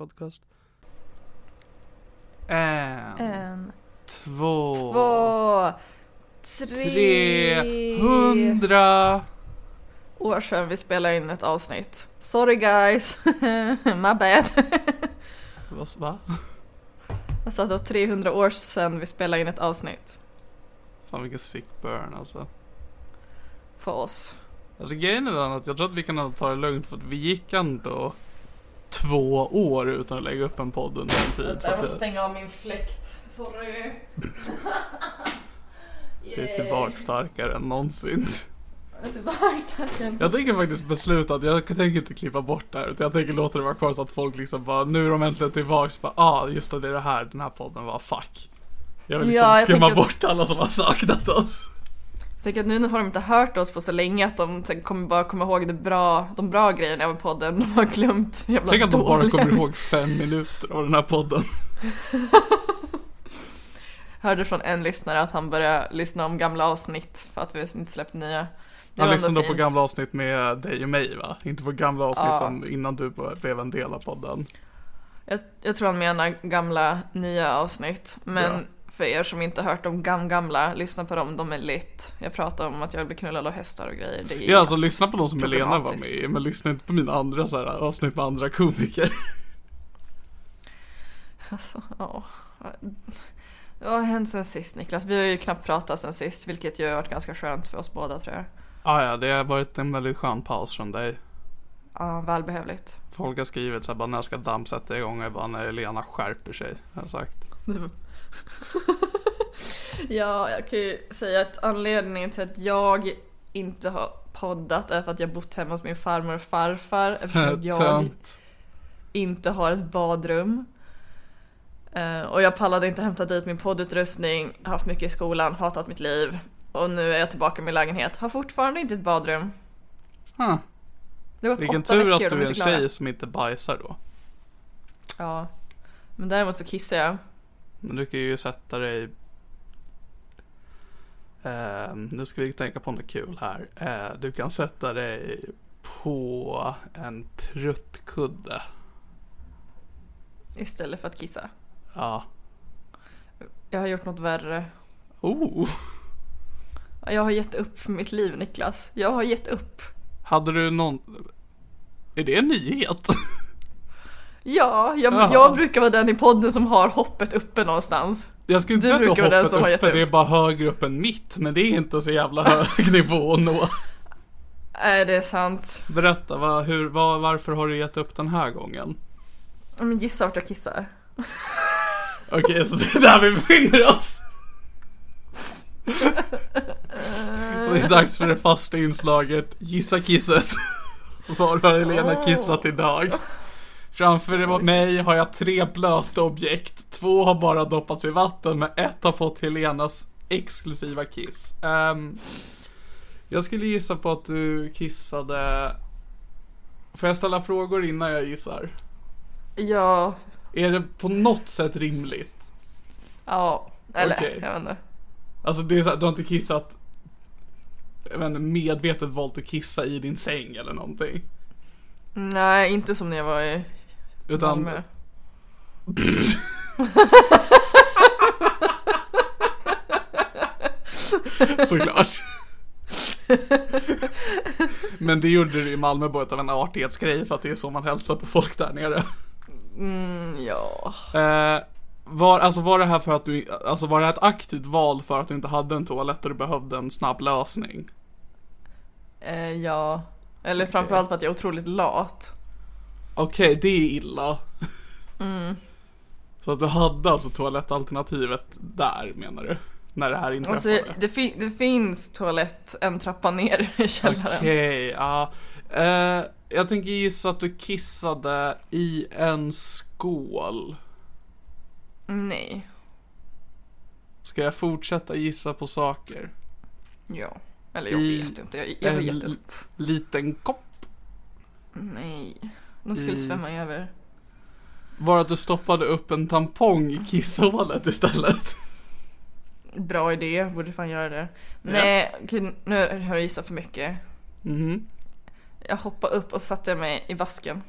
Podcast. En, En, två, två, tre... trehundra. år sedan vi spelade in ett avsnitt. Sorry guys, my bad. Vad- Va? Jag sa att det var 300 år sedan vi spelade in ett avsnitt. Fan vilken sick burn alltså. För oss. Alltså grejen är den att jag tror att vi kan ta det lugnt för att vi gick ändå två år utan att lägga upp en podd under en tid. Jag måste stänga av min fläkt. Sorry. jag är tillbaka starkare än någonsin. Jag tänker faktiskt besluta att jag tänker inte klippa bort det här utan jag tänker låta det vara kvar så att folk liksom bara nu är de äntligen tillbaks bara ah just det, det är det här den här podden var fuck. Jag vill liksom Ja, skrämma tänker bort alla som har saknat oss. Jag tänker att nu har de inte hört oss på så länge att de kommer bara komma ihåg det bra, de bra grejerna med podden. De har glömt jävla Tänk att de bara kommer ihåg fem minuter av den här podden. Hörde från en lyssnare att han började lyssna om gamla avsnitt för att vi inte släppt nya. Det Han lyssnade på gamla avsnitt med dig och mig va? Inte på gamla avsnitt Ja. som innan du blev en del av podden. Jag, jag tror han menar gamla, nya avsnitt. Men Ja. För er som inte hört de gam gamla, lyssna på dem, de är lit. Jag pratar om att jag blir knullad av hästar och grejer. Det är Ja alltså lyssna på de som Helena var med i men lyssna inte på mina andra så här, avsnitt med andra komiker. Alltså, ja. Vad har hänt sen sist Niklas? Vi har ju knappt pratat sen sist, vilket ju har varit ganska skönt för oss båda tror jag. Ah, ja, det har varit en väldigt skön paus från dig. Ja, välbehövligt. Folk har skrivit så här, bara när ska Damm sätta igång? Jag bara när Helena skärper sig. Har jag sagt. Ja, jag kan ju säga att anledningen till att jag inte har poddat är för att jag bott hemma hos min farmor och farfar eftersom jag inte har ett badrum. Eh, och jag pallade inte hämta dit min poddutrustning, haft mycket i skolan, hatat mitt liv. Och nu är jag tillbaka i min lägenhet, har fortfarande inte ett badrum. Huh. Det har gått Vilken åtta tur att du är en tjej som inte bajsar då. Ja. Men däremot så kissar jag. Men du kan ju sätta dig Eh, nu ska vi tänka på något kul här. Eh, du kan sätta dig på en pruttkudde. Istället för att kissa. Ja. Jag har gjort något värre. Oh. Jag har gett upp för mitt liv Niklas. Jag har gett upp. Hade du någon... Är det en nyhet? Ja, jag, Jaha. jag brukar vara den i podden som har hoppet uppe någonstans. Jag skulle inte Du säga att vara den hoppet som uppe, gett det är upp. bara högre upp än mitt. Men det är inte så jävla hög nivå att nå. Nej, det är sant. Berätta, vad, hur, vad, varför har du gett upp den här gången? Men gissa vart jag kissar. Okej, så det är där vi befinner oss. Det är dags för det fasta inslaget Gissa kisset. Var har Helena kissat idag? Framför mig har jag tre blöta objekt. Två har bara doppats i vatten, men ett har fått Helenas exklusiva kiss. Ehm, jag skulle gissa på att du kissade... Får jag ställa frågor innan jag gissar? Ja, Är det på något sätt rimligt? ja, eller Okej. jag vet inte. Alltså det är så här, du har inte kissat jag vet inte, medvetet valt att kissa i din säng eller någonting. Nej, inte som när jag var i Utan, Malmö. såklart. Men det gjorde du i Malmö bara av en artighetsgrej för att det är så man hälsar på folk där nere. Mm, ja. Eh, var, alltså var det här för att du, alltså var det ett aktivt val för att du inte hade en toalett och du behövde en snabb lösning? Eh, ja. Eller framförallt för att jag är otroligt lat. Okej, det är illa. Så att du hade alltså toalettalternativet där menar du? När det här inträffade? Alltså, det, fin- det finns toalett en trappa ner i källaren. Okej, ja. Eh, jag tänker gissa att du kissade i en skål. Nej. Ska jag fortsätta gissa på saker? Ja. Eller jag I vet inte, jag, jag gett upp. Liten kopp? Nej. De skulle I- svämma över. Var att du stoppade upp en tampong i kisshålet istället? Bra idé, borde fan göra det. Nej, okej, nu har jag gissat för mycket. Mhm. Jag hoppade upp och satte mig i vasken.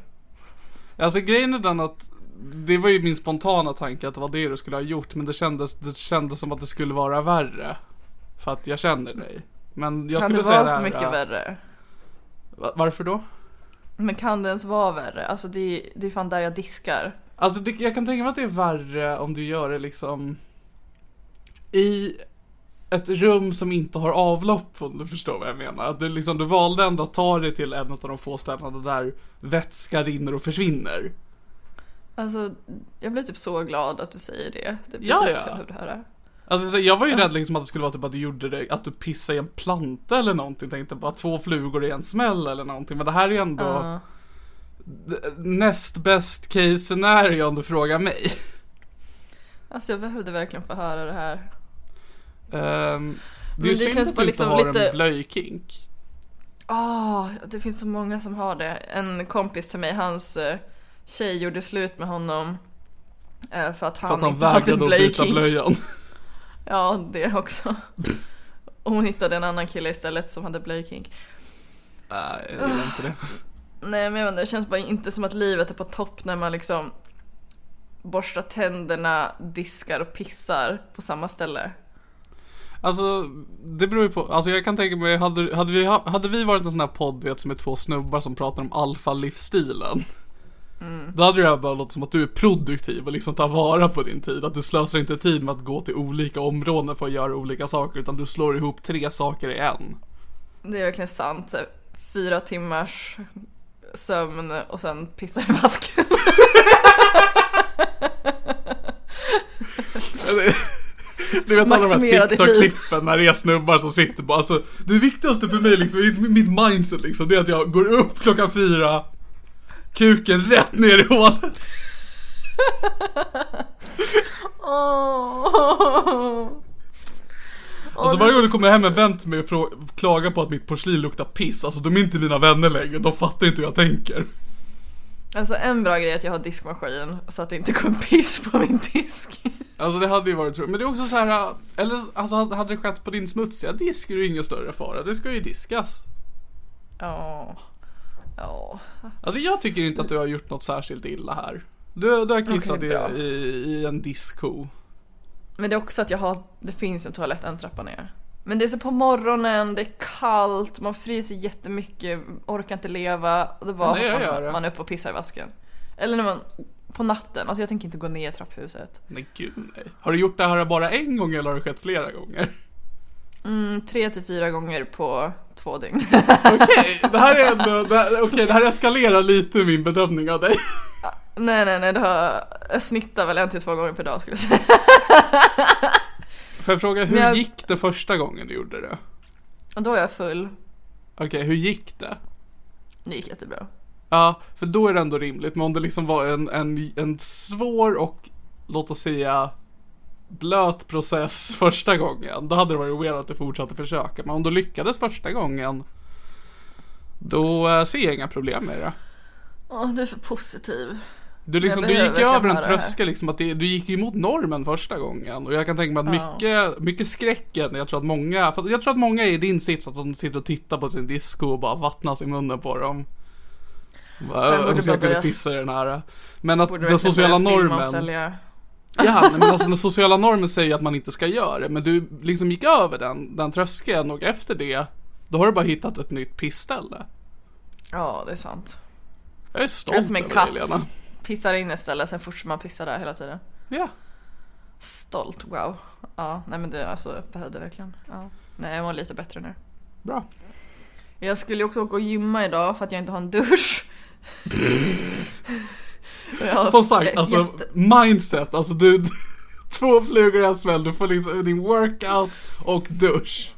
Alltså grejen är den att det var ju min spontana tanke att det var det du skulle ha gjort men det kändes, det kändes som att det skulle vara värre. För att jag känner dig. Men jag kan skulle det säga vara det så här, mycket värre? va- Varför då? Men kan det ens vara värre? Alltså det, det är fan där jag diskar. Alltså det, jag kan tänka mig att det är värre om du gör det liksom i ett rum som inte har avlopp om du förstår vad jag menar. Att du liksom, du valde ändå att ta dig till en av de få ställena där vätska rinner och försvinner. Alltså, jag blir typ så glad att du säger det. Det är precis Ja, ja. jag behövde höra. Alltså så jag var ju rädd liksom att det skulle vara typ att du gjorde det, att du pissade i en planta eller någonting. Tänkte bara två flugor i en smäll eller någonting. Men det här är ändå Ja. d- näst best case scenario om du frågar mig. Alltså jag behövde verkligen få höra det här. Um, det är ju synd att du liksom inte har lite- en blöjkink. Ah, det finns så många som har det. En kompis till mig, hans eh, tjej gjorde slut med honom. eh, för att han, För att han inte hade byta blöjkink. Ja, det också. Och hon hittade en annan kille istället som hade blöjkink. Nej, jag gillar inte det. Nej men jag vet inte, det känns bara inte som att livet är på topp när man liksom borstar tänderna, diskar och pissar på samma ställe. Alltså, det beror ju på. Alltså jag kan tänka mig, hade, hade, vi, ha- hade vi varit en sån här podd vet, som är två snubbar som pratar om alfa-livsstilen. Då hade det bara låtit som att du är produktiv och liksom tar vara på din tid. Att du slösar inte tid med att gå till olika områden för att göra olika saker. Utan du slår ihop tre saker i en. Det är verkligen sant. Fyra timmars sömn och sen pissa i vasken. Du vet alla de här. TikTok-klippen när det är snubbar som sitter på, alltså det viktigaste för mig liksom, i mitt mindset liksom, det är att jag går upp klockan fyra, kuken rätt ner i hålet. Och så varje gång det kommer hem en vän till mig och klagar på att mitt porslin luktar piss, alltså de är inte mina vänner längre, de fattar inte hur jag tänker. Alltså en bra grej är att jag har diskmaskin så att det inte kommer piss på min disk. Alltså det hade ju varit tråkigt, men det är också så här, eller alltså hade det skett på din smutsiga disk är det ju ingen större fara, det ska ju diskas. Ja. Ja. Alltså jag tycker inte att du har gjort något särskilt illa här. Du, du har kissat Okej, i, i, en diskho. Men det är också att jag har, det finns en toalett en trappa ner. Men det är så på morgonen, det är kallt, man fryser jättemycket, orkar inte leva. Och då bara Nej, gör det. man, man upp och pissar i vasken. Eller när man, på natten, alltså jag tänker inte gå ner i trapphuset. Men gud nej. Har du gjort det här bara en gång eller har det skett flera gånger? Mm, tre till fyra gånger på två dygn. Okej, det här är ändå, det här, det här eskalerar lite min bedömning av dig. nej, nej, nej, det har, jag snittar väl en till två gånger per dag skulle jag säga. Får jag fråga, hur jag- gick det första gången du gjorde det? Och då är jag full. Okej, hur gick det? Det gick jättebra. Ja, för då är det ändå rimligt. Men om det liksom var en, en, en svår och, låt oss säga, blöt process första gången, då hade det varit weird att du fortsatte försöka. Men om du lyckades första gången, då eh, ser jag inga problem med det. Åh, du är för positiv. Du, liksom, du gick ju över en tröskel liksom, att det, du gick ju emot normen första gången. Och jag kan tänka mig att Ja. mycket, mycket skräcken, jag tror att många, för jag tror att många är i din sits att de sitter och tittar på sin disco och bara vattnas i munnen på dem. Bara, Jag "Åh, borde så jag kunde pissa i den här. Men att den sociala normen. Ja, men alltså den sociala normen säger att man inte ska göra det. Men du liksom gick över den, den tröskeln och efter det, då har du bara hittat ett nytt pissställe. Ja, det är sant. Jag är Jag är stolt som en över katt. dig, Lena. Pissar in istället, sen fortsätter man pissa där hela tiden. Ja. Stolt, wow. Ja, nej men det alltså, jag behövde verkligen. Ja. Nej, jag mår lite bättre nu. Bra. Jag skulle också åka och gymma idag för att jag inte har en dusch. Som sagt, alltså jätte- mindset, alltså du, två flugor i en smäll, du får liksom din workout och dusch.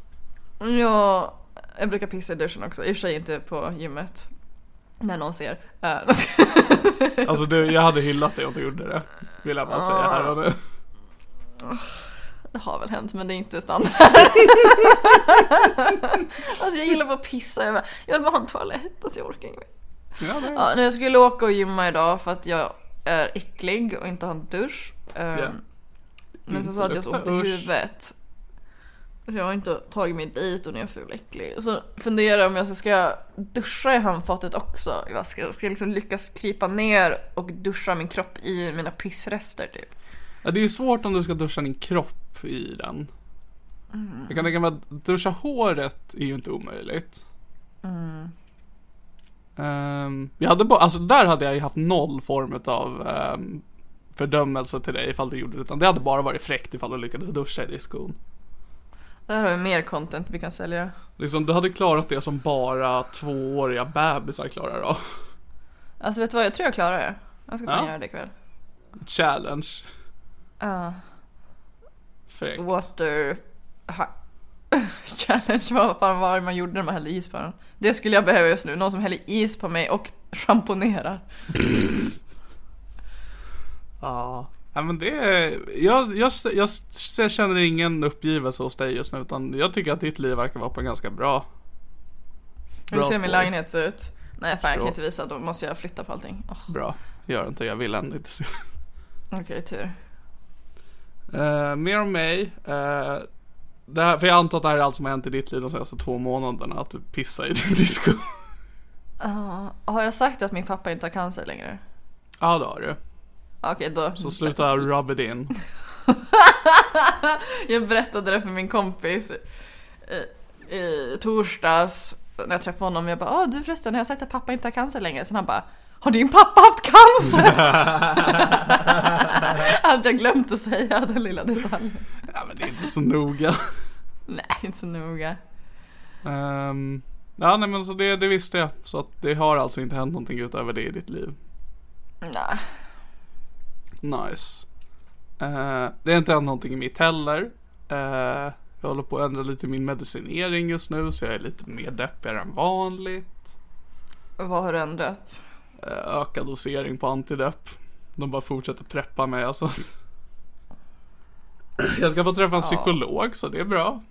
Ja, jag brukar pissa i duschen också. I och för sig inte på gymmet. När någon ser. Eh, Alltså du, jag hade hyllat dig om du gjorde det. Vill jag bara säga här och nu. det har väl hänt men det är inte standard. alltså jag gillar bara att pissa. Jag, bara, jag vill bara ha en toalett. Alltså jag orkar inte. Ja, det Ja, när jag skulle åka och gymma idag för att jag är äcklig och inte har en dusch. Ehm, Ja. Men Inte sa att jag så ont i huvudet. Så jag har inte tagit mig dit och nu är jag ful och äcklig. Så funderar jag om jag ska jag duscha i handfatet också i vasken. Ska jag liksom lyckas krypa ner och duscha min kropp i mina pissrester typ. Ja, det är ju svårt om du ska duscha din kropp i den. Mm. Jag kan tänka mig att duscha håret är ju inte omöjligt. Mm. Ehm, jag hade bara, alltså där hade jag ju haft noll form av um, fördömelse till dig ifall du gjorde det. Utan det hade bara varit fräckt ifall du lyckades duscha i diskon. Där har vi mer content vi kan sälja. Liksom, du hade klarat det som bara tvååriga bebisar klarar av. Alltså vet du vad, jag tror jag klarar det. Jag ska fan Ja. göra det ikväll. Challenge. Ja. Fräckt. Water ha- challenge, vad fan var det man gjorde när man hällde is på den? Det skulle jag behöva just nu, någon som häller is på mig och schamponerar. Ja. Ja men det är, jag, jag, jag, jag känner ingen uppgivelse hos dig just nu utan jag tycker att ditt liv verkar vara på en ganska bra Hur Bra ser min lägenhet se ut? Nej fan jag kan inte visa, då måste jag flytta på allting. Åh, Bra, gör inte, jag vill ändå inte se. Okej, tur. Uh, mer om mig. Uh, det här, för jag antar att det här är allt som har hänt i ditt liv de senaste två månaderna, att du pissar i din disco. Ja, har jag sagt att min pappa inte har cancer längre? Ja det har du. Okej då. Så sluta rub it in. Jag berättade det för min kompis i, i torsdags när jag träffade honom. Jag bara, ah, du förresten, har jag sagt att pappa inte har cancer längre? Sen han bara, har din pappa haft cancer? Hade jag glömt att säga den lilla detaljen. Ja men det är inte så noga. Nej, inte så noga. Ehm, ja nej men så det, det visste jag. Så att det har alltså inte hänt någonting utöver det i ditt liv. Nej. Nice. Eh, det har inte hänt någonting i mitt heller. Eh, jag håller på att ändra lite min medicinering just nu så jag är lite mer deppigare än vanligt. Vad har du ändrat? Eh, ökad dosering på antidepp. De bara fortsätter preppa mig alltså. Jag ska få träffa en psykolog så det är bra.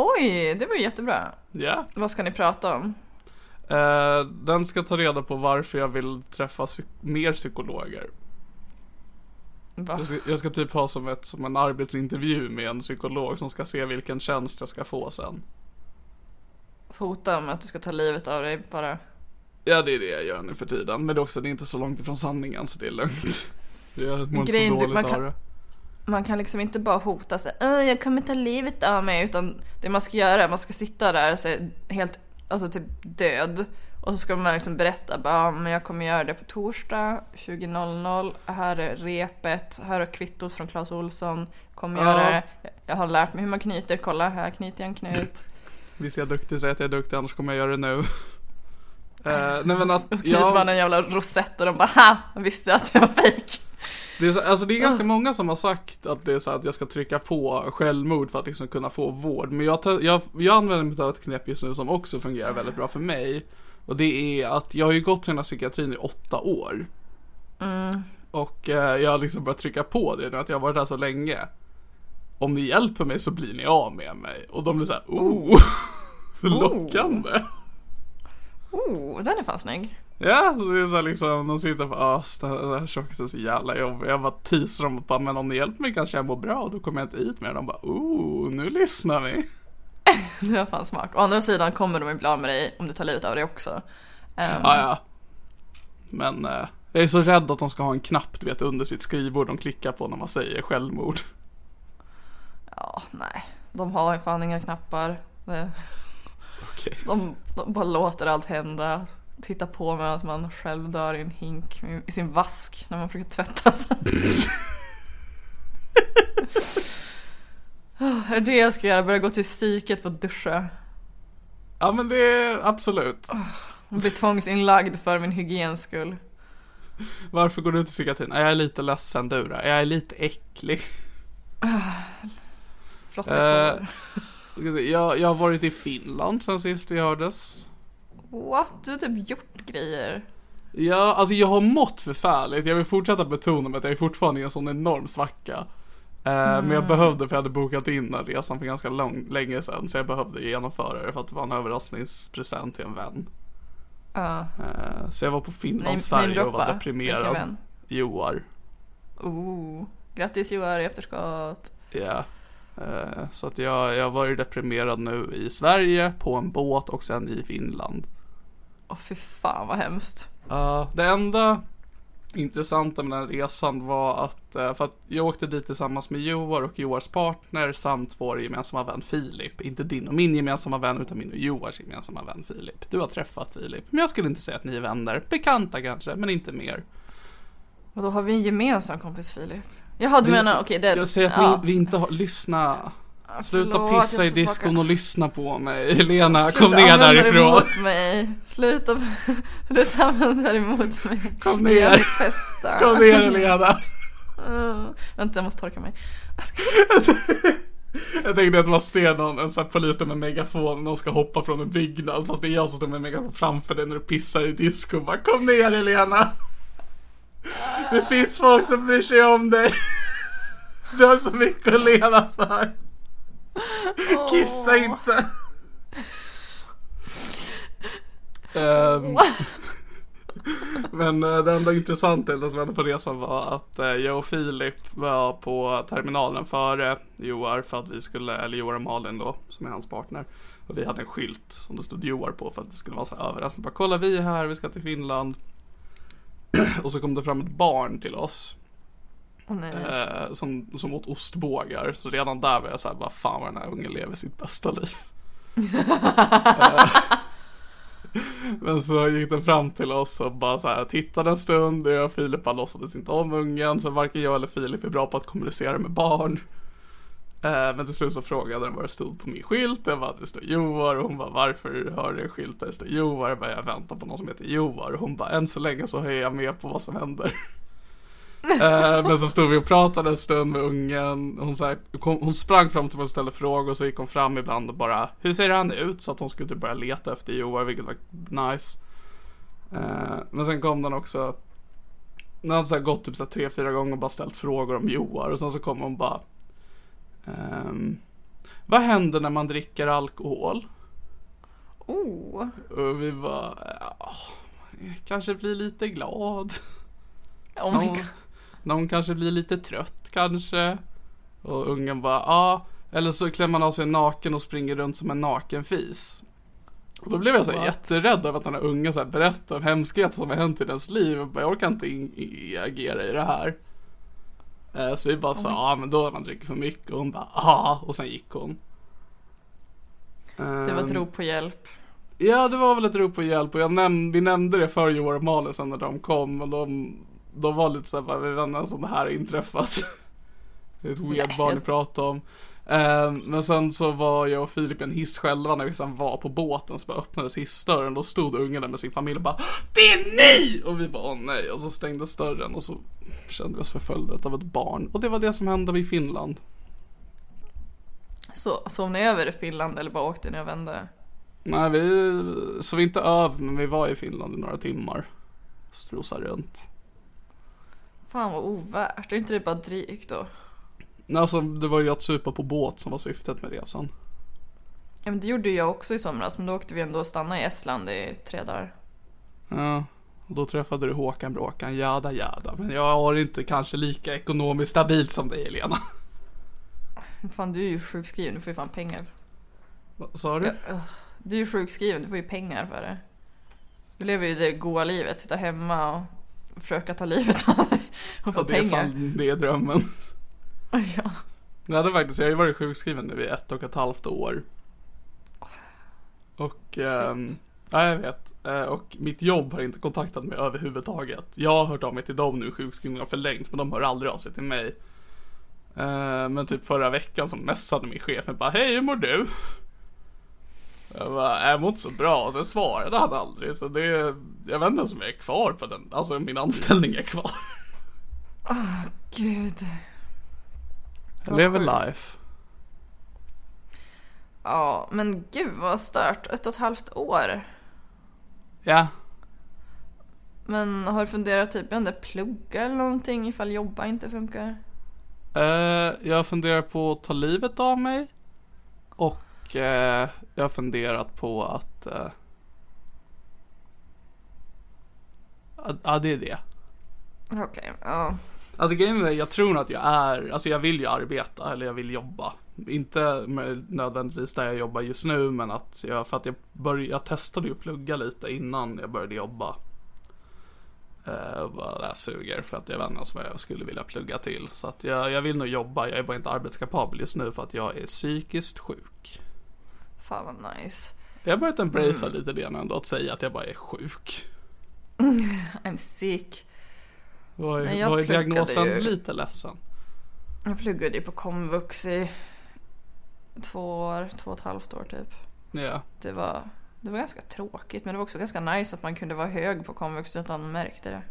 Oj, det var ju jättebra. Ja. Vad ska ni prata om? Eh, den ska ta reda på varför jag vill träffa psy- mer psykologer. Va? Jag ska, jag ska typ ha som, ett, som en arbetsintervju med en psykolog som ska se vilken tjänst jag ska få sen. Hota med att du ska ta livet av dig bara. Ja, det är det jag gör nu för tiden. Men det är också, det är inte så långt ifrån sanningen så det är lugnt. Jag mår inte så du- dåligt man av kan- det. Man kan liksom inte bara hota sig. "Åh, jag kommer ta livet av mig. Utan det man ska göra, man ska sitta där så helt, alltså typ död. Och så ska man liksom berätta, bara, "Ja, men jag kommer göra det på torsdag 20.00. Här är repet, här är kvittot från Clas Olsson. Kommer Ja. göra det. Jag har lärt mig hur man knyter, kolla här knyter jag en knut. Visst är jag duktig, säg att jag är duktig annars kommer jag göra det nu. Eh, nej men att, Och så knyter man en jävla rosett och de bara ha! Visste att det var fejk. Det är, så, alltså det är ganska många som har sagt att det är så att jag ska trycka på självmord för att liksom kunna få vård. Men jag, jag, jag använder mig av ett knep just nu som också fungerar väldigt bra för mig. Och det är att jag har ju gått till den här psykiatrin i åtta år. Och eh, jag har liksom börjat trycka på det nu att jag har varit där så länge. Om ni hjälper mig så blir ni av med mig. Och de blir såhär, oh, lockande. Oh, den är fan snygg. Ja, så det är så här liksom, de sitter på ös, den här tjockisen är så jävla jobbig. Jag bara teasar dem och bara, men om ni hjälper mig kanske jag mår bra och då kommer jag inte hit mer. De bara, oh, nu lyssnar vi. Det var fan smart. Å andra sidan kommer de av med dig om du tar livet av dig också. Ehm, Ja, ja. Men eh, jag är så rädd att de ska ha en knapp, du vet, under sitt skrivbord de klickar på när man säger självmord. ja, nej. De har ju fan inga knappar. Okej. De, de bara låter allt hända. Tittar på medan man själv dör i en hink i sin vask när man försöker tvätta sig. är det jag ska göra? Börja gå till psyket för att duscha? Ja men det är absolut. Bli tvångsinlagd för min hygiens skull. Varför går du till psykiatrin? Ja, Jag är lite ledsen du då. Jag är lite äcklig. Flotta Eh, skor. Ska se, Jag, jag har varit i Finland sen sist vi hördes. What? Du har typ gjort grejer. Ja, alltså jag har mått förfärligt. Jag vill fortsätta betona med att jag är fortfarande i en sån enorm svacka. Eh, Men jag behövde, för jag hade bokat in den resan för ganska lång, länge sedan. Så jag behövde genomföra det för att det var en överraskningspresent till en vän. Eh, Så jag var på Finland, Name- Sverige och var deprimerad. Vilken vän? Joar. Oh. Grattis Joar i efterskott. Ja. Eh, Så att jag, jag var ju deprimerad nu i Sverige, på en båt och sen i Finland. Åh fy fan vad hemskt. Ja, det enda intressanta med den här resan var att, eh, för att jag åkte dit tillsammans med Joar och Joars partner samt vår gemensamma vän Filip. Inte din och min gemensamma vän utan min och Joars gemensamma vän Filip. Du har träffat Filip, men jag skulle inte säga att ni är vänner. Bekanta kanske, men inte mer. Och då har vi en gemensam kompis Filip. Jaha du menar okej det Jag säger att ja. ni, vi inte har, lyssna. Sluta förlåt, pissa i diskon och lyssna på mig. Helena, Sluta kom ner använda därifrån. emot mig. Sluta, sluta använda det emot mig. Kom ner. bästa. Kom ner Helena. Uh, vänta jag måste torka mig. Jag tänkte att det var Stenon, en sån här polis med megafon, någon ska hoppa från en byggnad fast det är jag som står med megafon framför dig när du pissar i disco. Bara kom ner Helena! Det finns folk som bryr sig om dig. Du har så mycket att leva för. Kissa inte. um, men eh, det enda intressanta som hände på resan var att eh, jag och Filip var på terminalen före Joar för att vi skulle, eller Joar och Malin då, som är hans partner. Och vi hade en skylt som det stod Joar på för att det skulle vara så här överraskning. Bara kolla vi är här, vi ska till Finland. och så kom det fram ett barn till oss. Eh, som, som åt ostbågar. Så redan där var jag såhär, vad fan vad den här ungen lever sitt bästa liv. Eh, Men så gick den fram till oss och bara så här tittade en stund. Jag och Filip bara låtsades inte om ungen. För varken jag eller Filip är bra på att kommunicera med barn. Eh, Men till slut så frågade den vad det stod på min skylt. Jag bara, det står Joar och hon bara, varför har du en skylt där det står Joar? Jag bara, jag väntar på någon som heter Joar. Och hon bara, än så länge så är jag med på vad som händer. Eh, men så stod vi och pratade en stund med ungen. Hon, så här, kom, hon sprang fram till oss och ställde frågor. Så gick hon fram ibland och bara, hur ser han ut? Så att hon skulle typ börja leta efter Joar, vilket var nice. Eh, men sen kom den också. Den hade så gått typ så tre, fyra gånger och bara ställt frågor om Joar. Och sen så kom hon bara. ehm, vad händer när man dricker alkohol? Oh. Och vi var, ja, kanske blir lite glad. Oh my god. Någon kanske blir lite trött kanske. Och ungen bara, ja. Eller så klär man av sig naken och springer runt som en naken fis. Och då blev jag så här jätterädd över att den här ungen så här berättar om hemskheter som har hänt i dens liv. Och bara, jag orkar inte agera i det här. Eh, Så vi bara sa, ja men då har man dricker för mycket. Och hon bara, ja. Och sen gick hon. Det var ett Ehm, rop på hjälp. Ja, det var väl ett rop på hjälp och jag näm- vi nämnde det för Johan och Malin sen när de kom och de, de var lite såhär, vi vänner som det här har inträffat. Det är ett weird barn ni pratar om. Eh, men sen så var jag och Filip i en hiss själva när vi sen var på båten så bara öppnades hissdörren. Då stod ungen där med sin familj och bara Det är ni! Och vi bara åh nej. Och så stängdes dörren och så kände vi oss förföljda av ett barn. Och det var det som hände i Finland. Så sov ni över i Finland eller bara åkte ni och vände? Nej, vi sov inte över men vi var i Finland i några timmar. Strosade runt. Fan vad ovärt, är inte det bara drygt då? Nej, Alltså det var ju att supa på båt som var syftet med resan. Ja men det gjorde jag också i somras men då åkte vi ändå och stannade i Estland i tre dagar. Ja, och då träffade du Håkan Bråkan, jada jada. Men jag har inte kanske lika ekonomiskt stabilt som dig Helena. Fan du är ju sjukskriven, du får ju fan pengar. Vad sa du? Ja. Du är ju sjukskriven, du får ju pengar för det. Du lever ju det goa livet, sitta hemma och försöka ta livet av dig och få Ja, det är pengar. fan, det är drömmen. Ja. Jag hade faktiskt, jag har ju varit sjukskriven nu i ett och ett halvt år. Och, ehm, ja jag vet. Eh, Och mitt jobb har inte kontaktat mig överhuvudtaget. Jag har hört av mig till dem nu, sjukskrivningen har förlängts, men de hör aldrig av sig till mig. Eh, Men typ förra veckan så messade min chef mig bara, hej hur mår du? Jag bara, jag mår inte så bra, och sen svarade han aldrig, så det, jag vet inte ens om jag är kvar på den, alltså min anställning är kvar. Gud. Jag lever life. Ja, men gud vad stört. Ett och ett halvt år. Ja, Men har du funderat typ, vet inte, plugga eller någonting ifall jobba inte funkar? Eh, jag funderar på att ta livet av mig. Och eh, jag har funderat på att... eh, Ja, det är det. Okej, ja. Alltså grejen är, jag tror nog att jag är, alltså jag vill ju arbeta eller jag vill jobba. Inte nödvändigtvis där jag jobbar just nu men att jag, för att jag började, jag testade ju att plugga lite innan jag började jobba. Och bara det här suger för att jag vet inte vad jag skulle vilja plugga till. Så att jag, jag vill nog jobba, jag är bara inte arbetskapabel just nu för att jag är psykiskt sjuk. Fan vad nice. Jag har börjat embracea lite det ändå, att säga att jag bara är sjuk. I'm sick. Vad är, vad är diagnosen? ju. Lite ledsen. Jag pluggade ju på komvux i två år, två och ett halvt år typ. Ja. Det var, det var ganska tråkigt men det var också ganska nice att man kunde vara hög på komvux utan att man märkte det.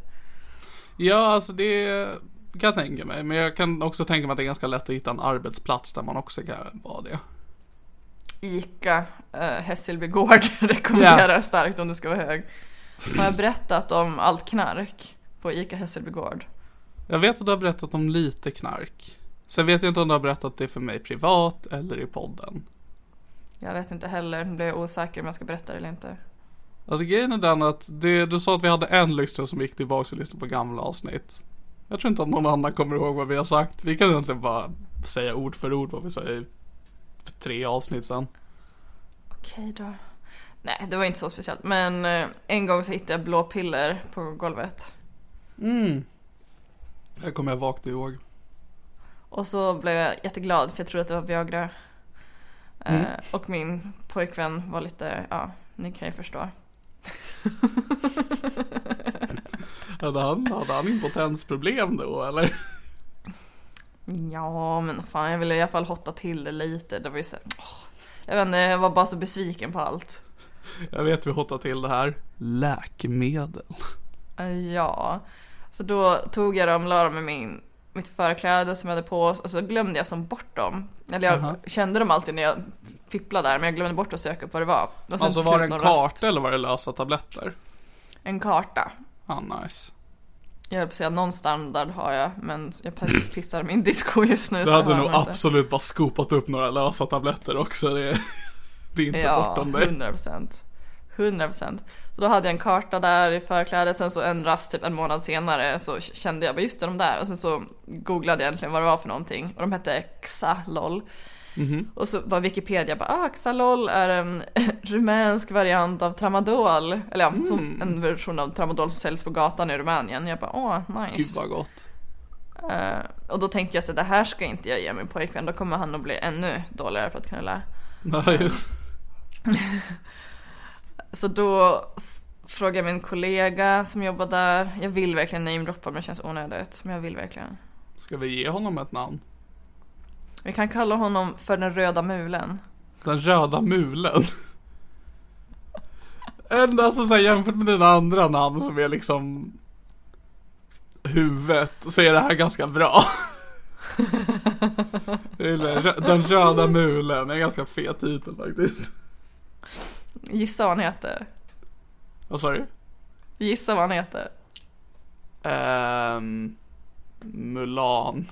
Ja, alltså det kan jag tänka mig. Men jag kan också tänka mig att det är ganska lätt att hitta en arbetsplats där man också kan vara det. ICA uh, Hässelby gård rekommenderar starkt om du ska vara hög. Har jag berättat om allt knark på ICA Hässelby gård? Jag vet att du har berättat om lite knark. Sen vet jag inte om du har berättat det för mig privat eller i podden. Jag vet inte heller, nu blir jag osäker om jag ska berätta det eller inte. Alltså grejen är den att det, du sa att vi hade en lyssnare som gick tillbaka och lyssnade på gamla avsnitt. Jag tror inte att någon annan kommer ihåg vad vi har sagt. Vi kan egentligen bara säga ord för ord vad vi sa i för tre avsnitt sen. Okej då. Nej, det var inte så speciellt. Men eh, en gång så hittade jag blå piller på golvet. Mm. Det kommer jag vagt ihåg. Och så blev jag jätteglad för jag trodde att det var Viagra. Eh, och min pojkvän var lite, ja, ni kan ju förstå. Hade han, hade han impotensproblem då eller? Ja, men fan jag ville i alla fall hotta till det lite. Det var ju så, åh, jag vet inte, jag var bara så besviken på allt. Jag vet vi hottar till det här. Läkemedel. Eh, Ja, så då tog jag dem, la dem i min, mitt förkläde som jag hade på och så glömde jag som bort dem. Eller jag Jaha. kände dem alltid när jag fipplade där men jag glömde bort att söka upp vad det var. Och sen Alltså var det en karta eller var det lösa tabletter? En karta. Ah, nice. Jag höll på att säga någon standard har jag men jag pissar min disco just nu Du hade nog jag inte. absolut bara skopat upp några lösa tabletter också. Det, det är inte Ja, bortom dig. 100 procent. 100 procent. Så då hade jag en karta där i förklädet, sen så en rast typ en månad senare så kände jag bara just det, de där. Och sen så googlade jag egentligen vad det var för någonting och de hette Xalol. Mhm. Och så var Wikipedia bara, ah Xalol är en rumänsk variant av tramadol. Eller ja, Mm. en version av tramadol som säljs på gatan i Rumänien. Jag bara, åh Gud nice. vad gott. Eh, och då tänkte jag så det här ska inte jag ge min pojkvän, då kommer han att bli ännu dåligare på att knulla. Nej, Så då frågade jag min kollega som jobbar där. Jag vill verkligen namedroppa men det känns onödigt. Men jag vill verkligen. Ska vi ge honom ett namn? Vi kan kalla honom för den röda mulen. Den röda mulen. Ända alltså så här, jämfört med dina andra namn som är liksom huvudet så är det här ganska bra. Den röda mulen är en ganska fet titel faktiskt. Gissa vad han heter. Vad sa du? Gissa vad han heter. Ehm, Mulan.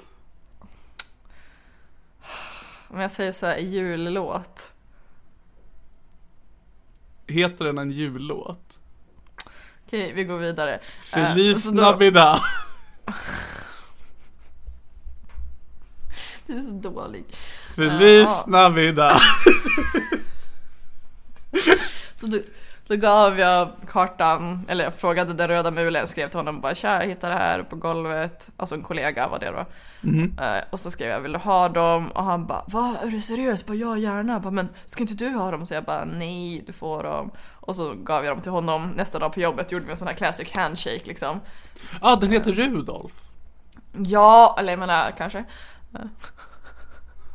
Om jag säger så här jullåt. Heter den en jullåt? Okej, vi går vidare. Feliz då- Navidad. Du är så dålig. Feliz Ja. Navidad. Så då, då gav jag kartan, eller jag frågade den röda mulen, skrev till honom bara tja jag hittade det här på golvet, alltså en kollega var det då. Eh, och så skrev jag vill du ha dem? Och han bara va är du seriös? Bara, ja gärna. Jag Bara, men ska inte du ha dem? Så jag bara nej du får dem. Och så gav jag dem till honom. Nästa dag på jobbet gjorde vi en sån här classic handshake liksom. Ja, ah, den heter Rudolf. Ja, eller jag menar kanske.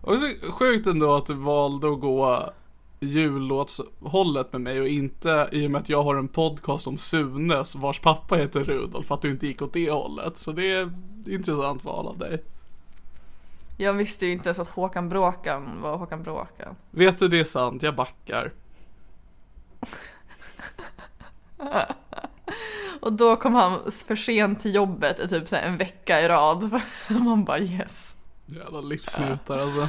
Och det är så sjukt ändå att du valde att gå jullåtshållet med mig och inte i och med att jag har en podcast om Sunes vars pappa heter Rudolf att du inte gick åt det hållet. Så det är intressant val av dig. Jag visste ju inte ens att Håkan Bråkan var Håkan Bråkan. Vet du det är sant, jag backar. Och då kom han för sent till jobbet i typ en vecka i rad. Man bara yes. Jävla livsnjutare alltså.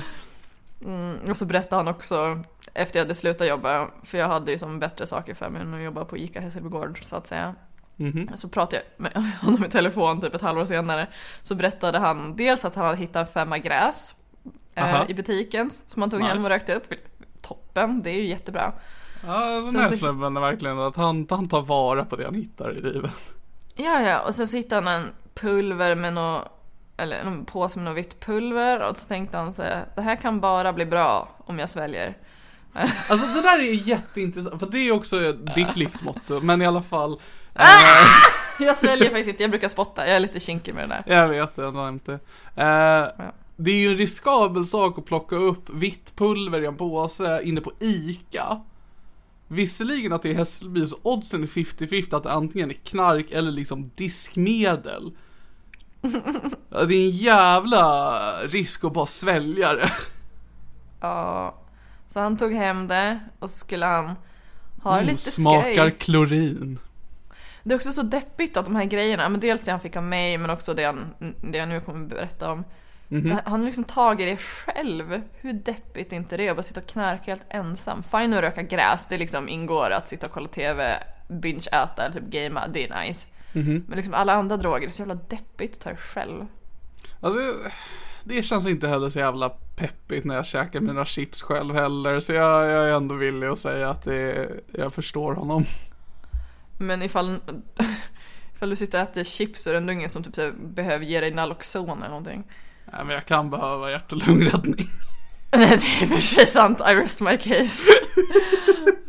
Mm, och så berättade han också efter jag hade slutat jobba, för jag hade ju som bättre saker för mig än att jobba på ICA Hässelbygård så att säga. Mhm. Så pratade jag med honom i telefon typ ett halvår senare. Så berättade han dels att han hade hittat en femma gräs eh, i butiken som han tog hem Nice. och rökte upp. Toppen, det är ju jättebra. Ja, den här snubben är verkligen att han, han tar vara på det han hittar i livet. Ja, ja, och sen så hittade han en pulver med något, eller en påse med något vitt pulver och så tänkte han så här, det här kan bara bli bra om jag sväljer. Alltså det där är jätteintressant, för det är också ditt livsmotto, men i alla fall. Ah! eh, Jag sväljer faktiskt inte, jag brukar spotta, jag är lite kinkig med det där. Jag vet, jag har inte. Eh, Det är ju en riskabel sak att plocka upp vitt pulver i en påse inne på ICA. Visserligen att det är Hässelby så oddsen är 50-50 att det antingen är knark eller liksom diskmedel. Ja, Det är en jävla risk att bara svälja det. Ja, så han tog hem det och så skulle han ha Mm, lite smakar skoj. klorin. Det är också så deppigt att de här grejerna, men dels det han fick av mig men också det, han, det jag nu kommer berätta om. Mhm. Det- Han har liksom tagit det själv. Hur deppigt är inte det att bara sitta och knarka helt ensam? Fine att röka gräs, det liksom ingår att sitta och kolla TV, binge-äta eller typ gamea, det är nice. Mhm. Men liksom alla andra droger, det är så jävla deppigt att ta det själv. Alltså, det känns inte heller så jävla peppigt när jag käkar mina chips själv heller. Så jag, jag är ändå villig att säga att det, jag förstår honom. Men ifall, ifall du sitter och äter chips så är det ändå ingen som typ behöver ge dig Naloxon eller någonting. Nej, men jag kan behöva hjärt och lungräddning. Nej det är och för sig sant, I rest my case.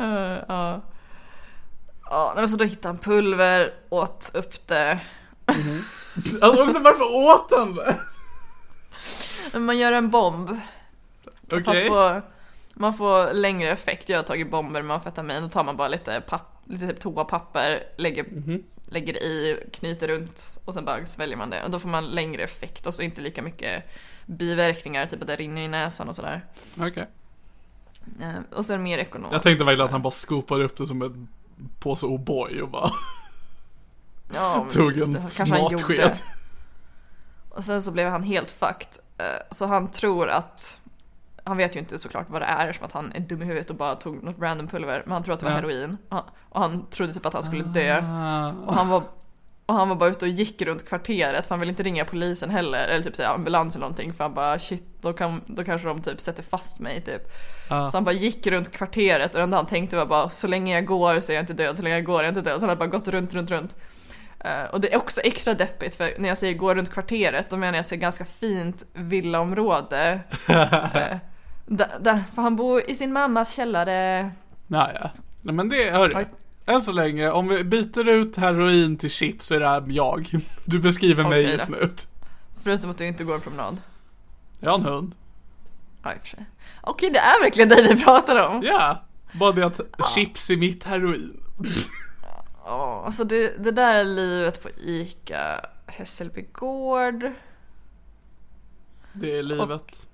Eh, Ja. Ja, men så då hittade han pulver, åt upp det. Alltså också varför åt han det? Man gör en bomb. Okej. Få, man får längre effekt. Jag har tagit bomber med amfetamin. Då tar man bara lite, papp, lite typ toapapper, lägger, lägger i, knyter runt och sen bara sväljer man det. Och då får man längre effekt och så inte lika mycket biverkningar, typ att det rinner i näsan och sådär. Okej. Eh, Och sen mer ekonomiskt. Jag tänkte verkligen att han bara skopade upp det som en påse O'boy och bara ja, tog typ, en det kanske han smat gjorde. sked. Och sen så blev han helt fucked. Eh, Så han tror att han vet ju inte såklart vad det är som att han är dum i huvudet och bara tog något random pulver. Men han tror att det var Ja. heroin. Och han, och han trodde typ att han skulle dö. Ah. Och han var och han var bara ute och gick runt kvarteret för han ville inte ringa polisen heller eller typ säga ambulans eller någonting för han bara shit då, kan, då kanske de typ sätter fast mig typ. Ah. Så han bara gick runt kvarteret och det enda han tänkte var bara så länge jag går så är jag inte död, så länge jag går är jag inte död. Så han hade bara gått runt, runt, runt. Eh, och det är också extra deppigt för när jag säger gå runt kvarteret då menar jag ett ganska fint villaområde. Eh, där, där, för han bor i sin mammas källare. Naja. Nej men det. Oj. Än så länge, om vi byter ut heroin till chips så är det här jag. Du beskriver mig just nu. Förutom att du inte går en promenad. Jag har en hund. Ja, i och för sig. Okej, det är verkligen dig vi pratar om. Ja, bara det att chips är mitt heroin. Ja, alltså det, det där är livet på ICA Hässelby gård. Det är livet.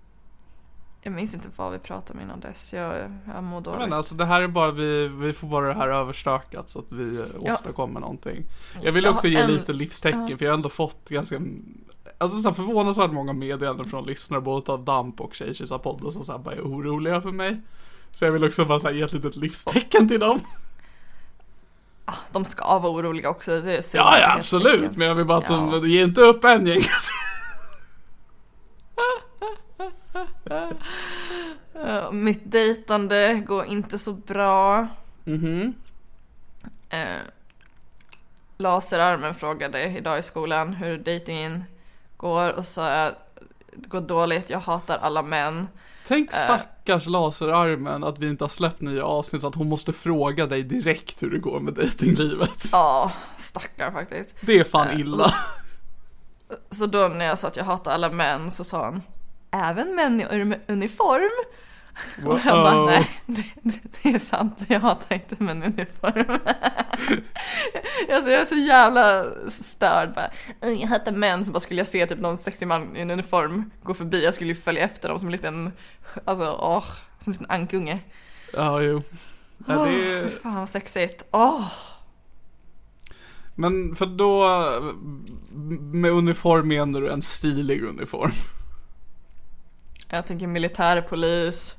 Jag minns inte vad vi pratade om innan dess. Jag, jag mår dåligt. menar, alltså det här är bara, vi, vi får bara det här överstökat så att vi Ja. åstadkommer någonting. Jag vill också ge en- lite livstecken för jag har ändå fått ganska Alltså så här förvånansvärt många meddelanden från lyssnare både av Damp och Tjejtjusar podden som så här bara är oroliga för mig. Så jag vill också bara så här ge ett litet livstecken till dem. De ska vara oroliga också. Det är Ja, ja absolut, men jag vill bara att de ger inte upp än gänget. Eh, Mitt dejtande går inte så bra. Mhm. Eh, laserarmen frågade idag i skolan hur dejtingen går och jag det går dåligt, jag hatar alla män. Tänk stackars laserarmen att vi inte har släppt nya avsnitt så att hon måste fråga dig direkt hur det går med dejtinglivet. Ja, stackar faktiskt. Det är fan illa. Så då när jag sa att jag hatar alla män så sa han Även män i ur- uniform? Och jag bara, Wow. nej, det, det, det är sant, jag hatar inte män i uniform. alltså jag är så jävla störd bara, "Äh, jag hatar män, så bara skulle jag se typ någon sexig man i en uniform gå förbi, jag skulle ju följa efter dem som en liten, alltså åh, som en liten ankunge. Ja, jo. Ja, det är... fan vad sexigt, åh! Men för då, med uniform menar du en stilig uniform? Jag tänker militärpolis.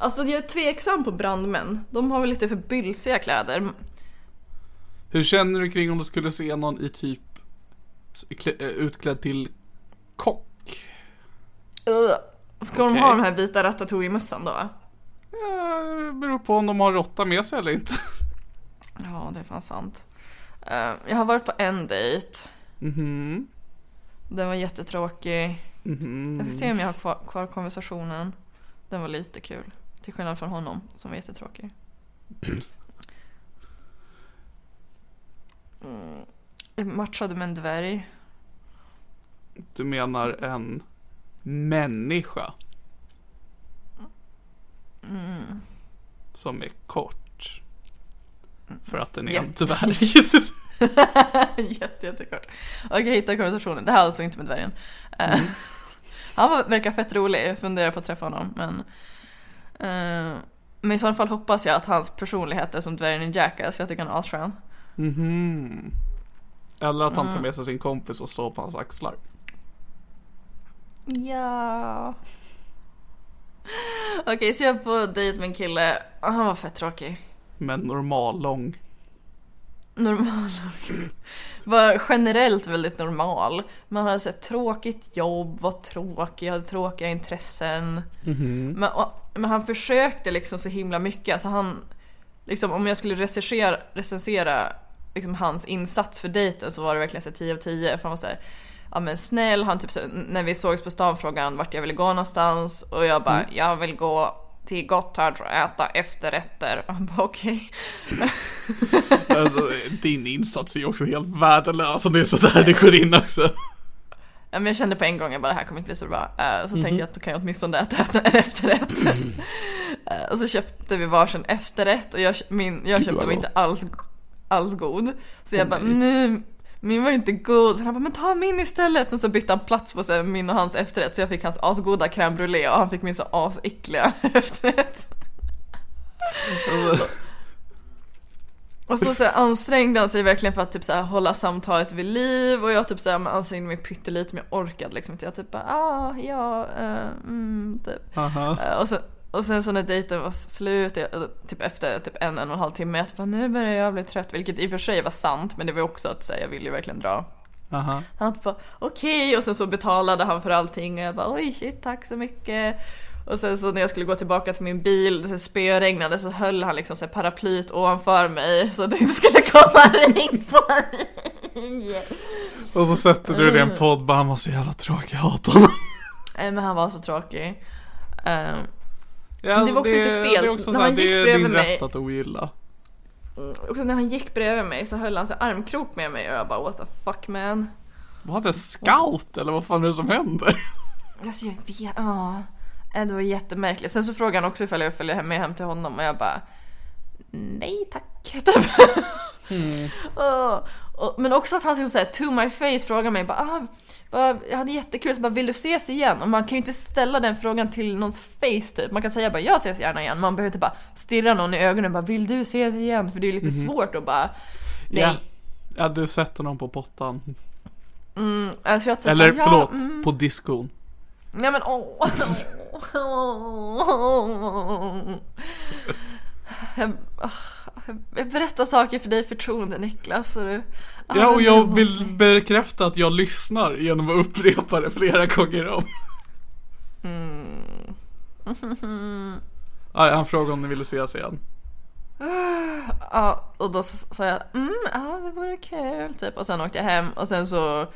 Alltså jag är tveksam på brandmän. De har väl lite för bylsiga kläder. Hur känner du kring om du skulle se någon i typ eh, utklädd till kock? Ska de Okej. ha den här vita ratatouille-mössan då? Ja, det beror på om de har råtta med sig eller inte. Ja, det är fan sant. Eh, jag har varit på en dejt. Mhm. Den var jättetråkig. Mhm. Jag ska se om jag har kvar, kvar konversationen. Den var lite kul. Till skillnad från honom som var jättetråkig. Mm. Jag matchade med en dvärg. Du menar en människa? Som är kort. För att den är en Jätte- dvärg. Jätte, jättekort. Okej, jag hittade konversationen. Det här är alltså inte med dvärgen. Eh, han var, verkar fett rolig, jag funderar på att träffa honom. Men, eh, men i så fall hoppas jag att hans personlighet är som dvärgen i Jackass, för jag tycker han är asskön. Mhm. Eller att han Mm. tar med sig sin kompis och står på hans axlar. Ja. Okej, så jag är på dejt med en kille. och Han var fett tråkig. Men normal lång. Normal. Var generellt väldigt normal. Man hade så tråkigt jobb, var tråkig, hade tråkiga intressen. Men, och, men han försökte liksom så himla mycket. Alltså han, liksom, om jag skulle recensera, recensera liksom hans insats för dejten så var det verkligen så här 10 av 10. För han var så här, ja men snäll, han typ så, när vi sågs på stan frågade han vart jag ville gå någonstans. Och jag bara, jag vill gå till Gotthard och äta efterrätter. Han bara okej. Alltså din insats är ju också helt värdelös om det är sådär det går in också. Ja, men jag kände på en gång att det här kommer inte bli så bra. Eh, Så tänkte jag att då kan jag åtminstone äta en efterrätt. Eh, och så köpte vi varsin efterrätt och jag, min, jag köpte var inte alls, alls god. Så jag bara, nej. Min var inte god. Så han bara, men ta min istället. Sen så bytte han plats på så min och hans efterrätt. Så jag fick hans asgoda crème brûlée och han fick min så asäckliga efterrätt. Och så, så här, ansträngde han sig verkligen för att typ så här, hålla samtalet vid liv och jag typ så här, ansträngde mig pyttelite men jag orkade liksom inte. Jag typ bara ah, ja, eh, mm, typ. Eh, och, sen, och sen så när dejten var slut, typ efter typ en, en och en halv timme, jag bara nu börjar jag bli trött. Vilket i och för sig var sant men det var också att säga jag ville ju verkligen dra. Aha. Han typ bara okej och sen så betalade han för allting och jag bara oj shit tack så mycket. Och sen så när jag skulle gå tillbaka till min bil, det spöregnade, så höll han liksom så här paraplyt ovanför mig så det inte skulle komma regn på mig. Och så sätter du det i en podd bara han var så jävla tråkig, jag hatar honom. Nej men han var så tråkig. Ehm, Ja, alltså, Det var också lite stelt. Det är också När så här, han gick det är bredvid din mig- rätt att ogilla. mm, också när han gick bredvid mig så höll han sig armkrok med mig och jag bara what the fuck man. Var det scout eller vad fan är det som händer? Alltså jag vet, ja. Äh, Det var jättemärkligt. Sen så frågade han också ifall jag följer med hem till honom och jag bara Nej tack. Typ. Ja, och, men också att han liksom såhär to my face frågar mig bara, ah, bara jag hade jättekul, så bara vill du ses igen? Och man kan ju inte ställa den frågan till någons face typ. Man kan säga bara jag ses gärna igen. Man behöver inte bara stirra någon i ögonen och bara vill du ses igen? För det är lite svårt att bara nej. Ja. Ja, du sätter någon på pottan. Mm, alltså jag typ Eller bara, ja, förlåt, mm. på diskon. Nej men åh. Jag berättar saker för dig i förtroende Niklas. Och du, Ja, och jag vill bekräfta att jag lyssnar genom att upprepa det flera gånger om. Ja, han frågade om ni ville ses igen. Ja, och då sa jag mm, ja det vore kul typ. Och sen åkte jag hem och sen så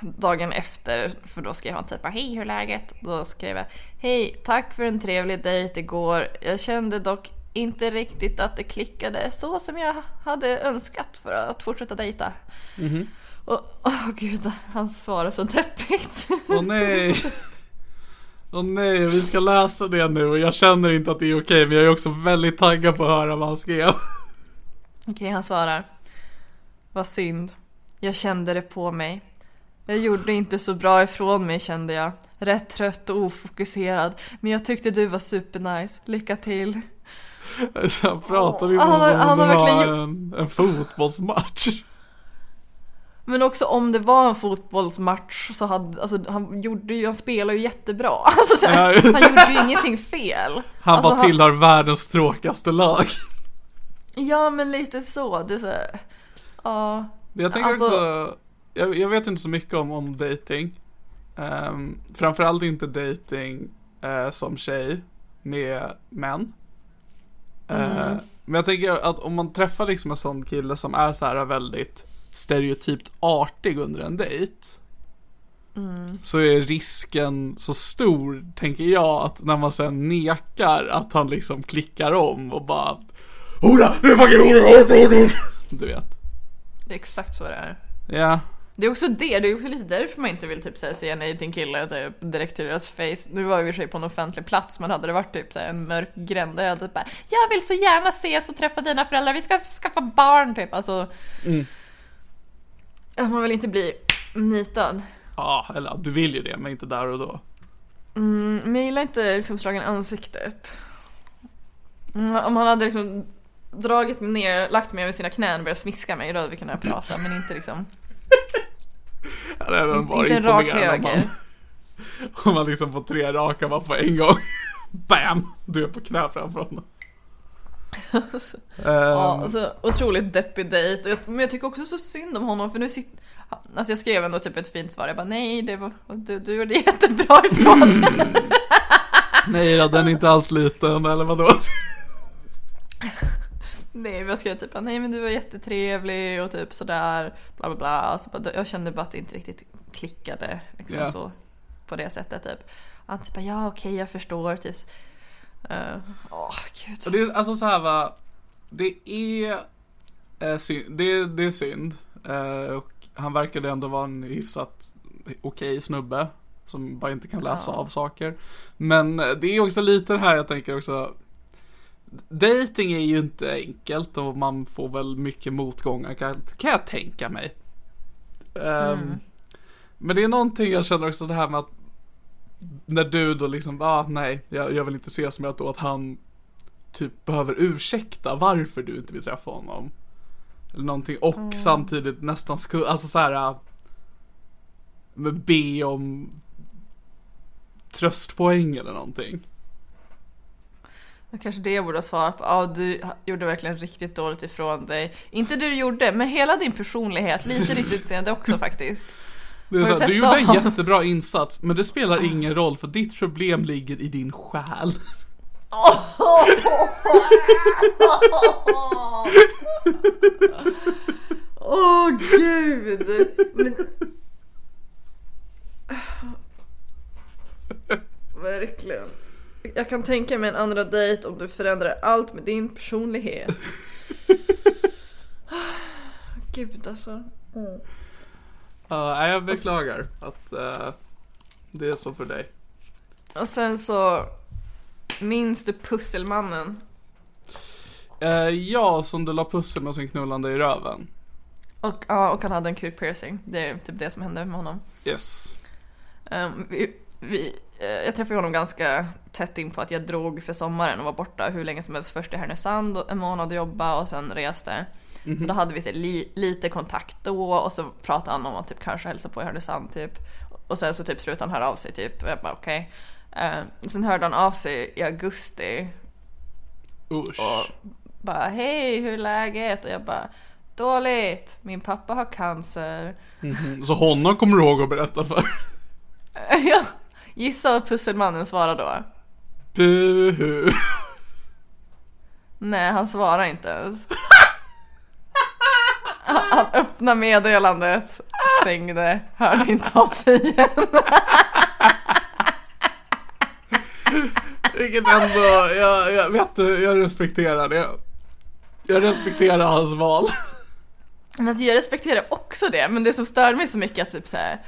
dagen efter, för då skrev han typ hej hur är läget? Då skrev jag hej tack för en trevlig dejt igår. Jag kände dock inte riktigt att det klickade så som jag hade önskat för att fortsätta dejta. Och åh gud, hans svar är så deppigt. Åh nej. Åh nej, vi ska läsa det nu och jag känner inte att det är okej men jag är också väldigt taggad på att höra vad han skrev. Okej, han svarar. Vad synd. Jag kände det på mig. Jag gjorde inte så bra ifrån mig kände jag. Rätt trött och ofokuserad. Men jag tyckte du var supernice. Lycka till. Han pratar liksom Han har- som han om det var en, en fotbollsmatch. Men också om det var en fotbollsmatch så hade, alltså han gjorde ju, han spelar ju jättebra. Alltså så här, Ja. han gjorde ju ingenting fel. Han alltså, bara tillhör världens tråkigaste lag. Ja men lite så. Det är så här, ja. Jag tänker Alltså- också, jag, jag vet inte så mycket om, om dating. Um, framförallt inte dating eh, som tjej med män. Eh, men jag tänker att om man träffar liksom en sån kille som är så här väldigt stereotypt artig under en dejt. Så är risken så stor, tänker jag, att när man sen nekar att han liksom klickar om och bara Hora! Nu fucking hora! Du vet. Det är exakt så det är. Ja. Det är också det, det är också lite därför man inte vill typ säga säga nej till en kille typ, direkt till deras face. Nu var vi i och för sig på en offentlig plats men hade det varit typ så här, en mörk gränd där jag typ bara Jag vill så gärna ses och träffa dina föräldrar, vi ska skaffa barn typ. Alltså. Ja, Man vill inte bli nitad. Ja, eller du vill ju det, men inte där och då. Mm, men jag gillar inte liksom slagen i ansiktet. Mm, om han hade liksom dragit mig ner, lagt mig över sina knän och börjat smiska mig, då hade vi kunnat prata men inte liksom. Hade varit Inte en rak höger. man, om man liksom på tre raka bara på en gång. Bam! Du är på knä framför honom. Ja, Ehm, alltså, otroligt deppig dejt. Men jag tycker också så synd om honom för nu sitter... Alltså jag skrev ändå typ ett fint svar. Jag bara nej, det var, du, du gjorde jättebra ifrån dig. nej då, den är inte alls liten, eller vadå? Nej, men jag skrev typ nej men du var jättetrevlig och typ sådär. Bla bla bla. Alltså, bara- jag kände bara att det inte riktigt klickade liksom Ja. så. På det sättet typ. Han typ ja okej jag förstår typ. Eh, Åh gud. Och det är alltså så här va. Det är, eh, synd, det, är- det är synd. Eh, och han verkade ändå vara en hyfsat okej snubbe. Som bara inte kan läsa Ja. av saker. Men eh, det är också lite det här jag tänker också. Dating är ju inte enkelt och man får väl mycket motgångar kan, kan jag tänka mig. Ehm, Men det är någonting jag känner också det här med att när du då liksom, ah nej, jag, jag vill inte ses med att då att han typ behöver ursäkta varför du inte vill träffa honom. Eller någonting och samtidigt nästan skulle, alltså så här men be om tröstpoäng eller någonting. Kanske det jag borde ha svarat på. Ja, du gjorde verkligen riktigt dåligt ifrån dig. Inte du gjorde, men hela din personlighet. Lite ditt utseende också faktiskt. Det är så du gjorde en jättebra insats, men det spelar ingen roll för ditt problem ligger i din själ. Åh gud! Men... Verkligen. Jag kan tänka mig en andra dejt om du förändrar allt med din personlighet. Gud alltså. Ja, nej, jag beklagar att eh, det är så för dig. Och sen så Minns du Pusselmannen? Eh, ja, som du la pussel med sin knullande i röven. Och, ja, och han hade en kuk piercing. Det är typ det som hände med honom. Yes. Ehm, vi, vi, eh, jag träffade honom ganska tätt in på att jag drog för sommaren och var borta hur länge som helst. Först i Härnösand en månad och jobba och sen reste. Så då hade vi så, li, lite kontakt då och så pratade han om att typ kanske hälsa på i Härnösand typ. Och sen så typ slutade han höra av sig typ och jag bara okej. Ehm, sen hörde han av sig i augusti Usch. och bara hej hur är läget? Och jag bara dåligt, min pappa har cancer. Mhm. Så honom kommer du ihåg att berätta för? ja, gissa vad pusselmannen svarade då? Buhu. Nej, han svarar inte ens. Han han öppnade meddelandet, stängde, hörde inte av sig igen. Vilket ändå, jag, jag vet du, jag respekterar det. Jag respekterar hans val. Men alltså, jag respekterar också det, men det som stör mig så mycket är att typ så här,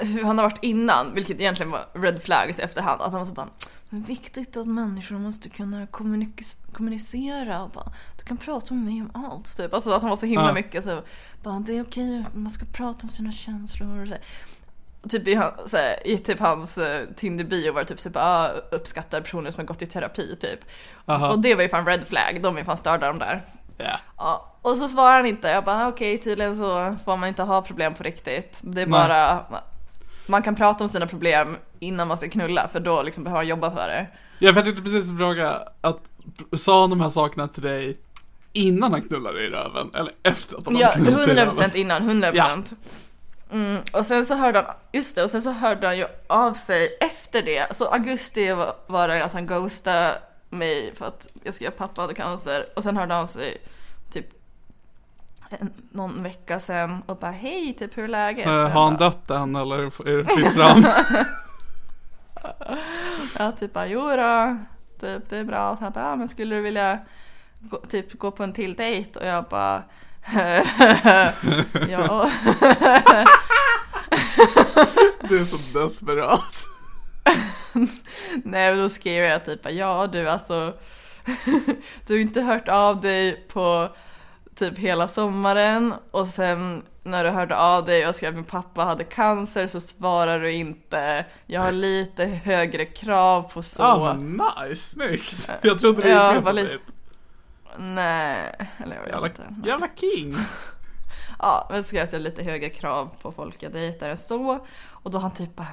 hur han har varit innan, vilket egentligen var red flags i efterhand, att han var så bara det är viktigt att människor måste kunna kommunicera och bara, du kan prata med mig om allt. Typ. Alltså att han var så himla Ja. mycket så, bara, det är okej, man ska prata om sina känslor. Och så. Typ i, så här, i typ hans uh, Tinder-bio var det typ så bara, ah, uppskattar personer som har gått i terapi typ. Aha. Och det var ju fan red flag, de är fan störda de där. Ja. Ja, och så svarar han inte. Jag bara okej, tydligen så får man inte ha problem på riktigt. Det är Nej. Man kan prata om sina problem innan man ska knulla för då liksom behöver man jobba för det. Jag tänkte precis fråga, att sa han de här sakerna till dig innan han knullade i röven? Eller efter att han Ja, knullat i röven? 100% innan, 100%. Mm, och sen så hörde han, just det, och sen så hörde han ju av sig efter det. Så augusti var, var det att han ghostade mig för att jag skrev pappa hade cancer. Och sen hörde han av sig typ en, någon vecka sen och bara hej, typ hur är läget? Jag Har han bara, dött än eller är det fritt fram? Ja, typ bara jo då, typ det är bra. Och han bara, ja, men skulle du vilja gå, typ gå på en till dejt? Och jag bara, ja. det är så desperat. Nej, men då skrev jag typ ja du alltså, du har inte hört av dig på typ hela sommaren och sen när du hörde av dig och skrev att min pappa hade cancer så svarar du inte. Jag har lite högre krav på så. Ja men nice, snyggt. Jag trodde det Ja, gick var lite-. Nej, eller jag vet Jävla, inte. jävla king. Ja, men så skrev jag att jag har lite högre krav på folk jag dejtar än så. Och då han typ bara,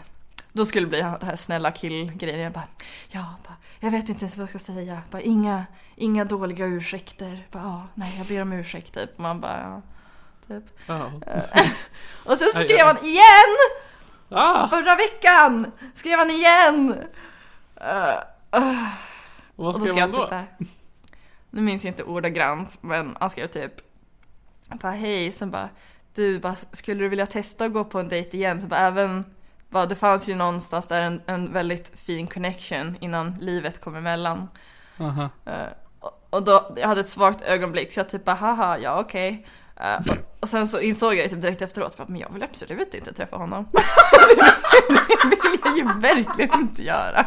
då skulle det bli den här snälla kill-grejen. Jag bara, ja, bara, jag vet inte ens vad jag ska säga. Bara, inga, inga dåliga ursäkter. Bara, ja, nej, jag ber om ursäkt typ. Man bara, ja, typ. Ja. Och sen skrev han igen! Ah, Förra veckan skrev han igen! Uh, uh. och vad Och då skrev skrev han då? typ. Nu minns jag inte ordagrant, men han skrev typ bara hej, sen bara du, bara, skulle du vilja testa att gå på en dejt igen? Så bara även, bara, det fanns ju någonstans där en, en väldigt fin connection innan livet kom emellan. Eh, och, då, jag hade ett svagt ögonblick så jag typ bara haha, ja okej. Eh, och, och sen så insåg jag typ direkt efteråt, men jag vill absolut inte träffa honom. det vill jag ju verkligen inte göra.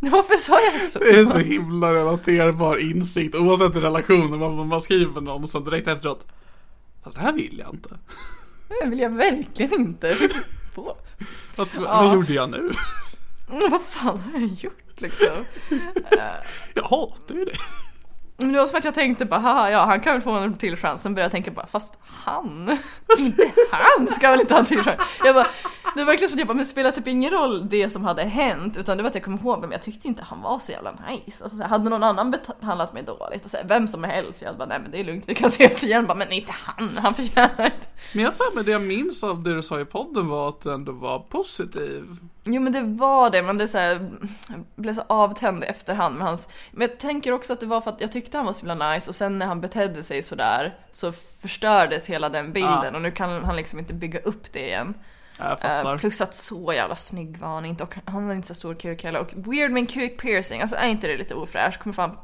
Varför sa jag så? Det är så himla relaterbar insikt oavsett i relationer. Man, man skriver med någon och sen direkt efteråt. Fast det här vill jag inte. Det vill jag verkligen inte. På. Vad, Ja. vad gjorde jag nu? Mm, Vad fan har jag gjort liksom? Jag hatar ju det. Men det var som att jag tänkte bara, haha, ja han kan väl få en till chans. Sen började jag tänka bara, fast han? Inte han ska väl inte ha en till chans? Jag bara, det var verkligen som att jag bara, men det spelar typ ingen roll det som hade hänt. Utan det var att jag kom ihåg, men jag tyckte inte han var så jävla nice. Alltså, så här, hade någon annan behandlat mig dåligt, alltså, vem som helst, jag bara, nej men det är lugnt, vi kan ses igen. Bara, men inte han, han förtjänar inte. Men jag för mig det jag minns av det du sa i podden var att du ändå var positiv. Jo men det var det, men det så här, jag blev så avtänd i efterhand med hans... Men jag tänker också att det var för att jag tyckte han var så himla nice och sen när han betedde sig sådär så förstördes hela den bilden Ja. och nu kan han liksom inte bygga upp det igen. Fattar. plus att så jävla snygg var han inte och han har inte så stor kuk heller. Och weird med kuk piercing, alltså är inte det lite ofräscht? Kommer fan...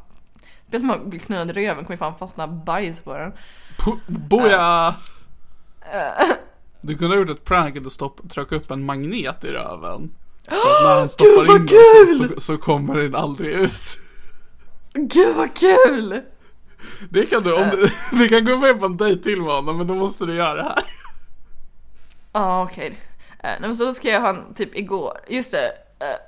Vet man blir knullad i röven kommer fan fastna bajs på den. Boja! Du kunde ha gjort ett prank och stopp, trycka upp en magnet i röven. Så att när han stoppar vad in den så, så, så kommer den aldrig ut. Gud vad kul! Det kan du, om du, du kan gå med på en dejt till med honom men då måste du göra det här. Ja okej. Eh, nej, men så skrev han typ igår, just det,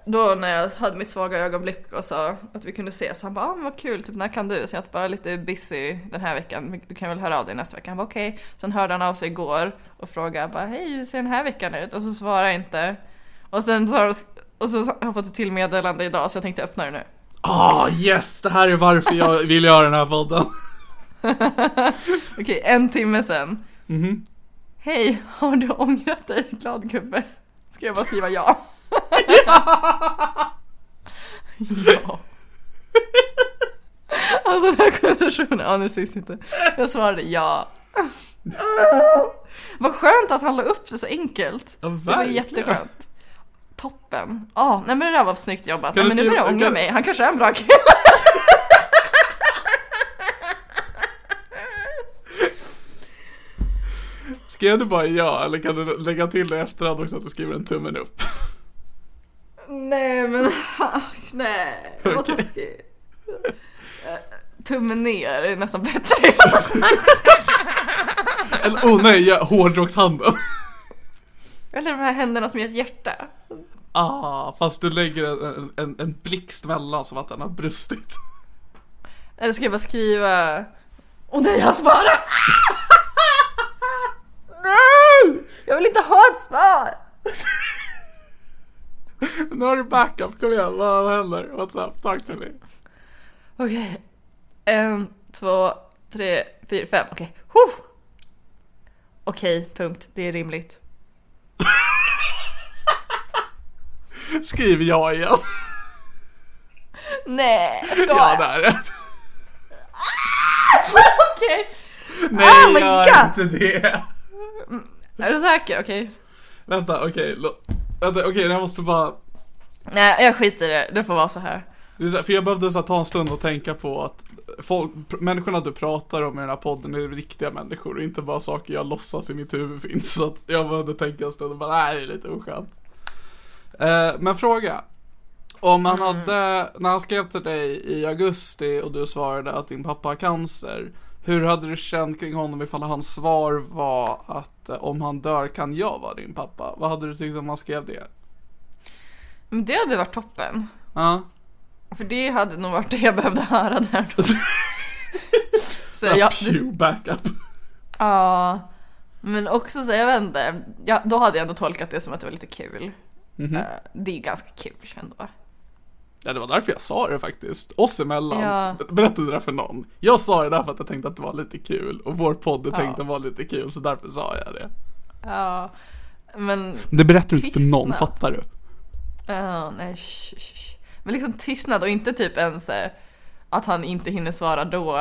då när jag hade mitt svaga ögonblick och sa att vi kunde ses. Han bara, ah, men vad kul, typ när kan du? Så jag bara lite busy den här veckan, du kan väl höra av dig nästa vecka? Han bara okej. Sen hörde han av sig igår och frågade bara, hej hur ser den här veckan ut? Och så svarade jag inte. Och sen så har, och så har jag fått ett till meddelande idag så jag tänkte öppna det nu. Ah yes, det här är varför jag vill göra den här podden. Okej, en timme sen. Mhm. Hej, har du ångrat dig glad gubbe? Ska jag bara skriva ja? Ja. Alltså den här konversationen, ja nu syns inte. Jag svarade ja. Vad skönt att han la upp det så enkelt. Ja, Det var jätteskönt. Toppen. Ja, nej men det där var snyggt jobbat. Kan Nej, men nu börjar jag ångra kan- mig. Han kanske är en bra kille. Skrev du bara ja eller kan du lägga till det efterhand också att du skriver en tummen upp? Nej men nej, vad Okej. taskigt. Eh, Tummen ner är nästan bättre i sådana fall. Eller oh nej, ja, hårdrockshanden. Eller de här händerna som gör ett hjärta. Ah, fast du lägger en, en, en blixt mellan som att den har brustit. Eller ska jag bara skriva... Åh nej, han svarar! nej! Jag vill inte ha ett svar! Nu har du backup, kom igen, vad, vad händer? What's up? Talk to me. Okej. En, två, tre, fyra, fem. Okej. Okay. Okej, punkt. Det är rimligt. Skriv ja igen. Nej, ska Ja, jag? det är det. Okej. Nej, Oh my gör God. inte det. Är du säker? Okej. Vänta, okej. lo- Vänta, okej, jag måste bara... Nej, jag skiter i det. Det får vara så här. Det är så här, För jag behövde så här, ta en stund och tänka på att folk, människorna du pratar om i den här podden är riktiga människor och inte bara saker jag låtsas i mitt huvud finns. Så att jag behövde tänka en stund och bara, nej det är lite oskönt. Eh, men fråga. Om han hade, när han skrev till dig i augusti och du svarade att din pappa har cancer. Hur hade du känt kring honom ifall hans svar var att eh, om han dör kan jag vara din pappa? Vad hade du tyckt om han skrev det? Men det hade varit toppen. Ja. För det hade nog varit det jag behövde höra där då. så Ja, jag, Pew backup. ja, men också så jag vet inte. Ja, då hade jag ändå tolkat det som att det var lite kul. Mhm. Eh, det är ganska kul ändå. Ja, det var därför jag sa det faktiskt. Oss emellan. Ja. Berättade det där för någon. Jag sa det därför att jag tänkte att det var lite kul. Och vår podd Ja. tänkte vara lite kul, så därför sa jag det. Ja, men Det berättar du inte för någon, fattar du? Ja, nej, sh, sh. Men liksom tystnad och inte typ ens eh, att han inte hinner svara då.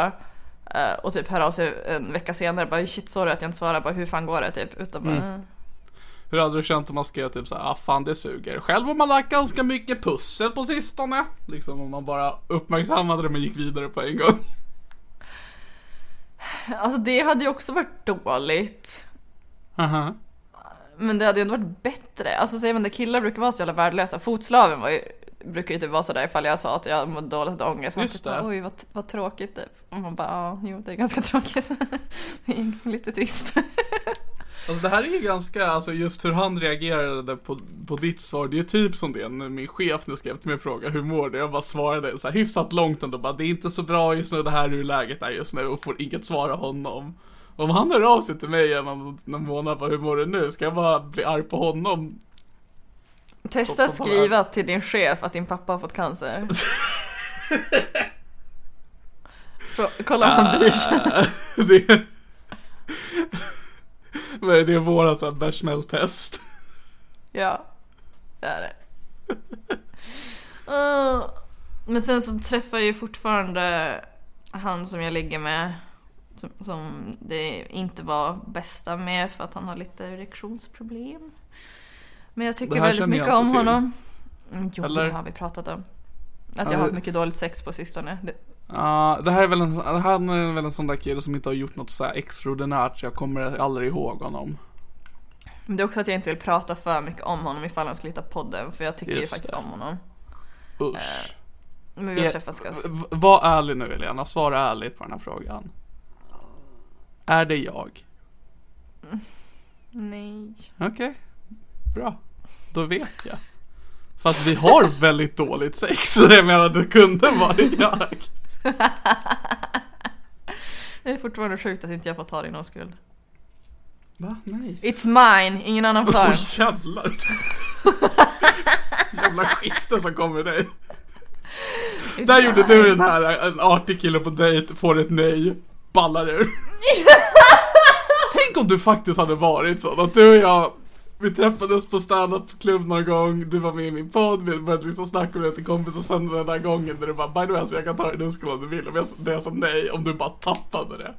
eh, Och typ hör av sig en vecka senare bara shit sorry att jag inte svarar, bara hur fan går det typ? Utan bara Mm. Hur hade du känt om man skrev typ såhär, ah fan det suger. Själv har man lagt ganska mycket pussel på sistone. Liksom om man bara uppmärksammade det men gick vidare på en gång. Alltså det hade ju också varit dåligt. Haha. Men det hade ju ändå varit bättre. Alltså säger man det, killar brukar vara så jävla värdelösa. Fotslaven var ju, brukar ju typ vara sådär ifall jag sa att jag mådde dåligt och ångest. Just typ det. Oj vad, vad tråkigt typ. Och man bara ja, jo det är ganska tråkigt. Lite trist. Alltså det här är ju ganska, alltså just hur han reagerade på, på ditt svar, det är ju typ som det när min chef nu skrev till mig och frågade hur mår du? Jag bara svarade så här hyfsat långt ändå bara, det är inte så bra just nu, det här är hur läget är just nu och får inget svar av honom. Om han hör av sig till mig om någon månad, bara, hur mår du nu? Ska jag bara bli arg på honom? Testa Så- skriva till din chef att din pappa har fått cancer. Kolla om han bryr sig. är det? Är vårat bechamel-test. Ja, det är det. Uh, men sen så träffar jag ju fortfarande han som jag ligger med Som, som det inte var bästa med för att han har lite erektionsproblem. Men jag tycker väldigt mycket om till. honom. Jo, Eller? det har vi pratat om. Att Ja, jag har haft mycket dåligt sex på sistone. Det, Ja, det här är väl en, han är väl en sån där kille som inte har gjort något så här extraordinärt, så jag kommer aldrig ihåg honom. men det är också att jag inte vill prata för mycket om honom ifall han skulle hitta podden. För jag tycker ju faktiskt det. om honom. Usch. Men vi har Eh, träffats ganska... Var ärlig nu Elena, svara ärligt på den här frågan. Är det jag? Nej. Okej, bra. Då vet jag. För att vi har väldigt dåligt sex, så jag menar det kunde varit jag. Det är fortfarande sjukt att inte jag får ta din oskuld. Va? Nej. It's mine, ingen annan får ta Åh den. jävlar. Jävla skifte som kommer dig. It's Där gjorde mine. du den här, en artig kille på dejt, får ett nej, ballar ur. Tänk om du faktiskt hade varit så, att du och jag, vi träffades på standup-klubb någon gång, du var med i min podd, vi började liksom snacka med till kompis och sen den där gången där du bara by the way, alltså jag kan ta din oskuld om du vill, om jag, det jag sa nej, om du bara tappade det.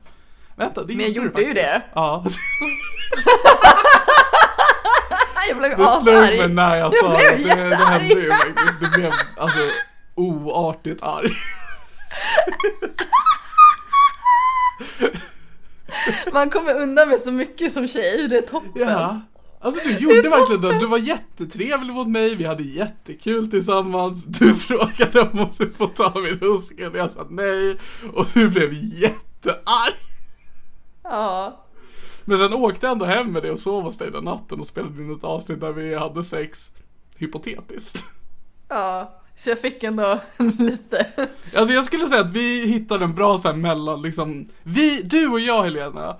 Vänta, det Men jag du gjorde ju det. Ja, Jag blev det slog mig asarg. när jag, Jag sa blev det, det, det hände ju faktiskt, du blev alltså oartigt arg. Man kommer undan med så mycket som tjej, det är toppen. Ja. Alltså du gjorde verkligen det. Du var jättetrevlig mot mig, vi hade jättekul tillsammans. Du frågade om du får ta min huskel, jag sa nej. Och du blev jättearg. Ja. Men sen åkte jag ändå hem med dig och sov hos dig den natten och spelade in ett avsnitt där vi hade sex hypotetiskt. Ja. Så jag fick ändå lite. Alltså jag skulle säga att vi hittade en bra så här mellan liksom, vi, du och jag Helena,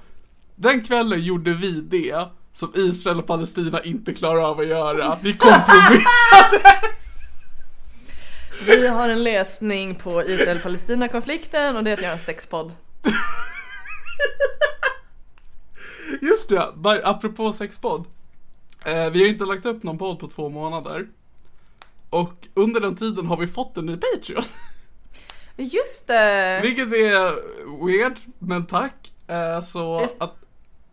den kvällen gjorde vi det som Israel och Palestina inte klarar av att göra. Vi kompromissade. Vi har en lösning på Israel-Palestina-konflikten och det är att göra en sexpodd. Just det, apropå sexpodd. Eh, vi har inte lagt upp någon podd på två månader. Och under den tiden har vi fått en ny Patreon. Just det! Vilket är weird, men tack. Eh, så att,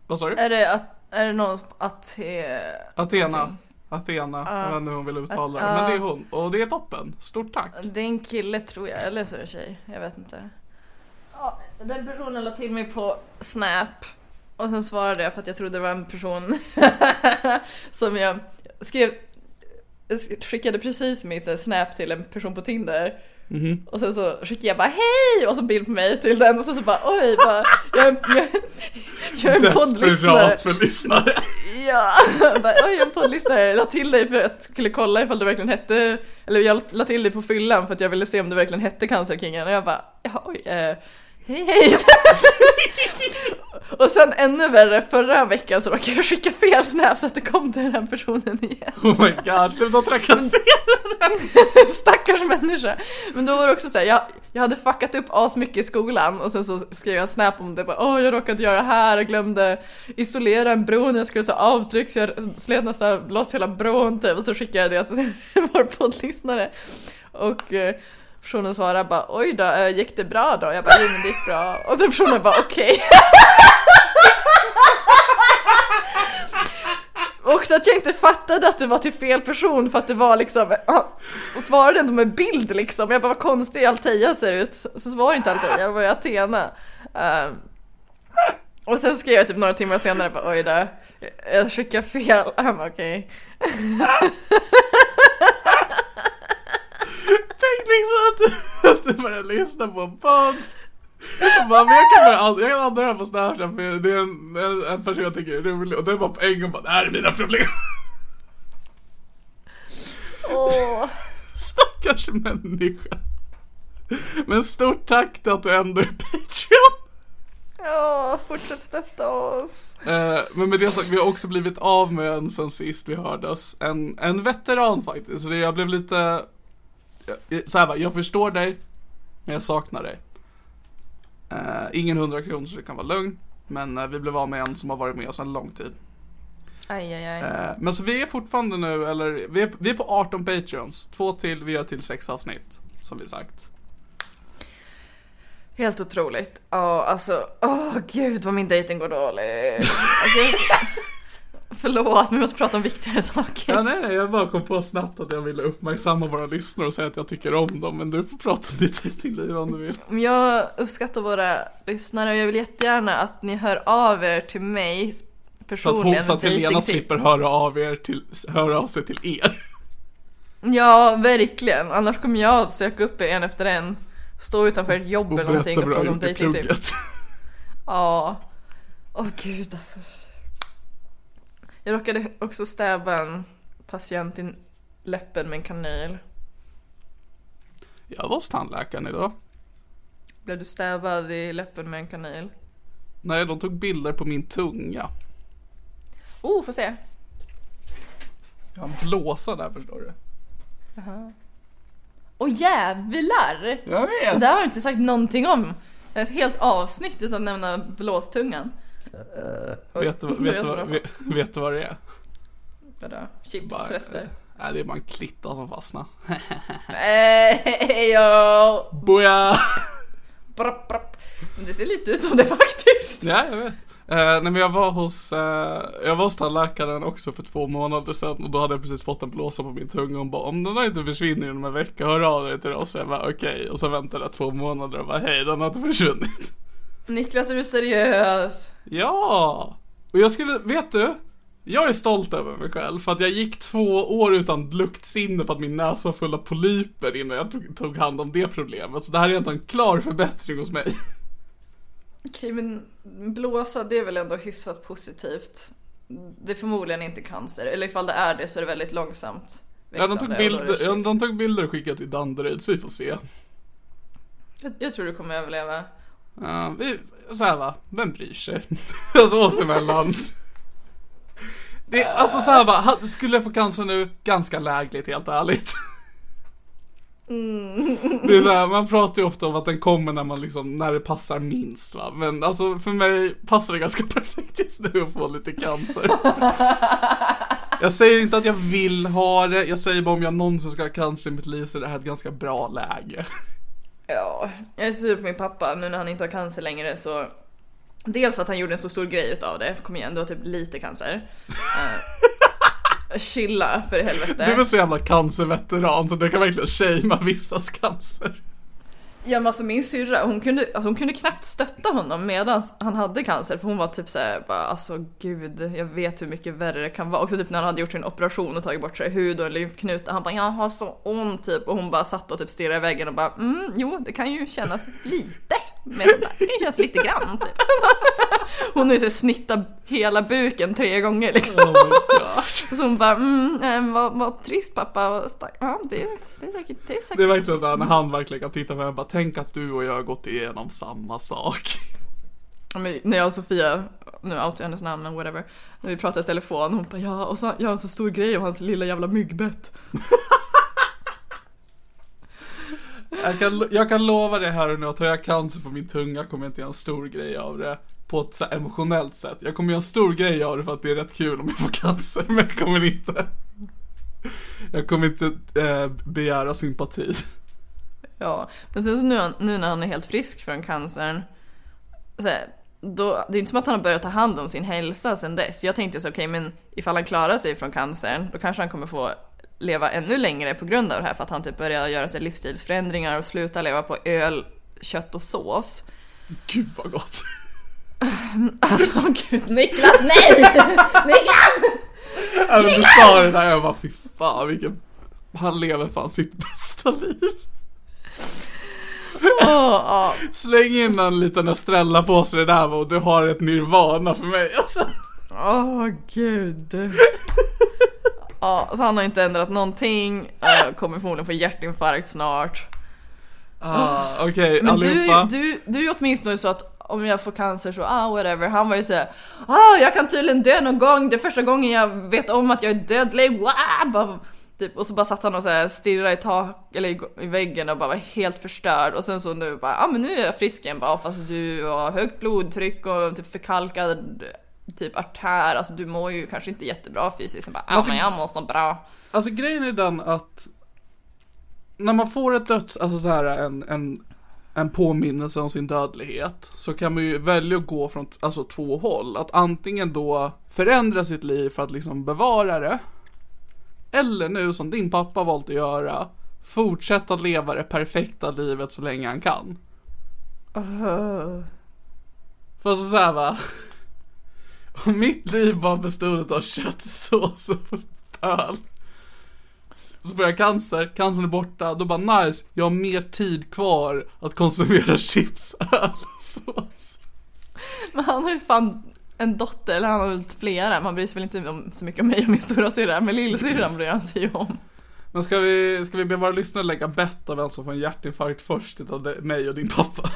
vad sa du? Är det, att, är det någon att... Eh, Athena. Athena, jag vet inte hur hon vill uttala det. Att- Men det är hon. Och det är toppen. Stort tack. det är en kille tror jag, eller så är det en tjej. Jag vet inte. Ja, den personen la till mig på Snap. Och sen svarade jag för att jag trodde det var en person som jag skrev jag skickade precis mitt här, snap till en person på Tinder Och sen så skickade jag bara hej! Och så bild på mig till den. Och sen så bara oj bara, jag, är, jag, jag är en poddlyssnare. Desperat för lyssnare. Ja, bara, oj jag är en poddlyssnare, jag la till dig för att jag skulle kolla ifall du verkligen hette Eller jag la till dig på fyllan för att jag ville se om du verkligen hette Cancerkingen. Och jag bara ja, oj, eh, hej hej Och sen ännu värre, förra veckan så råkade jag skicka fel snap så att det kom till den här personen igen Oh my god, sluta trakassera. Stackars människa. Men då var det också så här, jag, jag hade fuckat upp asmycket i skolan och sen så skrev jag en snap om det. Bara, Åh, jag råkade göra det här, jag glömde isolera en bro när jag skulle ta avtryck så jag slet nästan loss hela bron typ. Och så skickade jag det till vår poddlyssnare. Och eh, personen svarar bara, oj då, eh, gick det bra då? Jag bara, jo men det gick bra. Och så personen bara, okej. Också att jag inte fattade att det var till fel person för att det var liksom, eh, och svarade ändå med bild liksom. Jag bara vad konstig Alteja ser ut. Så svarade inte Alteja, det var ju Athena. Um, och sen skrev jag typ några timmar senare bara oj då, jag skickade fel. Han bara okej. Okay. liksom att, att du börjar lyssna på en podd. Och bara, men jag kan börja jag kan det här på Snapchat för det är en, en, en person jag tycker är rolig och den var på en gång bara det här är mina problem. Åh. Stackars människa. Men stort tack till att du ändå är Patreon. Ja, fortsätt stötta oss. Eh, men med det sagt, vi har också blivit av med en sen sist vi hördes. En, en veteran faktiskt. Så det, jag blev lite... Så här va, jag förstår dig, men jag saknar dig. Eh, ingen 100 kronor så det kan vara lugn. Men eh, vi blev av med en som har varit med oss en lång tid. Aj, aj, aj. Eh, men så vi är fortfarande nu, eller vi är, vi är på 18 Patreons. Två till, vi gör till sex avsnitt. Som vi sagt. Helt otroligt. Ja, alltså, åh gud vad min dejting går dåligt. Alltså, jag... Förlåt, men vi måste prata om viktigare saker. Ja, nej, jag bara kom på snabbt att jag ville uppmärksamma våra lyssnare och säga att jag tycker om dem. Men du får prata om ditt dejtingliv om du vill. Jag uppskattar våra lyssnare och jag vill jättegärna att ni hör av er till mig Så att, hon, personligen så att Helena slipper höra av, er till, höra av sig till er. Ja, verkligen. Annars kommer jag söka upp er en efter en. Stå utanför ett jobb Och eller någonting och fråga om dejtingtips. Ja. Åh gud alltså. Jag råkade också stäba en patient i läppen med en kanyl. Jag var hos tandläkaren idag. Blev du stäbad i läppen med en kanyl? Nej, de tog bilder på min tunga. Oh, får se. Jag har en blåsa där förstår du. Åh jävlar! Jag Det vet! där har du inte sagt någonting om. Ett helt avsnitt utan att nämna blåstungan. Oj, Vet du, vet, du, vet, vet du vad det är? Vadå? Chipsrester? eh, Nej, det är bara en klitta som fastnar. Nej, yo. Boja! Brapp, brapp. Men det ser lite ut som det faktiskt. Ja, jag vet. Eh, nej men jag var hos, eh, jag var hos tandläkaren också för två månader sedan och då hade jag precis fått en blåsa på min tunga och bara om den här inte försvinner inom en vecka, hör av dig till oss. Så jag bara okej och så väntade jag två månader och bara hej den har inte försvunnit. Niklas, är du seriös? Ja! Och jag skulle, vet du? Jag är stolt över mig själv för att jag gick två år utan luktsinne för att min näsa var full av polyper innan jag tog, tog hand om det problemet. Så det här är ändå en klar förbättring hos mig. Okej, men blåsa det är väl ändå hyfsat positivt. Det är förmodligen inte cancer, eller ifall det är det så är det väldigt långsamt Ja, de tog, bilder, de tog bilder och skickade till Danderyd så vi får se. jag, jag tror du kommer överleva. Ja, vi, så här va, vem bryr sig? alltså oss emellan. Det, alltså så här va, skulle jag få cancer nu, ganska lägligt helt ärligt. Det är så här, man pratar ju ofta om att den kommer när man liksom, när det passar minst va. Men alltså för mig passar det ganska perfekt just nu att få lite cancer. Jag säger inte att jag vill ha det, jag säger bara om jag någonsin ska ha cancer i mitt liv så är det här ett ganska bra läge. Ja, jag är sur på min pappa nu när han inte har cancer längre så Dels för att han gjorde en så stor grej utav det, kom igen du har typ lite cancer. Uh, chilla för i helvete. Du är så jävla cancerveteran så du kan verkligen shamea vissas cancer. Ja men alltså min syrra hon kunde, alltså, hon kunde knappt stötta honom medan han hade cancer för hon var typ såhär bara alltså gud jag vet hur mycket värre det kan vara. Också typ när han hade gjort sin operation och tagit bort sig hud och en lymfknut han bara jag har så ont typ och hon bara satt och typ stirrade i väggen och bara mm jo det kan ju kännas lite men sånt där. det kan ju kännas lite grann typ. Hon har ju så snittat hela buken tre gånger liksom. Oh. Så hon bara mm eh, vad, vad trist pappa, vad. Ja det, det är säkert, det är säkert. Det är verkligen där när han verkligen kan titta på mig och bara tänk att du och jag har gått igenom samma sak. Men när jag och Sofia, nu outar jag hennes namn men whatever, när vi pratade i telefon, hon bara ja och så jag har en så stor grej om hans lilla jävla myggbett. Jag kan, jag kan lova det här och nu att har jag cancer på min tunga kommer jag inte göra en stor grej av det. På ett så emotionellt sätt. Jag kommer göra en stor grej av det för att det är rätt kul om jag får cancer. Men jag kommer inte. Jag kommer inte eh, begära sympati. Ja, men sen så nu, nu när han är helt frisk från cancern, så här, då, det är inte som att han har börjat ta hand om sin hälsa sen dess. Jag tänkte så okej men ifall han klarar sig från cancern, då kanske han kommer få leva ännu längre på grund av det här för att han typ börjar göra sig livsstilsförändringar och sluta leva på öl, kött och sås. Gud vad gott. Alltså gud, Niklas nej! Niklas! Även du sa det där jag bara fy fan vilken. Han lever fan sitt bästa liv. Åh, ja. Släng in en liten Estrella-påse i det där och du har ett nirvana för mig alltså. Åh gud. Ja, så han har inte ändrat någonting, eh, kommer förmodligen få hjärtinfarkt snart. Ah, Okej Men du, allihopa. du, du är åtminstone så att om jag får cancer så, ah whatever. Han var ju såhär, ah jag kan tydligen dö någon gång, det är första gången jag vet om att jag är dödlig, wow! Typ, och så bara satt han och så här stirrade i tak, eller i, i väggen och bara var helt förstörd. Och sen så nu bara, ah men nu är jag frisk igen bara fast du har högt blodtryck och typ förkalkad typ artär, alltså du mår ju kanske inte jättebra fysiskt. Bara, ah Alltså- men jag mår så bra. Alltså grejen är den att när man får ett döds, alltså så här en, en, en påminnelse om sin dödlighet så kan man ju välja att gå från alltså, två håll. Att antingen då förändra sitt liv för att liksom bevara det. Eller nu som din pappa valt att göra, fortsätta leva det perfekta livet så länge han kan. För så såhär va. Om mitt liv bara bestod av köttsås och öl. Så får jag cancer, cancern är borta, då bara nice, jag har mer tid kvar att konsumera chips, öl och sås. Men han har ju fan en dotter, eller han har väl flera, man bryr sig väl inte om, så mycket om mig och min stora syra men lillsyrran bryr han sig ju om. Men ska vi, ska vi be våra lyssnare lägga bett av vem som får en hjärtinfarkt först utav mig och din pappa?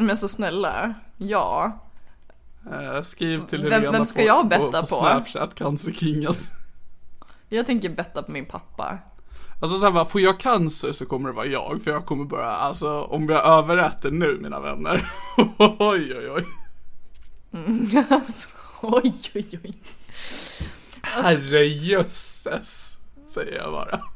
Men så snälla, ja. Eh, skriv till Vem- Helena vem ska jag betta på, på? Snapchat, cancerkingen. Jag tänker betta på min pappa. Alltså såhär bara, får jag cancer så kommer det vara jag, för jag kommer bara, alltså om jag överäter nu mina vänner. oj oj oj. Alltså, oj oj oj. Herrejösses, säger jag bara.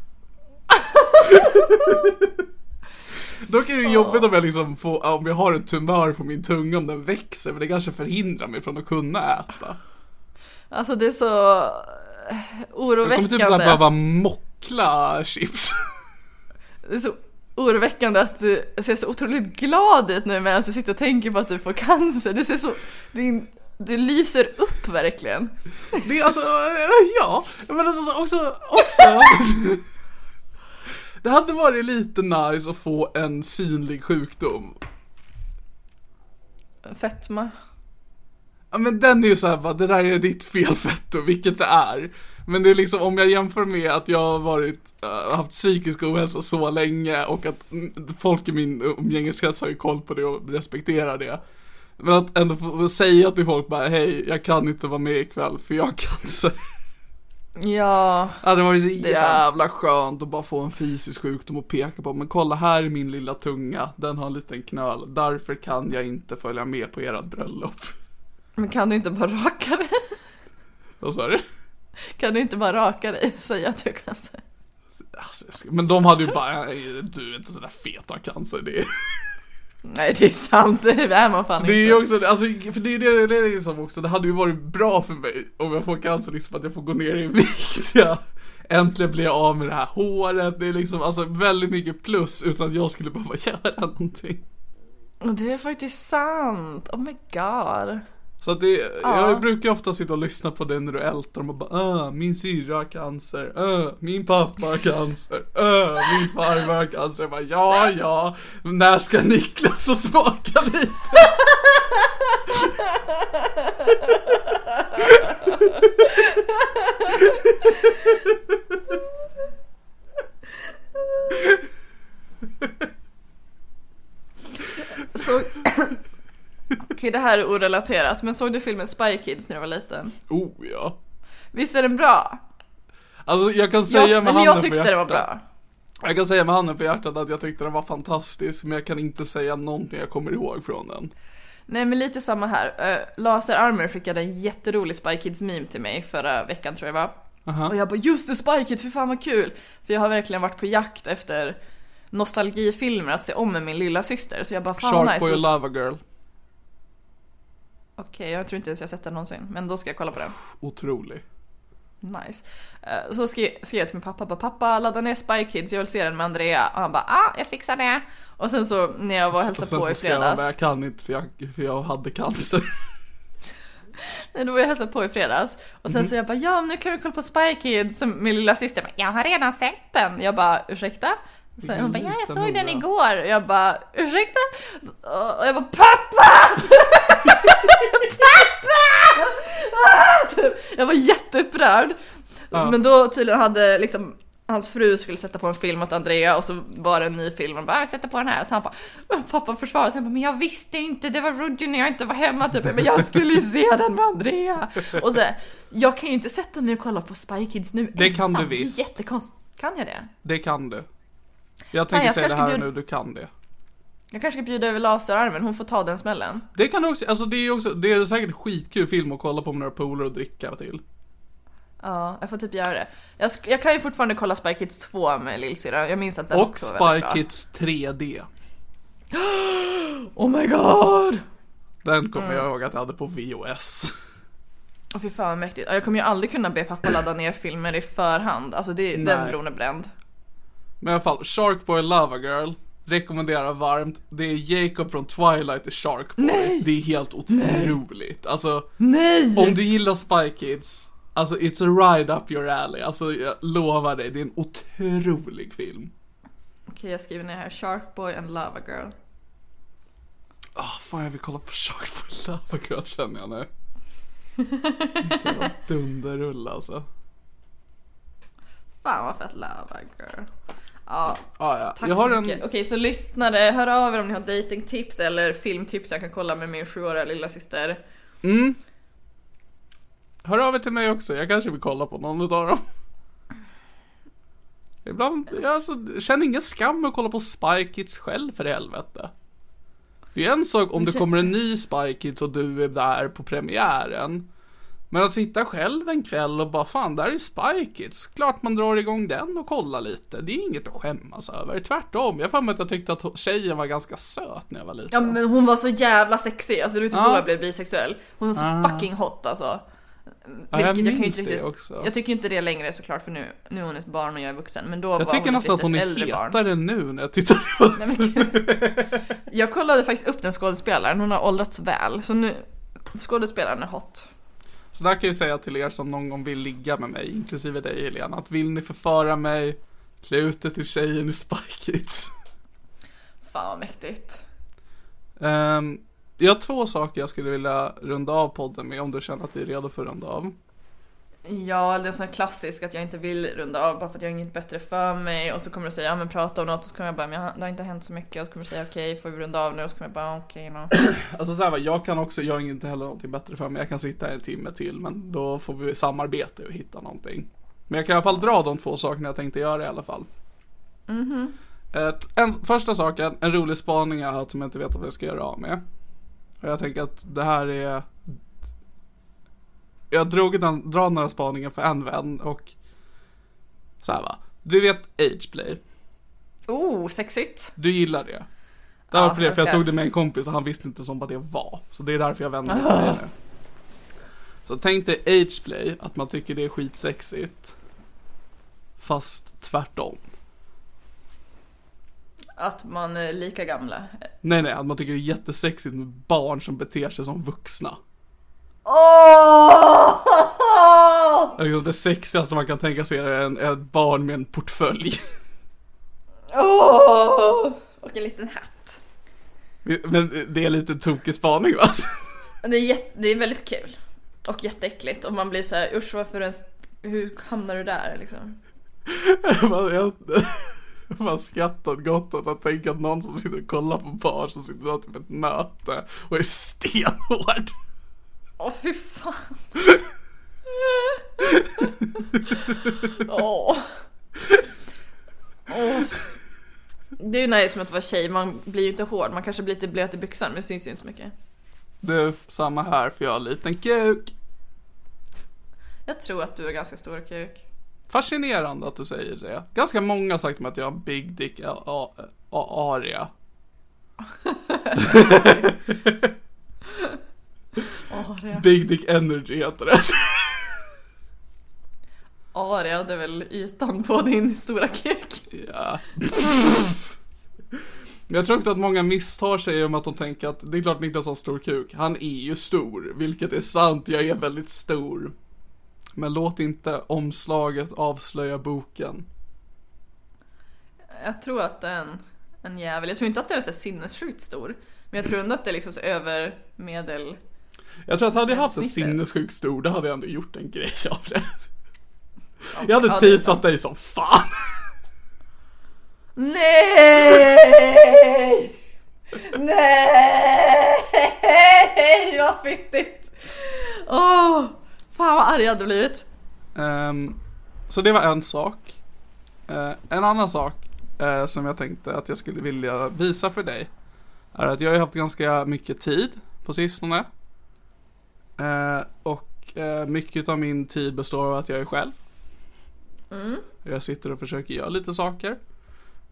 Dock är det jobbigt om jag liksom får, om jag har en tumör på min tunga om den växer, för det kanske förhindrar mig från att kunna äta. Alltså det är så eh, Jag kommer oroväckande. typ såhär behöva mockla chips. Det är så oroväckande att du ser så otroligt glad ut nu medan du sitter och tänker på att du får cancer. Du ser så, din, du lyser upp verkligen. Det är alltså, eh, ja, men alltså också, också. Det hade varit lite nice att få en synlig sjukdom. Fetma. Ja men den är ju såhär bara, det där är ditt fel fetto, vilket det är. Men det är liksom om jag jämför med att jag har varit, äh, haft psykisk ohälsa så länge och att mm, folk i min umgängeskrets har ju koll på det och respekterar det. Men att ändå få säga till folk bara, hej, jag kan inte vara med ikväll för jag har cancer. Ja, det var ju så är sant. jävla skönt att bara få en fysisk sjukdom och peka på. Men kolla här är min lilla tunga, den har en liten knöl. Därför kan jag inte följa med på ert bröllop. men kan du inte bara raka dig? Vad sa du? Kan du inte bara raka dig säga att du har cancer? Alltså. Men de hade ju bara, "Nej, du är inte sådär fet har cancer. Det är, Nej det är sant, det är man fan det är ju också, alltså, för det är det, det är liksom också, det hade ju varit bra för mig om jag får cancer, liksom att jag får gå ner i vikt. Ja. Äntligen blir jag av med det här håret, det är liksom alltså väldigt mycket plus utan att jag skulle behöva göra någonting. Det är faktiskt sant, oh my god. Så att det, Ja. jag brukar ofta sitta och lyssna på det när du ältar och bara äh, min syrra har cancer, äh, min pappa har cancer, äh, min farmor har cancer. Jag bara ja, ja, när ska Niklas få smaka lite? Så... Okej det här är orelaterat, men såg du filmen Spy Kids när du var liten? Oh ja. Visst är den bra? Alltså jag kan säga Ja, med men handen jag tyckte på det var bra. Jag kan säga med handen på hjärtat att jag tyckte den var fantastisk, men jag kan inte säga någonting jag kommer ihåg från den. Nej men lite samma här. Uh, Laser Armor skickade en jätterolig Spy Kids meme till mig förra veckan tror jag det var. Och jag bara just det Spy Kids, för fan vad kul! För jag har verkligen varit på jakt efter nostalgifilmer att se om med min lilla syster så jag bara fan Sharkboy nice. och Lava Girl. Okej, jag tror inte ens jag sett den någonsin, men då ska jag kolla på den. Otrolig. Nice. Eh, Så skrev, jag till min pappa, bara, pappa ladda ner Spy Kids, jag vill se den med Andrea. Och han bara, ah jag fixar det. Och sen så när jag var och hälsade sen på så i skrev han fredags. bara, jag kan inte för jag, för jag hade cancer. Nej, då var jag hälsade på i fredags. Och sen så jag bara, ja nu kan vi kolla på Spy Kids. Så min lilla syster bara, jag har redan sett den. Jag bara, ursäkta? Sen hon bara, ja jag såg den hora." igår. Jag bara, ursäkta? Och jag bara, pappa! pappa! Jag var jätteupprörd. Men då tydligen hade liksom Hans fru skulle sätta på en film åt Andrea och så var det en ny film och bara jag sätter på den här. Så han bara, pappa försvarade sig, men jag visste inte, det var Rudy när jag inte var hemma typ. Men jag skulle ju se den med Andrea. Och så, jag kan ju inte sätta mig och kolla på Spy Kids nu Det kan ensam. du visst. Det är jättekonstigt. Kan jag det? Det kan du. Jag tänker jag säga det här bjud- nu, du kan det. Jag kanske ska bjuda över laserarmen, hon får ta den smällen. Det kan du också, alltså det är också, det är säkert skitkul film att kolla på med några polare och dricka till. Ja, jag får typ göra det. Jag, jag kan ju fortfarande kolla Spy Kids 2 med lillsyrra. Jag minns att den Och också var väldigt Spy. Kids 3D. Oh my god! Den kommer jag ihåg att jag hade på VOS. Åh fy fan mäktigt. Ja, Jag kommer ju aldrig kunna be pappa ladda ner filmer i förhand. Alltså det, den Nej. bron är bränd. Men i alla fall, Sharkboy Lava Girl rekommenderar varmt. Det är Jacob från Twilight i Sharkboy. Nej! Det är helt otroligt. Alltså, Nej! om du gillar Spy Kids, alltså it's a ride up your alley. Alltså jag lovar dig, det är en otrolig film. Okej jag skriver ner här, Sharkboy and Lava Girl. Ah, fan jag vill kolla på Sharkboy Lava Girl känner jag nu. Dunderrulle alltså. Fan vad fett Lava Girl. Ja, Ah, ja. tack jag har så en, mycket. Okej så lyssnare, hör av er om ni har datingtips eller filmtips jag kan kolla med min sjuåriga lilla syster. Mm. Hör av er till mig också, jag kanske vill kolla på någon utav dem. Ibland, jag alltså, känner ingen skam med att kolla på Spy Kids själv för i helvete. Det är en sak om det kommer en ny Spy Kids och du är där på premiären. Men att sitta själv en kväll och bara fan, där är Spy Kids. Klart man drar igång den och kollar lite. Det är inget att skämmas över. Tvärtom, jag för att jag tyckte att tjejen var ganska söt när jag var liten. Ja men hon var så jävla sexig, alltså det var typ Ja. då jag blev bisexuell. Hon var så fucking hot alltså. Ja, jag ju minns det riktigt- också. Jag tycker inte det längre såklart för nu, nu är hon ett barn och jag är vuxen. Men då Jag var tycker hon nästan att hon är äldre barn. hetare nu när jag tittar gud. Jag kollade faktiskt upp den skådespelaren, hon har åldrats väl. Så nu, skådespelaren är hot. Så där kan jag säga till er som någon gång vill ligga med mig, inklusive dig Helena, att vill ni förföra mig, klä ut er till tjejen i Spy Kids. Fan vad mäktigt. Ehm, jag har två saker jag skulle vilja runda av podden med om du känner att vi är redo för att runda av. Ja, det är sån klassisk att jag inte vill runda av bara för att jag har inget bättre för mig och så kommer du säga ja men prata om något och så kommer jag bara men jag, det har inte hänt så mycket och så kommer du säga okej får vi runda av nu och så kommer jag bara okej då. Alltså så här, jag kan också, jag har inte heller någonting bättre för mig, jag kan sitta en timme till men då får vi samarbeta och hitta någonting. Men jag kan i alla fall dra de två sakerna jag tänkte göra i alla fall. Ett- en, första saken, en rolig spaning jag har haft som jag inte vet vad jag ska göra av med. Och jag tänker att det här är... Jag drog den, drar några spaningar för en vän och... Så här va. Du vet Ageplay. Oh, sexigt! Du gillar det. Det var Ja, på det, för jag tog det med en kompis och han visste inte som vad det var. Så det är därför jag vänder mig till dig nu. Så tänk dig Ageplay, att man tycker det är skitsexigt. Fast tvärtom. Att man är lika gamla. Nej nej, att man tycker det är jättesexigt med barn som beter sig som vuxna. Åh! Liksom det sexigaste man kan tänka sig är en, ett barn med en portfölj. Åh! Och en liten hatt. Men det är lite tokig spaning va? Det är, jätte, det är väldigt kul. Och jätteäckligt. Och man blir så här, usch varför ens, hur hamnar du där liksom? Man- Jag har skrattat gott åt att tänka att någon som sitter och kollar på barn som sitter där typ ett möte och är stenhård. Åh fy fan. Åh. Åh. Det är ju nice med att vara tjej, man blir ju inte hård, man kanske blir lite blöt i byxan men det syns ju inte så mycket. Du, samma här för jag har en liten kuk. Jag tror att du är ganska stor kuk. Fascinerande att du säger det. Ganska många har sagt mig att jag har big dick a- a- a- aria. Aria. Big dick energy heter det. Aria, det är väl ytan på din stora kuk? Ja. Jag tror också att många misstar sig om att de tänker att det är klart Niklas har stor kuk. Han är ju stor, vilket är sant. Jag är väldigt stor. Men låt inte omslaget avslöja boken. Jag tror att det är en, en jävel. Jag tror inte att den är så sinnessjukt stor. Men jag tror ändå att det är liksom så över medel. Jag tror att hade jag haft en sinnessjukt stor, då hade jag ändå gjort en grej av det. Jag Ja, hade är teasat dig som fan. Nej! Nej! Vad fittigt! Åh! fan vad arg jag hade blivit. Ehm, så det var en sak. Eh, en annan sak eh, som jag tänkte att jag skulle vilja visa för dig. Är att jag har haft ganska mycket tid på sistone. Eh, och eh, mycket av min tid består av att jag är själv. Jag sitter och försöker göra lite saker.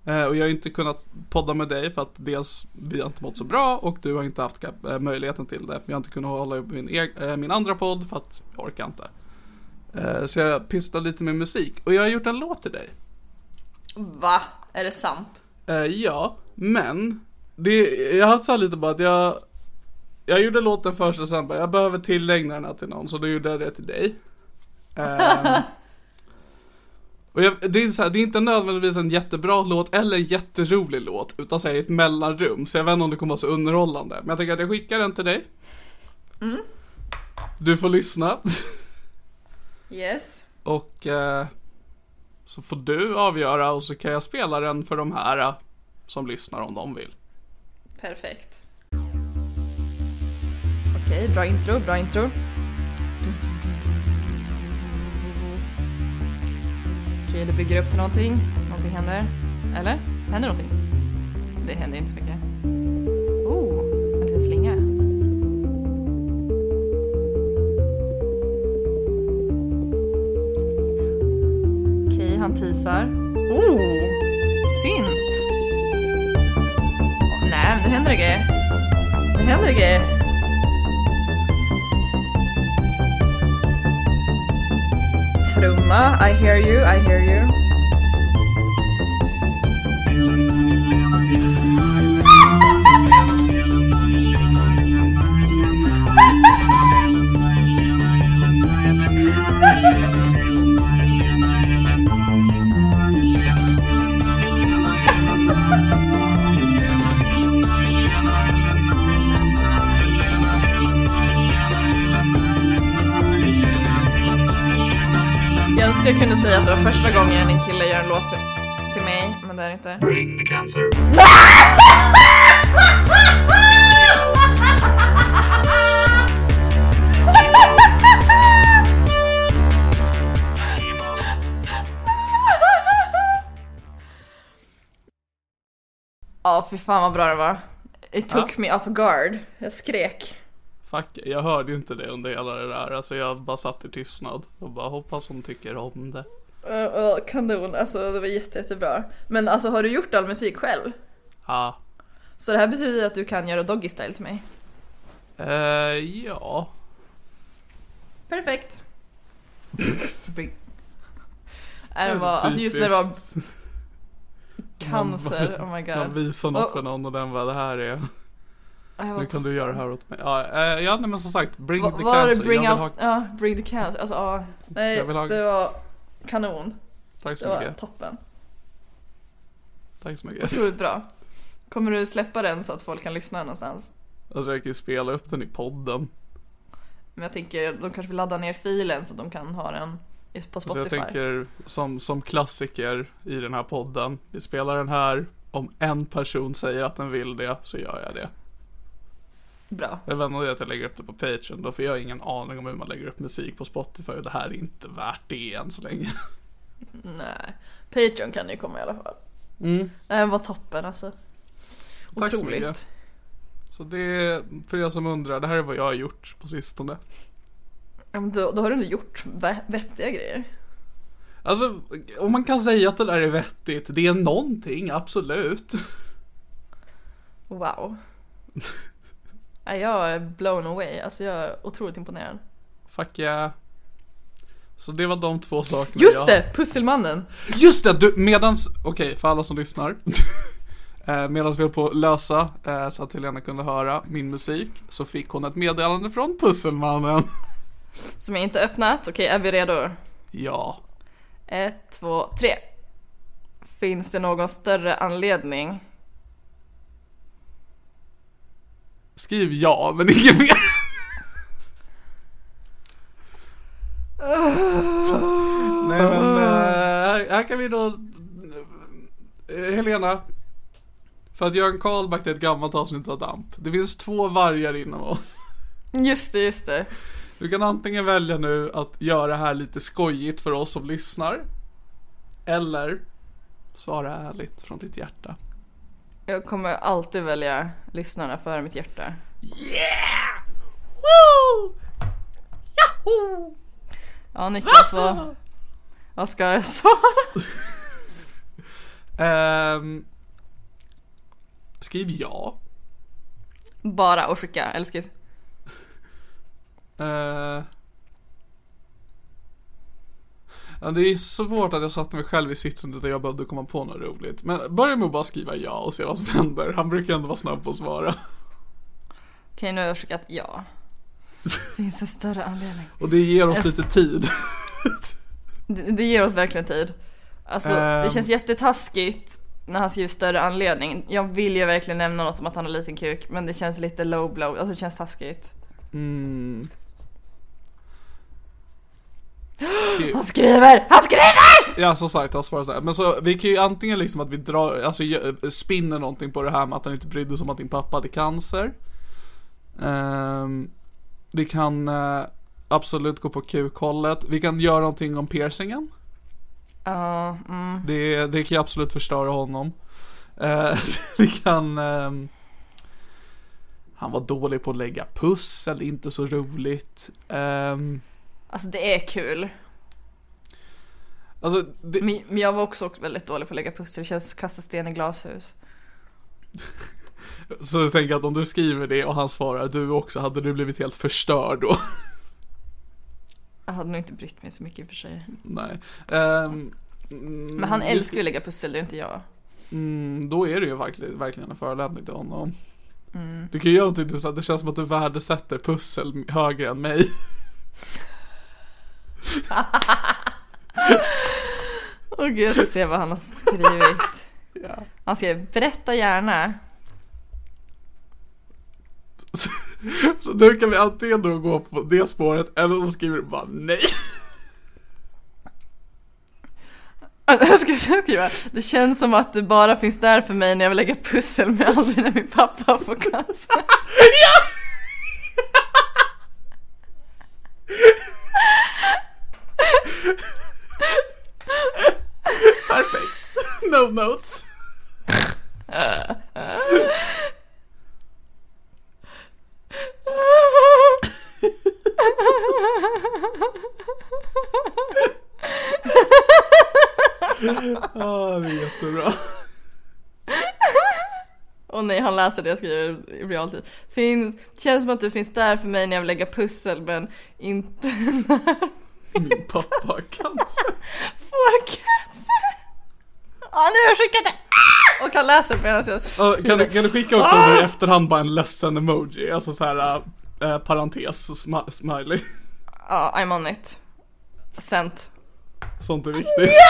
Eh, och jag har inte kunnat podda med dig för att dels vi har inte mått så bra och du har inte haft eh, möjligheten till det. Jag har inte kunnat hålla upp min, eg- eh, min andra podd för att jag orkar inte. Så jag pysslar lite med musik och jag har gjort en låt till dig. Va? Är det sant? Ja, men det, jag har haft så här lite bara att jag Jag gjorde låten först och sen bara, jag behöver tillägna den här till någon så då gjorde jag det till dig. Ehm, och jag, det, är så här, det är inte nödvändigtvis en jättebra låt eller en jätterolig låt utan så här, ett mellanrum. Så jag vet inte om det kommer vara så underhållande. Men jag tänker att jag skickar den till dig. Du får lyssna. Yes. Och eh, så får du avgöra och så kan jag spela den för de här eh, som lyssnar om de vill. Perfekt. Okej, bra intro, bra intro. Okej, det bygger upp till någonting. Någonting händer. Eller? Händer någonting? Det händer inte så mycket. Oh, en liten slinga. Okej, han teasar. Oh, synt. Nej, nu händer det grejer. Nu händer det grejer. I hear you, I hear you. Önskar jag kunde säga att det var första gången en kille gör en låt till, mig, men det är det inte. Bring the cancer. Ja, fy fan vad bra det var. It took me off guard. Jag skrek. Fuck, jag hörde ju inte det under hela det där. Alltså jag bara satt i tystnad och bara hoppas hon tycker om det. Uh, uh, kanon, alltså det var jätte, jättebra. Men alltså har du gjort all musik själv? Ja. Så det här betyder att du kan göra doggy style till mig? Eh, ja. Perfekt. Nej, det så var, alltså just när det var cancer, oh my Man god. visar något för någon och den bara det här är, nu kan du göra det här åt mig. Ja, eh, ja nej, men som sagt, bring Va- the var det cancer. bring jag vill out, ha, ja, bring the cancer, alltså ja. Nej, Jag ha- det var kanon. tack Det så var mycket. toppen. Tack så mycket. Otroligt bra. Kommer du släppa den så att folk kan lyssna någonstans? Alltså jag kan ju spela upp den i podden. Men jag tänker, de kanske vill ladda ner filen så de kan ha den på Så jag Spotify. tänker som, som klassiker i den här podden. Vi spelar den här. Om en person säger att den vill det så gör jag det. Bra. Jag vet inte att jag lägger upp det på Patreon då för jag har ingen aning om hur man lägger upp musik på Spotify och det här är inte värt det än så länge. Nej. Patreon kan ju komma i alla fall. Mm. Nej, det var toppen alltså. Tack så Otroligt. mycket. Så det är för er som undrar, det här är vad jag har gjort på sistone. Men Då, då har du ändå gjort vettiga grejer. Alltså, om man kan säga att det där är vettigt, det är någonting, absolut. Wow. Jag är blown away. Alltså jag är otroligt imponerad. Fuck yeah. Så det var de två sakerna Just jag... det! Pusselmannen! Just det! Du, medans, okej för alla som lyssnar. eh, medans vi höll på att lösa eh, så att Helena kunde höra min musik så fick hon ett meddelande från Pusselmannen. Som jag inte öppnat. Okej, är vi redo? ja. Ett, två, tre. Finns det någon större anledning? Skriv ja, men inget mer. Nej men, eh, här, här kan vi då eh, Helena. För att göra en callback till ett gammalt avsnitt av DAMP. Det finns två vargar inom oss. Just det, just det. Du kan antingen välja nu att göra det här lite skojigt för oss som lyssnar Eller Svara ärligt från ditt hjärta Jag kommer alltid välja lyssnarna före mitt hjärta. Yeah! Woo! Yahoo! Ja, Niklas, vad, vad ska jag svara? Ehm, skriv ja. Bara och skicka, eller skriv. Eh, ja, det är svårt att jag satte mig själv i sitsen där jag behövde komma på något roligt. Men börja med att bara skriva ja och se vad som händer. Han brukar ändå vara snabb på att svara. Okej, nu har jag skickat ja. Finns en större anledning. Och det ger oss Jag- lite tid. Det, det ger oss verkligen tid. Alltså, det Ehm. känns jättetaskigt när han skriver större anledning. Jag vill ju verkligen nämna något om att han har liten kuk, men det känns lite low blow. Alltså det känns taskigt. Mm. Han skriver! Han skriver! Ja som sagt, han svarar sådär. Men så vi kan ju antingen liksom att vi drar, alltså spinner någonting på det här med att han inte brydde sig om att din pappa hade cancer. Ehm, vi kan eh, absolut gå på kukhållet. Vi kan göra någonting om piercingen. Ja, mm. Det, det kan ju absolut förstöra honom. Eh, vi kan... ehm, han var dålig på att lägga pussel, inte så roligt. Ehm, Alltså det är kul. Alltså, det, Men, men jag var också väldigt dålig på att lägga pussel. Det känns kasta sten i glashus. så jag tänker att om du skriver det och han svarar du också, hade du blivit helt förstörd då? Jag hade nog inte brytt mig så mycket i och för sig. Nej. Ehm, Men han älskar ju att lägga pussel, det är inte jag. Mm, då är det ju verkligen, verkligen en förolämpning till honom. Mm. Du kan ju göra någonting, du, så att det känns som att du värdesätter pussel högre än mig. Åh gud, jag ska se vad han har skrivit. Ja. Han skrev berätta gärna. Så nu kan vi antingen då gå på det spåret eller så skriver du bara nej. Jag ska skriva, det känns som att du bara finns där för mig när jag vill lägga pussel men aldrig när min pappa får cancer. Perfekt. No notes. Ja, det är jättebra. Och nej, han läser det jag skriver i realtid. Finns, känns som att du finns där för mig när jag vill lägga pussel men inte när Min pappa har cancer. får cancer. Ja, nu har jag skickat det! Ah! Och han läser medan jag Ja, kan, du, kan du skicka också nu i efterhand bara en ledsen emoji? Alltså så här äh, parentes, smi- smiley. Ja, I'm on it. Sent. Sånt är viktigt.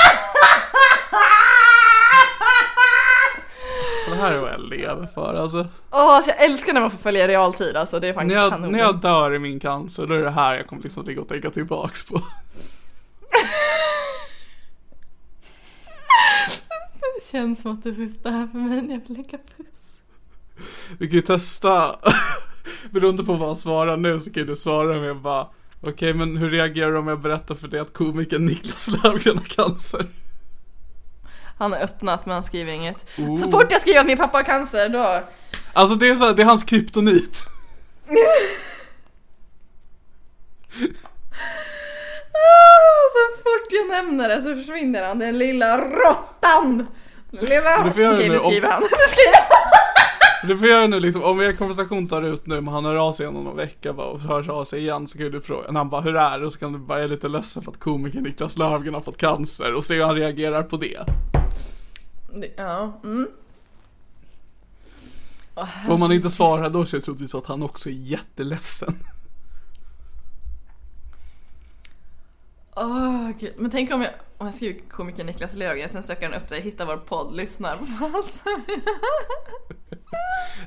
Det här är vad jag lever för alltså. Åh, alltså jag älskar när man får följa realtid alltså, det är fan När jag, kanon. när jag dör i min cancer, då är det här jag kommer liksom ligga och tänka tillbaks på. Det känns som att du finns där för mig när jag vill lägga puss. Du kan ju testa, beroende på vad han svarar nu så kan du svara med bara Okej men hur reagerar du om jag berättar för dig att komikern Niklas Löfgren har cancer? Han har öppnat men han skriver inget. Oh. Så fort jag skriver att min pappa har cancer då... Alltså det är så det är hans kryptonit. Så fort jag nämner det så försvinner han, den lilla råttan! Lilla... Okej nu skriver han, nu skriver han! Du får göra nu liksom, om er konversation tar ut nu men han hör av sig inom någon vecka bara, och hör av sig igen så kan du fråga, när han bara hur är det? Och så kan du bara, jag är lite ledsen för att komikern Niklas Löfgren har fått cancer och se hur han reagerar på det. Det- Ja, mm. För om man inte svarar då så är det troligtvis så att han också är jätteledsen. Åh gud, men tänk om jag, om jag skriver komiker Niklas Löfgren, sen söker han upp dig, hittar vår podd, lyssnar på allt.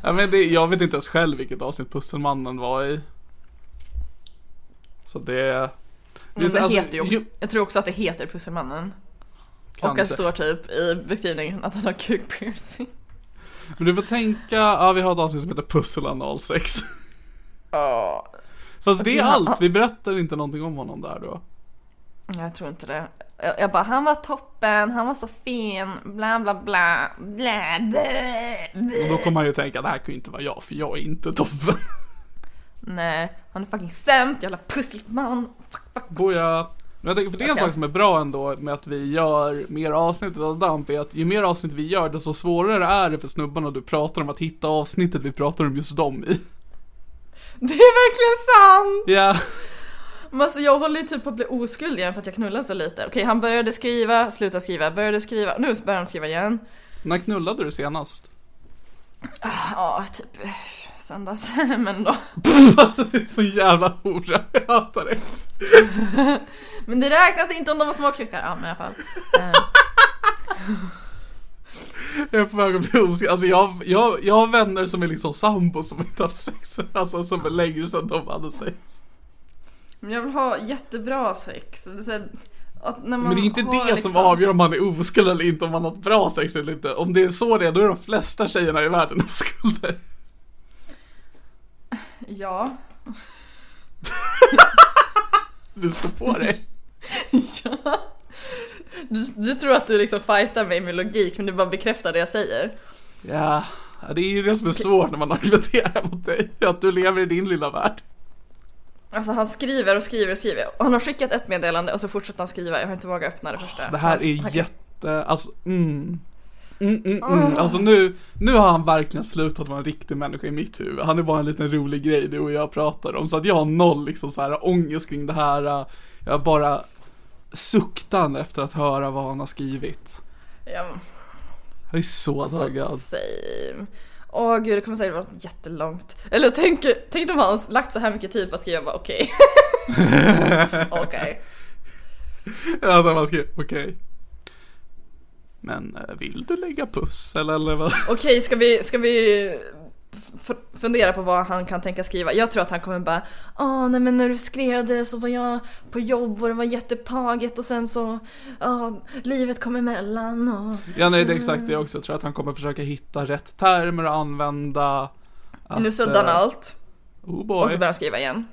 Ja, men det, jag vet inte ens själv vilket avsnitt Pusselmannen var i. Så det... det Men det alltså, heter ju också, ju- jag tror också att det heter Pusselmannen. Och att det står typ i beskrivningen att han har kukpiercing. Men du får tänka, ja vi har ett avsnitt som heter Pusselanalsex. Ja, Fast det är han- allt, vi berättar inte någonting om honom där då. Jag tror inte det. Jag, jag bara, han var toppen, han var så fin, bla bla bla, bla bla. Och då kommer man ju tänka, det här kan ju inte vara jag, för jag är inte toppen. Nej, han är fucking sämst, jävla pusselman. Fuck, fuck. Boja. Men jag tänker, för det är en sak som är bra ändå med att vi gör mer avsnitt av Damp är att ju mer avsnitt vi gör desto svårare är det för snubbarna du pratar om att hitta avsnittet vi pratar om just dem i. Det är verkligen sant! Ja, Men alltså jag håller ju typ på att bli oskuld igen för att jag knullar så lite. Okej, han började skriva, slutade skriva, började skriva, nu börjar han skriva igen. när knullade du senast? Ja, typ eh, söndags, men då. alltså det är så jävla hora, jag hatar det. Men det räknas inte om de var småkukar. Ja, men i alla fall. Eh, Jag är på väg att bli oskuld. Alltså jag, jag, jag har vänner som är liksom sambos som inte haft sex, alltså som är längre sedan de hade sex. Men jag vill ha jättebra sex. Men det är inte det liksom... som avgör om man är oskuld eller inte, om man har ett bra sex eller inte. Om det är så det är, då är de flesta tjejerna i världen oskulder. Ja. Du står på dig. ja. Du, du tror att du liksom fightar mig med logik men du bara bekräftar det jag säger. Ja, ja, det är ju det som är svårt när man argumenterar mot dig. Att du lever i din lilla värld. Alltså han skriver och skriver och skriver. Och han har skickat ett meddelande och så fortsätter han skriva. Jag har inte vågat öppna det första. Det här är han- jätte, alltså mm. Mm, mm, mm. Alltså nu, nu har han verkligen slutat vara en riktig människa i mitt huvud. Han är bara en liten rolig grej du och jag pratar om. Så att jag har noll liksom så här ångest kring det här. Jag bara suktan efter att höra vad han har skrivit. Ja, Jag är så alltså, taggad. same. Åh gud, det kommer säkert vara jättelångt. Eller tänk, tänk om han lagt så här mycket tid på att skriva bara okej. Okej. Ja, där man skrev, okej. Men eh, vill du lägga pussel eller vad? Okej, ska vi, ska vi fundera på vad han kan tänka skriva? Jag tror att han kommer bara Åh nej men när du skrev det så var jag på jobb och det var jätteupptaget och sen så Ja, livet kom emellan och Ja, nej, det är exakt det också. Jag tror att han kommer försöka hitta rätt termer att använda. Att, Nu suddar han eh, allt Oh och boy. så börjar han skriva igen.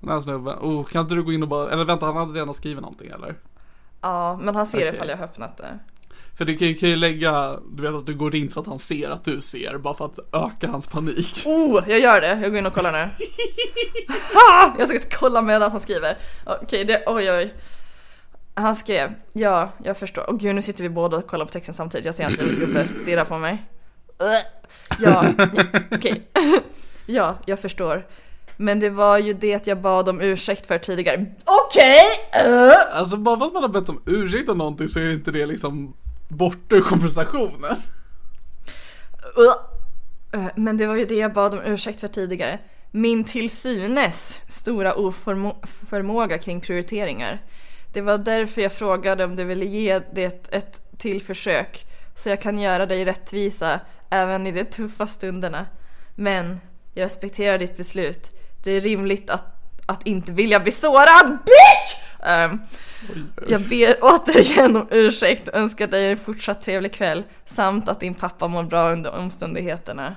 Den här snubben. Oh, kan inte du gå in och bara, eller vänta, han hade redan skrivit någonting eller? Ja, men han ser det Okej. ifall jag har öppnat det. För du kan ju, kan ju lägga, du vet att du går in så att han ser att du ser, bara för att öka hans panik. Oh, jag gör det. Jag går in och kollar nu. ha! Jag ska kolla medan han skriver. Okej, det, oj oj. Han skrev, ja, jag förstår. Och gud, nu sitter vi båda och kollar på texten samtidigt. Jag ser att min gubbe stirrar på mig. Ja, ja okej. ja, jag förstår. Men det var ju det jag bad om ursäkt för tidigare. Okej! Ugh. Alltså bara för att man har bett om ursäkt om någonting så är inte det liksom borta ur konversationen. Men det var ju det jag bad om ursäkt för tidigare. Min till synes stora oförmåga kring prioriteringar. Det var därför jag frågade om du ville ge det ett till försök så jag kan göra dig rättvisa även i de tuffa stunderna. Men jag respekterar ditt beslut. Det är rimligt att, att inte vilja bli sårad, bitch! Ehm, jag ber återigen om ursäkt och önskar dig en fortsatt trevlig kväll samt att din pappa mår bra under omständigheterna.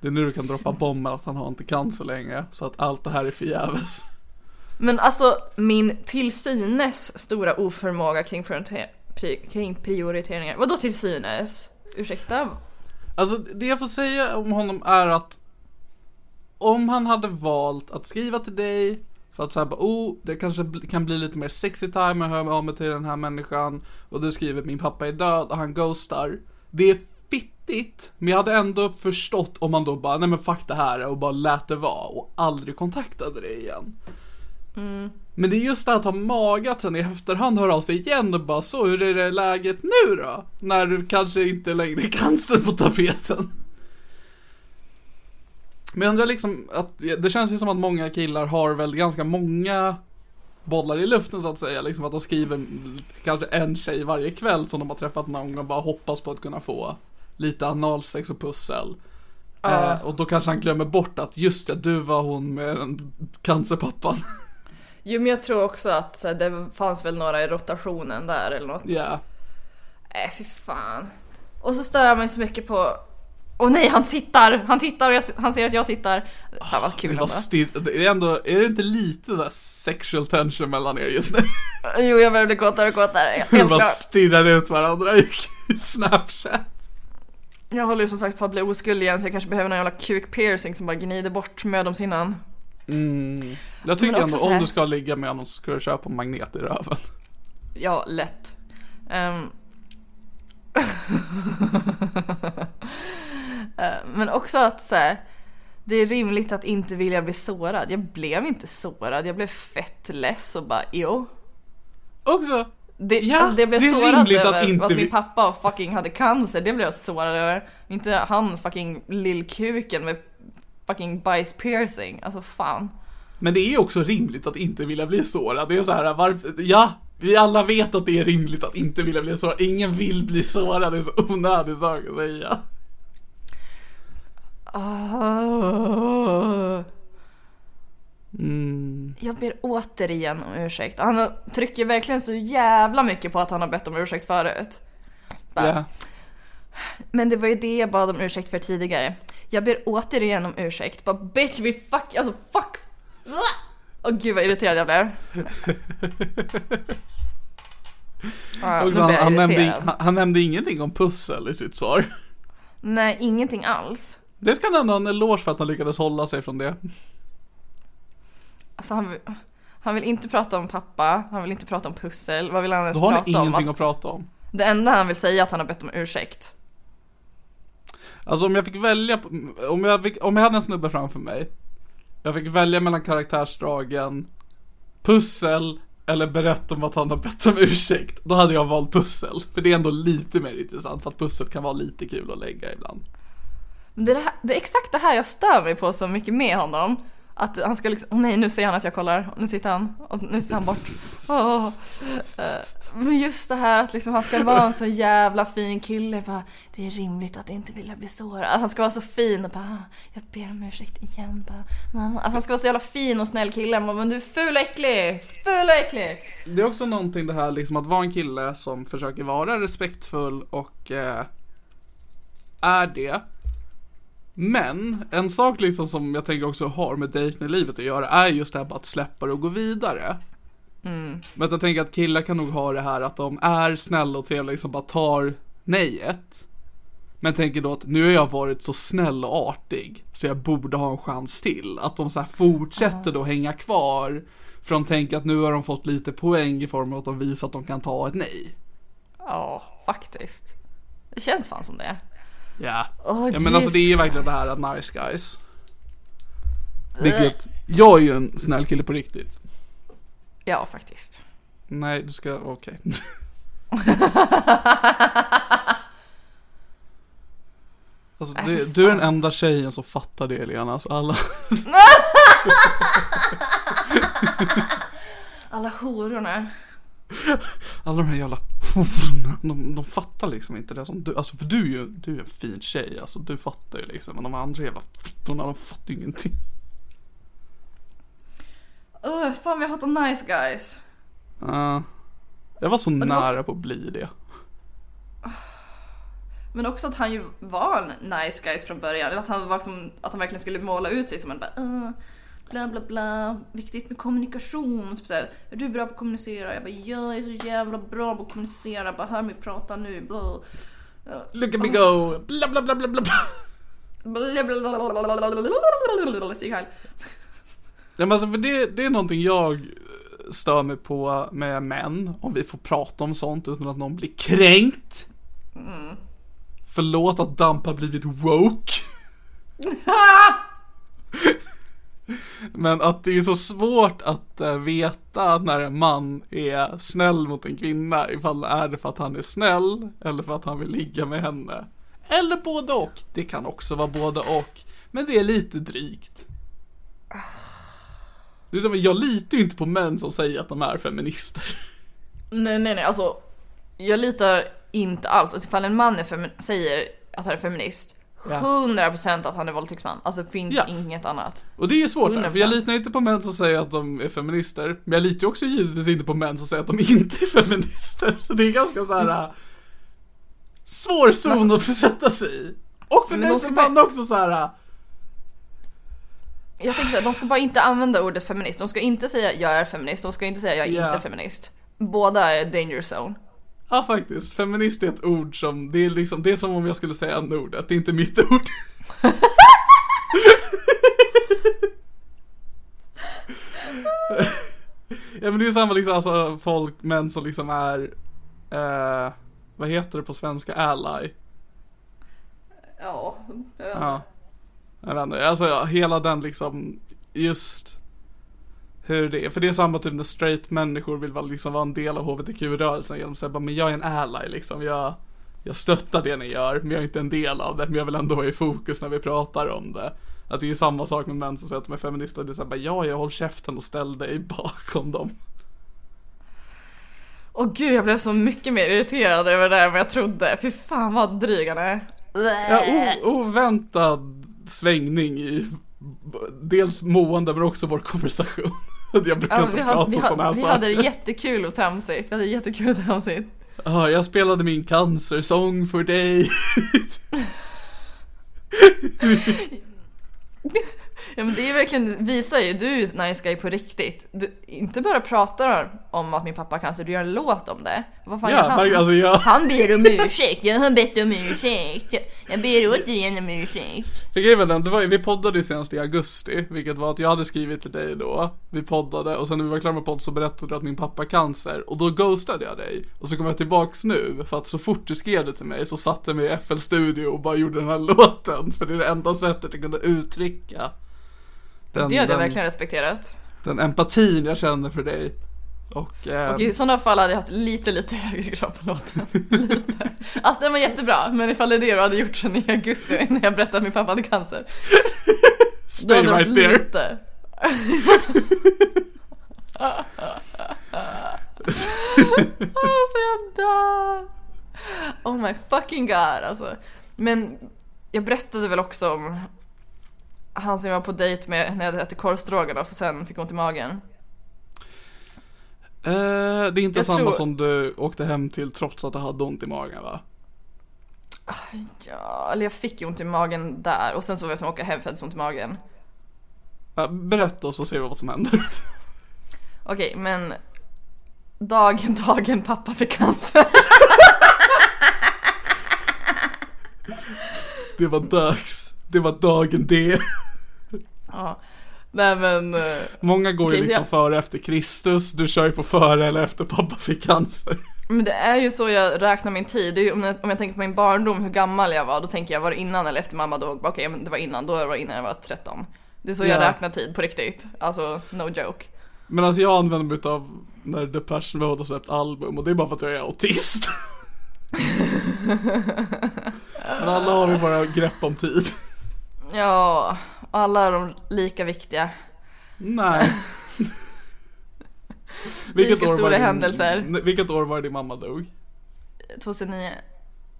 Det är nu du kan droppa bomben att han har inte cancer längre, så att allt det här är förgäves. Men alltså min till synes stora oförmåga kring, prioriter- pri- kring prioriteringar. Vadå till synes? Ursäkta? Alltså det jag får säga om honom är att om han hade valt att skriva till dig för att säga oh, det kanske kan bli lite mer sexy time, jag hör av mig till den här människan och du skriver min pappa är död och han ghostar. Det är fittigt, men jag hade ändå förstått om man då bara, nej men fuck det här och bara lät det vara och aldrig kontaktade dig igen. Men det är just det att ha mage att sen i efterhand höra av sig igen och bara så, hur är det läget nu då? När du kanske inte längre är cancer på tapeten. Men jag undrar liksom att, det känns ju som att många killar har väl ganska många bollar i luften så att säga, liksom att de skriver kanske en tjej varje kväll som de har träffat någon gång och bara hoppas på att kunna få lite analsex och pussel. Ja. Eh, och då kanske han glömmer bort att just det, du var hon med den cancerpappan. Jo men jag tror också att här, det fanns väl några i rotationen där eller något. Ja. Nej fy fan. Och så stör jag mig så mycket på Åh nej han tittar! Han tittar och jag, han ser att jag tittar. Fan vad kul Det, var ändå. det är ändå, är det inte lite så sexual tension mellan er just nu? Jo jag börjar bli kåtare och kåtare. Helt bara klart. stirrar ut varandra i snapchat. Jag håller ju som sagt på att bli oskuld igen så jag kanske behöver någon jävla kuk piercing som bara gnider bort mödomshinnan. Jag tycker ändå om du ska ligga med honom så ska du köpa en magnet i röven. Ja, lätt. Ehm. Eh, Men också att så här, det är rimligt att inte vilja bli sårad. Jag blev inte sårad, jag blev fett less och bara jo. Också, Det, Ja, alltså det blev det är sårad att över att, inte vi- min pappa fucking hade cancer, det blev jag sårad över. Inte han fucking lillkuken med fucking bajs piercing, alltså fan. men det är också rimligt att inte vilja bli sårad. Det är så här, varför, ja, vi alla vet att det är rimligt att inte vilja bli sårad. Ingen vill bli sårad, det är så onödig sak att säga. Ah. Mm. Jag ber återigen om ursäkt. Han trycker verkligen så jävla mycket på att han har bett om ursäkt förut. Bara, Ja. Men det var ju det jag bad om ursäkt för tidigare. Jag ber återigen om ursäkt. Bara bitch vi fuck, alltså fuck. Åh gud vad irriterad jag blev. Också, blir han, han, nämnde, han, han nämnde ingenting om pussel i sitt svar. Nej, ingenting alls. Det ska han ändå ha en eloge för att han lyckades hålla sig från det. Alltså han, vill- han vill inte prata om pappa, han vill inte prata om pussel. Vad vill han ens Då har prata ni om? ingenting Att, att prata om. det enda han vill säga är att han har bett om ursäkt. Alltså om jag fick välja, om jag, fick, om jag hade en snubbe framför mig. Jag fick välja mellan karaktärsdragen, pussel eller berätta om att han har bett om ursäkt. Då hade jag valt pussel. För det är ändå lite mer intressant för att pussel kan vara lite kul att lägga ibland. Men Det är, det, här, det är exakt det här jag stör mig på så mycket med honom. Att han ska liksom, åh nej nu ser han att jag kollar, nu sitter han, och nu sitter han bort. Oh. Men just det här att liksom han ska vara en så jävla fin kille, bara, det är rimligt att inte vilja bli sårad. Att han ska vara så fin och bara, ah, jag ber om ursäkt igen. Bara, mamma. Att han ska vara så jävla fin och snäll kille, bara, men du är ful och äcklig, ful och äcklig. Det är också någonting det här liksom att vara en kille som försöker vara respektfull och eh, är det. Men en sak liksom som jag tänker också har med dejten i livet att göra är just det här bara att släppa det och gå vidare. Men att jag tänker att killar kan nog ha det här att de är snälla och trevliga, liksom bara tar nejet. Men tänker då att nu har jag varit så snäll och artig så jag borde ha en chans till. Att de så fortsätter då hänga kvar. För de tänker att nu har de fått lite poäng i form av att de visar att de kan ta ett nej. Ja, faktiskt. Det känns fan som det. Ja. Åh, ja men alltså det är ju verkligen det här att nice guys. Vilket, jag är ju en snäll kille på riktigt. Ja, faktiskt. Nej, du ska, okej. Alltså, det, du är den enda tjejen som fattar det Lena, alltså alla Alla hororna. Alla de här jävla de, de fattar liksom inte det som du, alltså för du är ju, du är en fin tjej, alltså du fattar ju liksom, men de andra jävla fittorna, de fattar ju ingenting. Öh, fan vi hatar nice guys. Ja. jag var så nära också- på att bli det. Men också att han ju var en nice guys från början. Eller att han, var som, att han verkligen skulle måla ut sig som en bara uh, bla bla bla, viktigt med kommunikation. Typ såhär, är du bra på att kommunicera? Jag bara, ja, jag är så jävla bra på att kommunicera, bara hör mig prata nu. Bla. Look at me go, bla bla bla bla bla. Stig Heil. Ja, men alltså, för det, det är någonting jag stör mig på med män, om vi får prata om sånt utan att någon blir kränkt. Mm. Förlåt att Damp har blivit woke. Men att det är så svårt att eh, veta när en man är snäll mot en kvinna, ifall det är det för att han är snäll eller för att han vill ligga med henne. Eller både och. Det kan också vara både och. Men det är lite drygt. Det är som, jag litar ju inte på män som säger att de är feminister. Nej nej nej alltså. Jag litar inte alls. Alltså, ifall en man är säger att han är feminist. Ja. 100% att han är våldtäktsman. Alltså finns Ja. inget annat. Och det är svårt här, för jag 100%. litar inte på män som säger att de är feminister. Men jag litar ju också givetvis inte på män som säger att de inte är feminister. Så det är ganska så här Mm. svår zon att försätta sig i. Och för Men mig de som man också så här. Jag tänkte att de ska bara inte använda ordet feminist. De ska inte säga jag är feminist. De ska inte säga jag är Ja. inte feminist. Båda är danger zone. Ja faktiskt, feminist är ett ord som, det är liksom, det är som om jag skulle säga en ordet det är inte mitt ord. ja men det är samma liksom, alltså folk, män som liksom är, eh, vad heter det på svenska, ally? Ja, jag vet inte. Ja. Jag vet inte, alltså ja, hela den liksom, just hur det är. För det är samma typ när straight människor vill vara, liksom vara en del av hbtq-rörelsen genom att säga men jag är en ally liksom. Jag, jag stöttar det ni gör, men jag är inte en del av det. Men jag vill ändå vara i fokus när vi pratar om det. Att det är samma sak med män som säger att de är feminister. Det är såhär ja, jag håll käften och ställ dig bakom dem. Åh gud, jag blev så mycket mer irriterad över det där än vad jag trodde. Fy fan vad dryg han är. Ja, oväntad svängning i dels mående men också vår konversation. Jag brukar Ja, inte vi, prata om sådana här hade, vi saker. hade det jättekul och tramsigt. Vi hade jättekul och tramsigt. Ja, jag spelade min cancersång för dig. Ja men det är verkligen, visar ju, du är ju nice guy på riktigt. Du inte bara pratar om att min pappa har cancer, du gör en låt om det. Vad fan gör Ja, han? men alltså jag, Han ber om ursäkt, jag har bett om ursäkt. Jag ber återigen om ursäkt. för grejen den, det var, vi poddade ju senast i augusti, vilket var att jag hade skrivit till dig då, vi poddade och sen när vi var klara med podd så berättade du att min pappa har cancer och då ghostade jag dig. Och så kom jag tillbaks nu, för att så fort du skrev det till mig så satte jag mig i FL Studio och bara gjorde den här låten, för det är det enda sättet jag kunde uttrycka den, Det hade jag verkligen respekterat. den empatin jag känner för dig. Och, eh, Och i sådana fall hade jag haft lite, lite högre krav på låten. lite. Alltså den var jättebra, men ifall det är det du hade gjort sen i augusti när jag berättade att min pappa hade cancer. Då stay hade det varit right there. lite. alltså jag dör. Oh my fucking god alltså. Men jag berättade väl också om han som jag var på dejt med när jag hade ätit korvstroganoff och sen fick ont i magen. Eh, det är inte Jag samma tror- som du åkte hem till trots att du hade ont i magen va? Ja, eller jag fick ont i magen där och sen så var jag tvungen att åka hem för att jag hade ont i magen. Berätta så ser vi vad som händer. Okej, men dagen, dagen pappa fick cancer. Det var dags. Det var dagen det. Ja. Nej men, eh, Många går ju liksom jag- före efter Kristus. Du kör ju på före eller efter pappa fick cancer. men det är ju så jag räknar min tid. Ju, om, jag, om jag tänker på min barndom, hur gammal jag var, då tänker jag var det innan eller efter mamma dog? Okej, men det var innan, då var det innan jag var 13. Det är så jag Ja. räknar tid på riktigt. Alltså, no joke. Men alltså jag använder mig utav när Depeche Mode har släppt album och det är bara för att jag är autist. Men alla har ju bara grepp om tid. Ja, alla är de lika viktiga. Nej. Vilket Lika år stora var din- händelser. Vilket år var det din mamma dog? 2009.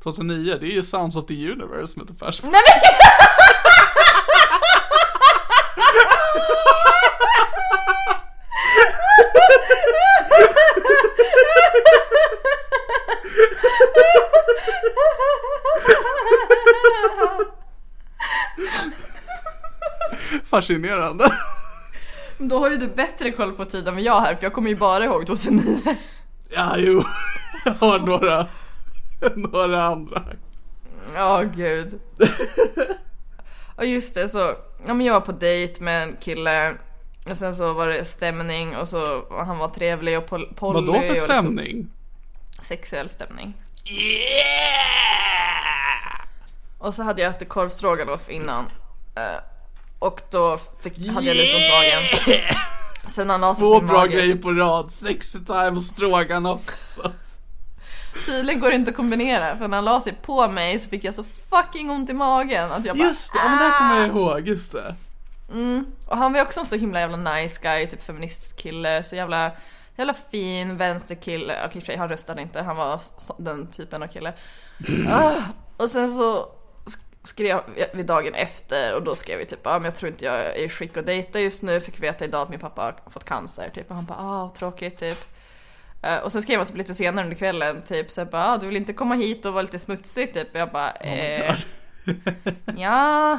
2009, det är ju Sounds of the Universe med Depeche Mode. Nej men Fascinerande. Då har ju du bättre koll på tiden än jag här, för jag kommer ju bara ihåg 2009. Ja, jo. Jag har några, några andra. Ja, gud. Och just det, så, ja men jag var på dejt med en kille och sen så var det stämning och så och han var trevlig och pol- poly. Vad då för liksom stämning? sexuell stämning. Och så hade jag ätit korvstroganoff innan. Och då fick, hade jag lite ont i magen. Sen han Två bra mage, grejer på rad. Sexy time och stroganoff. också. Tydligen går det inte att kombinera för när han la sig på mig så fick jag så fucking ont i magen att jag bara Just det, ja, men det här kommer jag "Ah!" ihåg. Just det. Och han var också en så himla jävla nice guy, typ feministkille, så jävla Jävla fin vänsterkille, okej sig han röstade inte, han var den typen av kille. Ah, och sen så skrev vi dagen efter och då skrev vi typ ah, men jag tror inte jag är i skick att dejta just nu, fick veta idag att min pappa har fått cancer. Typ och han bara ah tråkigt. Typ. Eh, och sen skrev han typ lite senare under kvällen typ så jag bara ah, du vill inte komma hit och vara lite smutsig? Typ. Och jag bara eh, Ja,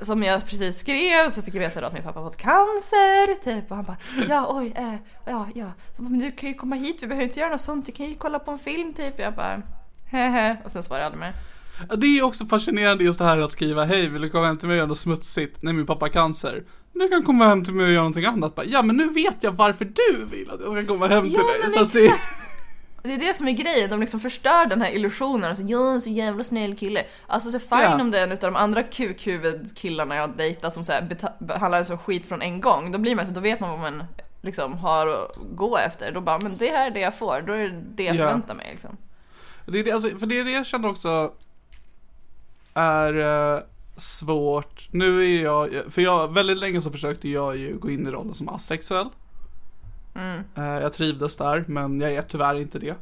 som jag precis skrev så fick jag veta då att min pappa fått cancer typ. Och han bara ja oj eh, ja ja. Så, men du kan ju komma hit vi behöver inte göra något sånt vi kan ju kolla på en film. Typ. Jag bara hehe. Och sen svarade jag aldrig mer. Det är också fascinerande just det här att skriva Hej, vill du komma hem till mig och göra något smutsigt? Nej, min pappa har cancer. du kan komma hem till mig och göra någonting annat. Bara, ja men nu vet jag varför du vill att jag ska komma hem till Ja, dig. men Så att det, Det är det som är grejen, de liksom förstör den här illusionen. Alltså, jag är en så jävla snäll kille. Alltså så fine Ja. om det är en utav de andra kukhuvudkillarna jag dejtar som så här, behandlar en som skit från en gång. Då blir man så, då vet man vad man liksom har att gå efter. Då bara, men det här är det jag får. Då är det det jag Ja. förväntar mig liksom. det är det, alltså, för det är det jag känner också är eh, svårt. Nu är jag, för jag, väldigt länge så försökte jag ju gå in i rollen som asexuell. Mm. Eh, jag trivdes där, men jag är tyvärr inte det.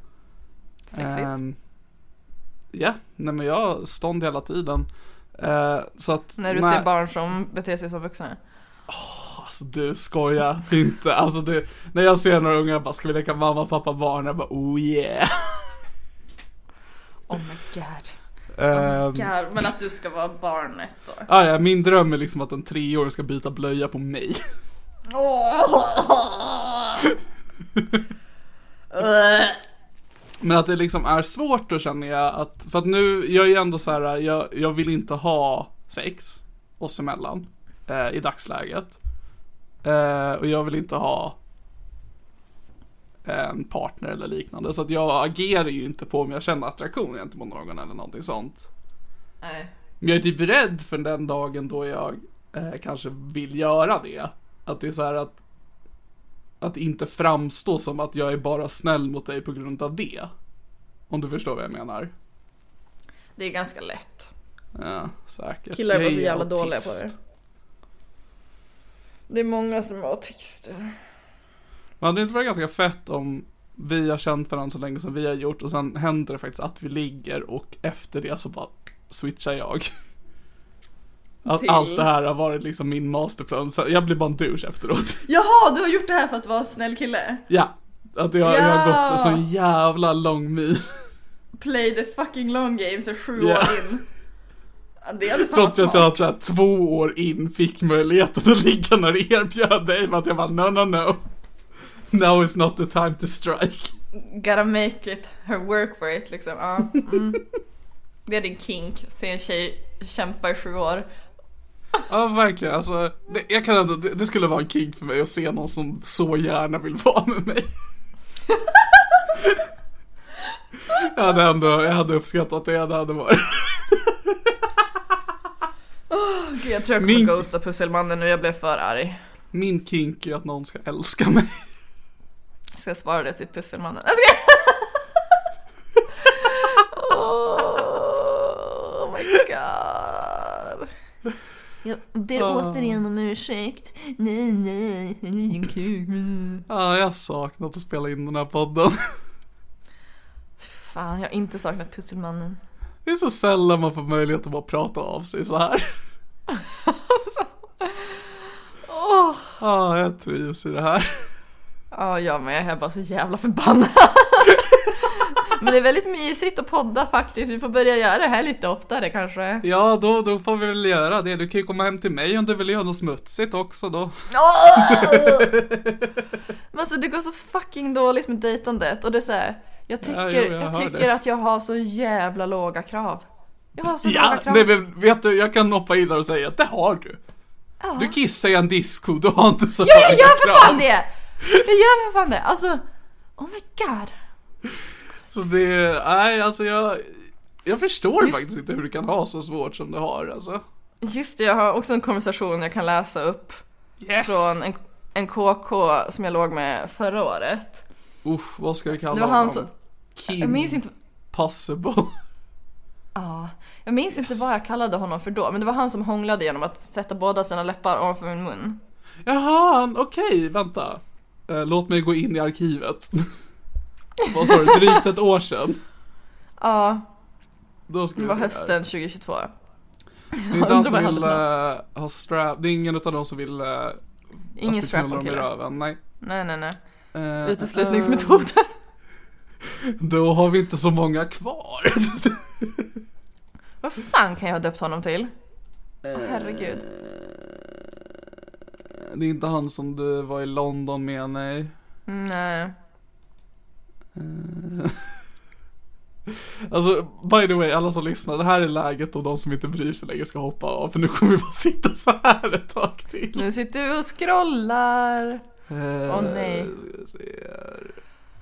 Sexigt. Ehm, Ja, nej men jag stånd hela tiden. Eh, så att, När du nej, ser barn som beter sig som vuxna. Alltså du skojar inte. Alltså du, när jag ser några unga bara, ska vi leka mamma, pappa, barn? Jag bara, oh yeah. Oh my god. Ehm, god. Men att du ska vara barnet då. ah, ja, min dröm är liksom att en treåring ska byta blöja på mig. Men att det liksom är svårt då känner jag att, för att nu, jag är ju ändå så här, jag, jag vill inte ha sex oss emellan eh, i dagsläget. Eh, och jag vill inte ha en partner eller liknande. Så att jag agerar ju inte på om jag känner attraktion gentemot någon eller någonting sånt. Nej. Men jag är typ rädd för den dagen då jag eh, kanske vill göra det. Att det är så här att att inte framstå som att jag är bara snäll mot dig på grund av det. Om du förstår vad jag menar. Det är ganska lätt. Ja, säkert. Killar är bara så jävla autist. dåliga på det. Det är många som är autister. Men det inte varit ganska fett om vi har känt varandra så länge som vi har gjort och sen händer det faktiskt att vi ligger och efter det så bara switchar jag. Att Till? allt det här har varit liksom min masterplan. Så jag blir bara en douche efteråt. Jaha, du har gjort det här för att vara snäll kille? Ja, att jag, jag har Ja. gått en sån jävla lång mil. Play the fucking long game så sju Ja. år in. Ja, Det hade Trots att jag smart. så här, två år in fick möjligheten att ligga när det erbjöd dig. Men att jag bara no no no. Now is not the time to strike. Gotta make it, her work for it liksom. Ja, mm. Det är din kink, se en tjej kämpa i sju år. Ja verkligen, alltså det, jag kan ändå, det, det skulle vara en kink för mig att se någon som så gärna vill vara med mig. jag hade ändå, jag hade uppskattat det, det hade varit. Gud, jag tror jag kommer Min- ghosta pusselmannen nu, jag blev för arg. Min kink är att någon ska älska mig. Jag ska svara det till pusselmannen. Jag ska... oh my god. Jag ber återigen om ursäkt. Nej, nej, det är ingen kuk. Ja, jag har saknat att spela in den här podden. Fan, jag har inte saknat pusselmannen. Det är så sällan man får möjlighet att bara prata av sig så här. Åh! Ja, jag trivs i det här. Ja, jag med. Jag är bara så jävla förbannad. Men det är väldigt mysigt att podda faktiskt. Vi får börja göra det här lite oftare kanske. Ja, då, då får vi väl göra det. Du kan ju komma hem till mig om du vill göra något smutsigt också då. Men alltså det går så fucking dåligt med dejtandet och det är så här, Jag tycker, Ja, jo, jag jag tycker det. att jag har så jävla låga krav. Jag har så Ja, låga krav. nej men vet du, jag kan hoppa in där och säga att det har du. Du kissar i en disco, du har inte så Ja, jag höga gör för krav. fan det! Jag gör för fan det! Alltså, oh my god. Så det, nej alltså jag, jag förstår Just- faktiskt inte hur du kan ha så svårt som du har alltså. Just det, jag har också en konversation jag kan läsa upp Yes! från en, en KK som jag låg med förra året. Usch, vad ska vi kalla Det var honom? som, Kim jag minns inte, Possible. ja, jag minns inte vad jag kallade honom för då, men det var han som hånglade genom att sätta båda sina läppar ovanför min mun. Jaha, okej, vänta. Eh, låt mig gå in i arkivet. vad sa du, drygt ett år sedan? Ja, det var hösten 2022. Det är inte han som vill eh, ha strap, det är ingen utav dem som vill uh, Ingen strap-on kille. röven, nej. Nej, nej, nej. Eh, Uteslutningsmetoden. då har vi inte så många kvar. Vad fan kan jag ha döpt honom till? Åh herregud. Det är inte han som du var i London med, nej. Nej. Alltså, by the way, alla som lyssnar, det här är läget och de som inte bryr sig längre ska hoppa av, för nu kommer vi bara sitta så här ett tag till. Nu sitter vi och scrollar. Åh nej.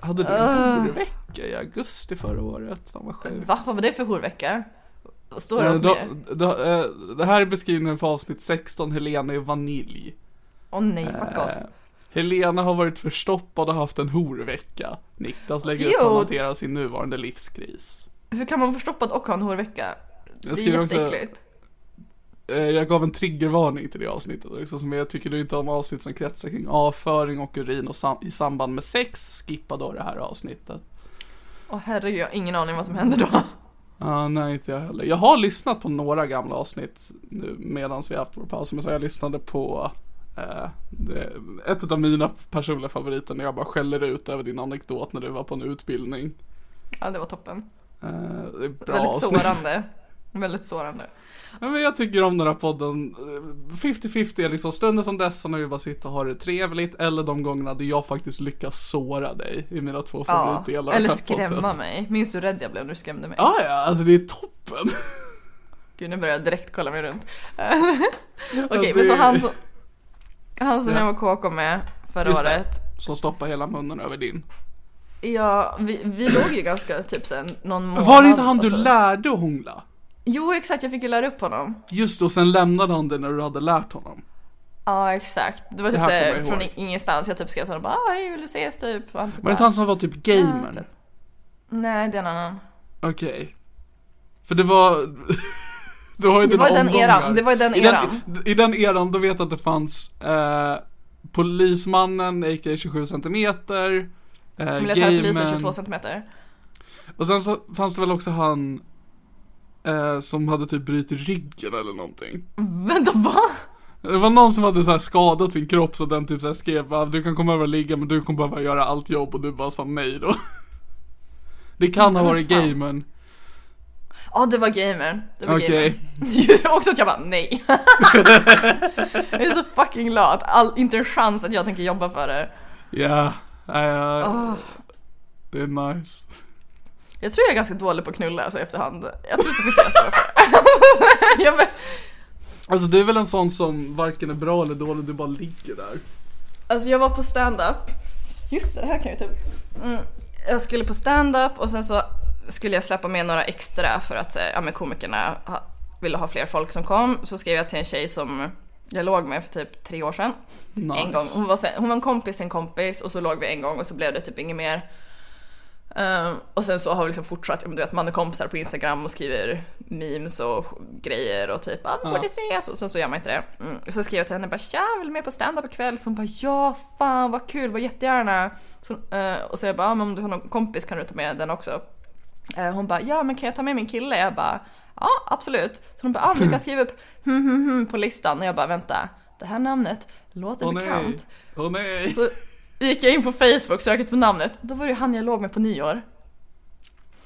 Hade du en horvecka i augusti förra året? Fan vad sjukt. Va? Vad var det för horvecka? Vad står det Eh, då, då, eh, det här är beskrivningen för avsnitt 16, Helena är vanilj. Åh nej, fuck off. Eh, Helena har varit förstoppad och haft en horvecka. Niklas lägger upp och hanterar sin nuvarande livskris. Hur kan man vara förstoppad och ha en horvecka? Det är också- jätteäckligt. Eh, Jag gav en triggervarning till det avsnittet också, som jag tycker du inte om avsnitt som kretsar kring avföring och urin och sam- i samband med sex, skippa då det här avsnittet. Åh herregud, jag har ingen aning vad som händer då. Ja, nej inte jag heller. Jag har lyssnat på några gamla avsnitt nu medan vi har haft vår paus. Men så jag lyssnade på ett av mina personliga favoriter när jag bara skäller ut över din anekdot när du var på en utbildning. Ja, det var toppen. Eh, det är bra Väldigt avsnitt. sårande. Väldigt sårande. Ja, Men jag tycker om den här podden. eh, 50-50 är liksom stunder som dessa när vi bara sitter och har det trevligt. Eller de gångerna där jag faktiskt lyckas såra dig i mina två Ja, favoritdelar. av eller här podden. skrämma mig. Minns du hur rädd jag blev när du skrämde mig? Ja, ja, alltså det är toppen. Gud, nu börjar jag direkt kolla mig runt. Okej, Ja, men så det- han som, han som Ja. jag var KK med förra Just det. året. Som stoppar hela munnen över din. Ja, vi, vi låg ju ganska typ sen någon månad. Var det inte han du lärde att hångla? Jo, exakt. Jag fick ju lära upp honom. Just det, och sen lämnade han det när du hade lärt honom. Ja, exakt. Det var Det typ här såhär, från ingenstans. Jag typ skrev såhär bara, ah, hej, vill du ses typ? Och han typ Var det inte han som var typ gamern? Ja, typ. Nej, det är en annan. Okej. För det var... ju Det var i den eran, det var i den I eran. den, I den eran, då vet jag att det fanns eh, Polismannen, a.k.a. 27 centimeter. Eh, Militärpolisen gamern. 22 centimeter. Och sen så fanns det väl också han eh, som hade typ brutit ryggen eller någonting. Vänta, va? Det var någon som hade så här skadat sin kropp så den typ så skrev bara, du kan komma över och ligga men du kommer behöva göra allt jobb och du bara sa nej då. Det kan ha varit fan. Ja, det var gamern. Det var Okej. gamern. Också att jag bara, nej. jag är så fucking lat. All, inte en chans att jag tänker jobba för det. Ja, ja, ja, Åh. det är nice. Jag tror jag är ganska dålig på att knulla alltså, efterhand. Jag tror typ inte jag bra på det. Alltså du är väl en sån som varken är bra eller dålig, du bara ligger där. Alltså jag var på stand-up. Just det, det här kan jag typ. Mm. Jag skulle på stand-up och sen så skulle jag släppa med några extra för att ja, men komikerna ville ha fler folk som kom. Så skrev jag till en tjej som jag låg med för typ tre år sedan. Nice. En gång. Hon var, sen, hon var en kompis en kompis och så låg vi en gång och så blev det typ inget mer. Ehm, och sen så har vi liksom fortsatt, du vet man är kompisar på Instagram och skriver memes och grejer och typ ah, vi borde ses och sen så gör man inte det. Mm. Så skrev jag till henne bara tja, vill du med på stand-up ikväll? Så hon bara ja, fan vad kul, vad jättegärna. Så, eh, och så jag bara, ah, men om du har någon kompis kan du ta med den också. Eh, hon bara ja, men kan jag ta med min kille? Jag bara ja, absolut. Så hon bara ah, du kan skriva upp hm, hm, hm, på listan och jag bara vänta, det här namnet låter nej, bekant. åh nej. Så gick jag in på Facebook, sökte på namnet. Då var det han jag låg med på nyår.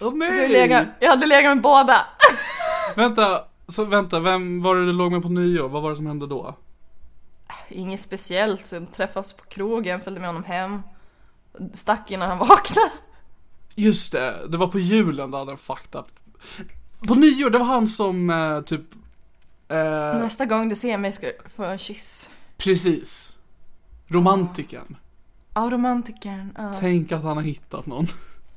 Åh jag, nej. legat, jag hade legat med båda. Vänta, så vänta, vem var det du låg med på nyår? Vad var det som hände då? Inget speciellt, sen träffas på krogen, följde med honom hem. Stack innan han vaknade. Just det, det var på julen då hade han fucked up. På nyår, det var han som eh, typ... Eh, Nästa gång du ser mig ska du få en kyss. precis. Romantiken. Ja, romantikern. Ja. Tänk att han har hittat någon.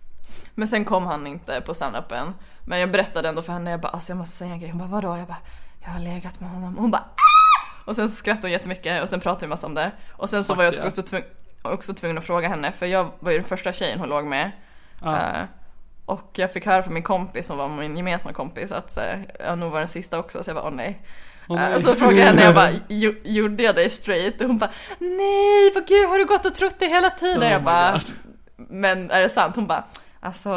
Men sen kom han inte på standupen. Men jag berättade ändå för henne, jag bara alltså jag måste säga en grej. Hon bara vadå? Jag bara jag har legat med honom. Och hon bara "Ah!" Och sen så skrattade hon jättemycket och sen pratade vi massa om det. Och sen så Fuck var jag yeah. också, tvung, också tvungen att fråga henne för jag var ju den första tjejen hon låg med. Ja. Eh, och jag fick höra från min kompis som var min gemensamma kompis att eh, jag nog var den sista också så jag bara åh nej. Eh, nej. så frågade jag henne, jag bara "Jo- gjorde jag dig straight? Och hon bara nej vad gud har du gått och trott det hela tiden? Oh jag bara men är det sant? Hon bara Alltså,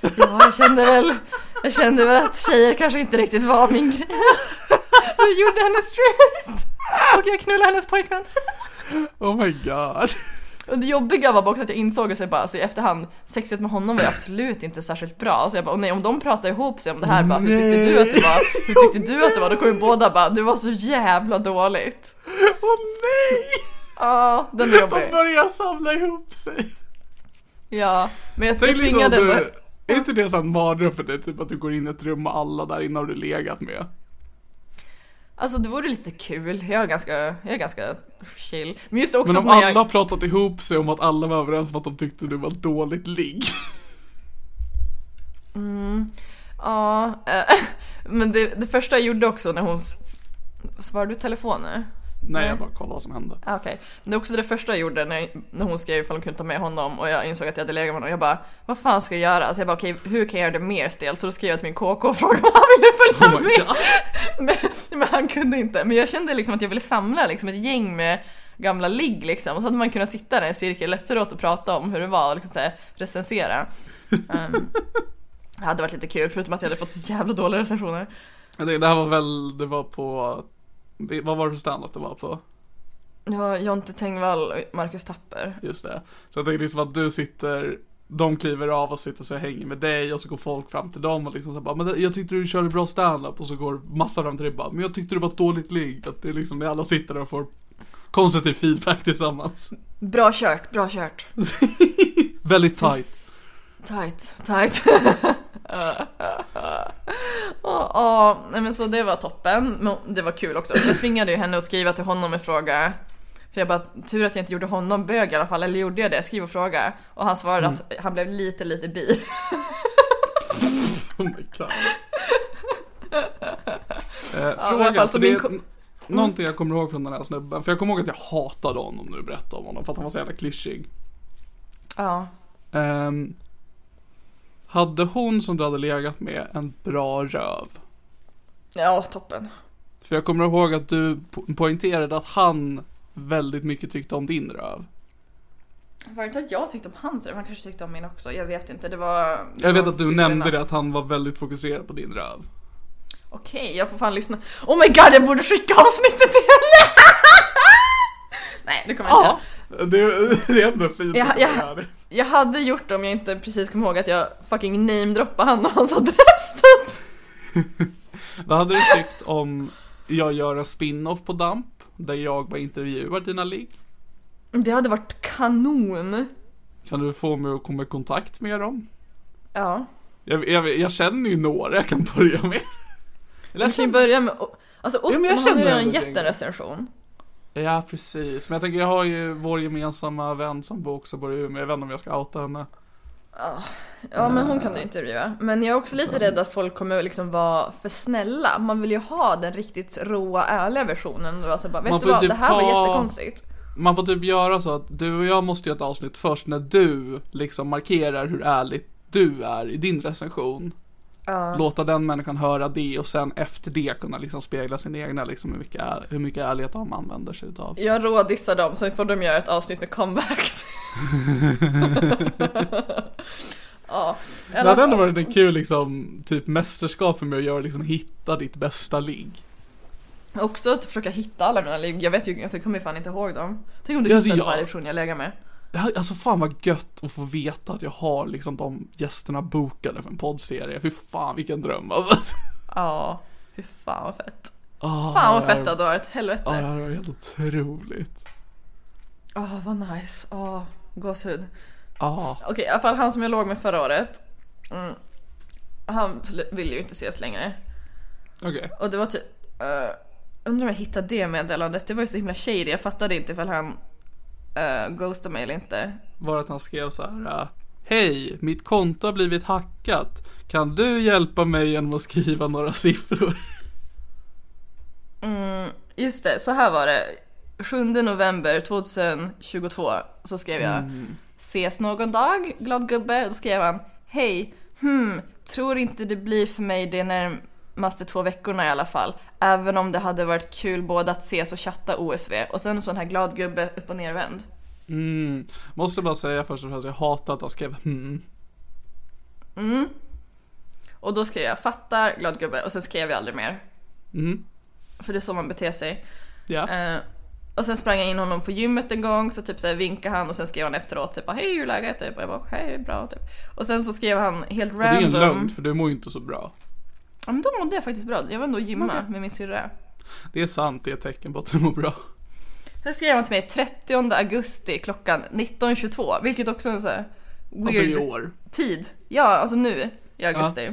ja, jag kände väl, jag kände väl att tjejer kanske inte riktigt var min grej. Så jag gjorde henne straight. Och jag knullade hennes pojkvän. Oh my god. Och det jobbiga var också att jag insåg bara, alltså i efterhand, sexet med honom var ju absolut inte särskilt bra. Så jag bara, "Åh nej om de pratar ihop sig om det här, bara, hur tyckte du att det var? Hur tyckte du att det var? Då kommer ju båda bara, det var så jävla dåligt. Åh nej! Ja, den är De jobbig. börjar samla ihop sig. Ja, men jag, jag liksom tvingade du, ändå. Är inte det en mardröm för dig? Typ att du går in i ett rum och alla där inne har du legat med. Alltså det vore lite kul, jag är ganska, jag är ganska chill. Men just också Men om att alla jag... pratat ihop sig om att alla var överens om att de tyckte du var dåligt ligg. Ja, eh, men det, det första jag gjorde också när hon... Svarade du telefon nu? Nej, jag bara kollade vad som hände. Ah, Okej, men det är också det första jag gjorde när, när hon skrev ifall hon kunde ta med honom och jag insåg att jag hade legat med honom. Jag bara, vad fan ska jag göra? Alltså jag bara, okej, hur kan jag göra det mer stelt? Så då skrev jag till min KK och frågade om han ville följa Oh med. Men, men han kunde inte. Men jag kände liksom att jag ville samla liksom ett gäng med gamla ligg liksom. Och så hade man kunnat sitta där i en cirkel efteråt och prata om hur det var och liksom så här, recensera. Um, det hade varit lite kul förutom att jag hade fått så jävla dåliga recensioner. Tänkte, det här var väl, det var på, vad var det för standup det var på? Ja, Jonte Tengvall och Marcus Tapper. Just det. Så jag tänkte liksom att du sitter, de kliver av och sitter så och hänger med dig och så går folk fram till dem och liksom så bara, men jag tyckte du körde bra standup och så går massa fram till dig och bara, men jag tyckte du var ett dåligt ligg. Att det är liksom, när alla sitter där och får konstruktiv feedback tillsammans. Bra kört, bra kört. Väldigt tight. Tight, tight. Ja, ja, nej men så det var toppen. Men det var kul också. Jag tvingade ju henne att skriva till honom en fråga. För jag bara, tur att jag inte gjorde honom bög i alla fall. Eller gjorde jag det? Skriv och fråga. Och han svarade att han blev lite, lite bi. Oh my god. Eh, i alla fråga, fall, så min är n- någonting jag kommer ihåg från den här snubben, för jag kommer ihåg att jag hatade honom när du berättade om honom, för att han var så jävla klyschig. Ja. Ehm, hade hon som du hade legat med en bra röv? Ja, toppen. För jag kommer ihåg att du po- poängterade att han väldigt mycket tyckte om din röv. Var det inte att jag tyckte om hans röv? Han kanske tyckte om min också. Jag vet inte. Det var... det Jag vet var att du nämnde natt. det, att han var väldigt fokuserad på din röv. Okej, jag får fan lyssna. Oh my god, jag borde skicka avsnittet till henne! Nej, det kommer jag inte. Det, det är ändå fint Ja, du ja. gör det. Jag hade gjort det om jag inte precis kom ihåg att jag fucking namedroppade han och hans adress typ. Vad hade du tyckt om jag gör en spin-off på Damp? Där jag bara intervjuar dina ligg? Det hade varit kanon. Kan du få mig att komma i kontakt med dem? Ja. Jag, jag, jag känner ju några jag kan börja med. Eller jag kan ju börja med... Alltså Otto jag han har ju redan gett ett en recension. Ja, precis. Men jag tänker, jag har ju vår gemensamma vän som bor också bor i Umeå. Jag vet inte om jag ska outa henne. Ja men hon kan du intervjua. Men jag är också lite rädd att folk kommer liksom vara för snälla. Man vill ju ha den riktigt råa, ärliga versionen. Och alltså bara, vet Man du får vad, typ det här var ta- jättekonstigt. Man får typ göra så att du och jag måste göra ett avsnitt först när du liksom markerar hur ärligt du är i din recension. Låta den människan höra det och sen efter det kunna liksom spegla sin egna liksom hur mycket, hur mycket ärlighet de använder sig utav. Jag rådissar dem, så får de göra ett avsnitt med comebacks. ja, Det hade ändå varit en kul liksom, typ mästerskap för mig att göra liksom hitta ditt bästa ligg. Också att försöka hitta alla mina ligg. Jag vet ju, jag kommer fan inte ihåg dem. Tänk om du Ja, alltså, hittade jag- varje person jag lägger med. Alltså fan vad gött att få veta att jag har liksom de gästerna bokade för en poddserie. Fy fan vilken dröm alltså. Ja, fy fan vad fett. Oh, Fan vad fett det hade varit, helvete. Ja, det hade varit helt otroligt. Åh vad nice, åh gåshud. Ja, Okej i alla fall han som jag låg med förra året. Mm, han ville ju inte ses längre. okej. Och det var typ, uh, undrar om jag hittade det meddelandet. Det var ju så himla shady, jag fattade inte ifall han uh, ghostade mig eller inte. Var det att han skrev så här. äh, Hej, mitt konto har blivit hackat. Kan du hjälpa mig genom att skriva några siffror? Mm, just det, så här var det. 7 november 2022 så skrev jag Ses någon dag, glad gubbe. Då skrev han Hej, hmm, tror inte det blir för mig de närmaste två veckorna i alla fall. Även om det hade varit kul både att ses och chatta OSV. Och sen en sån här glad gubbe upp och nervänd. Mm. Måste bara säga först och främst, jag hatar att han skrev hmm. Och då skrev jag fattar, glad gubbe och sen skrev jag aldrig mer. Mm. För det är så man beter sig. Ja. Eh, och sen sprang jag in honom på gymmet en gång så typ så här vinkade han och sen skrev han efteråt typ hej hur är läget? Typ. Och jag bara hej bra typ. Och sen så skrev han helt Och det är en random. lögn för du mår ju inte så bra. Ja men då mådde jag faktiskt bra. Jag var ändå och gymma Okej. med min syrra. Det är sant, det är ett tecken på att du mår bra. Sen skrev han till mig 30 augusti klockan 19.22 vilket också är så här weird Alltså i år. tid. Ja, alltså nu i augusti.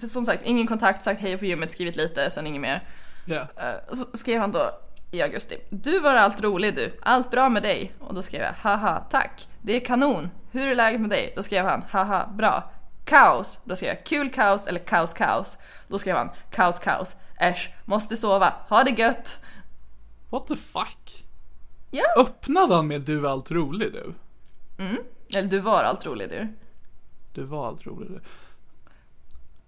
För som sagt, ingen kontakt, sagt hej på gymmet, skrivit lite, sen inget mer. Ja. Eh, Så skrev han då i augusti. Du var allt rolig du. Allt bra med dig? Och då skrev jag haha tack. Det är kanon. Hur är läget med dig? Då skrev han haha bra. Kaos. Då skrev jag kul kaos eller kaos kaos. Då skrev han kaos kaos. Äsch, måste sova. Ha det gött. What the fuck? Ja. Öppnade han med du är allt rolig du? Eller du var allt rolig du. Du var allt rolig du.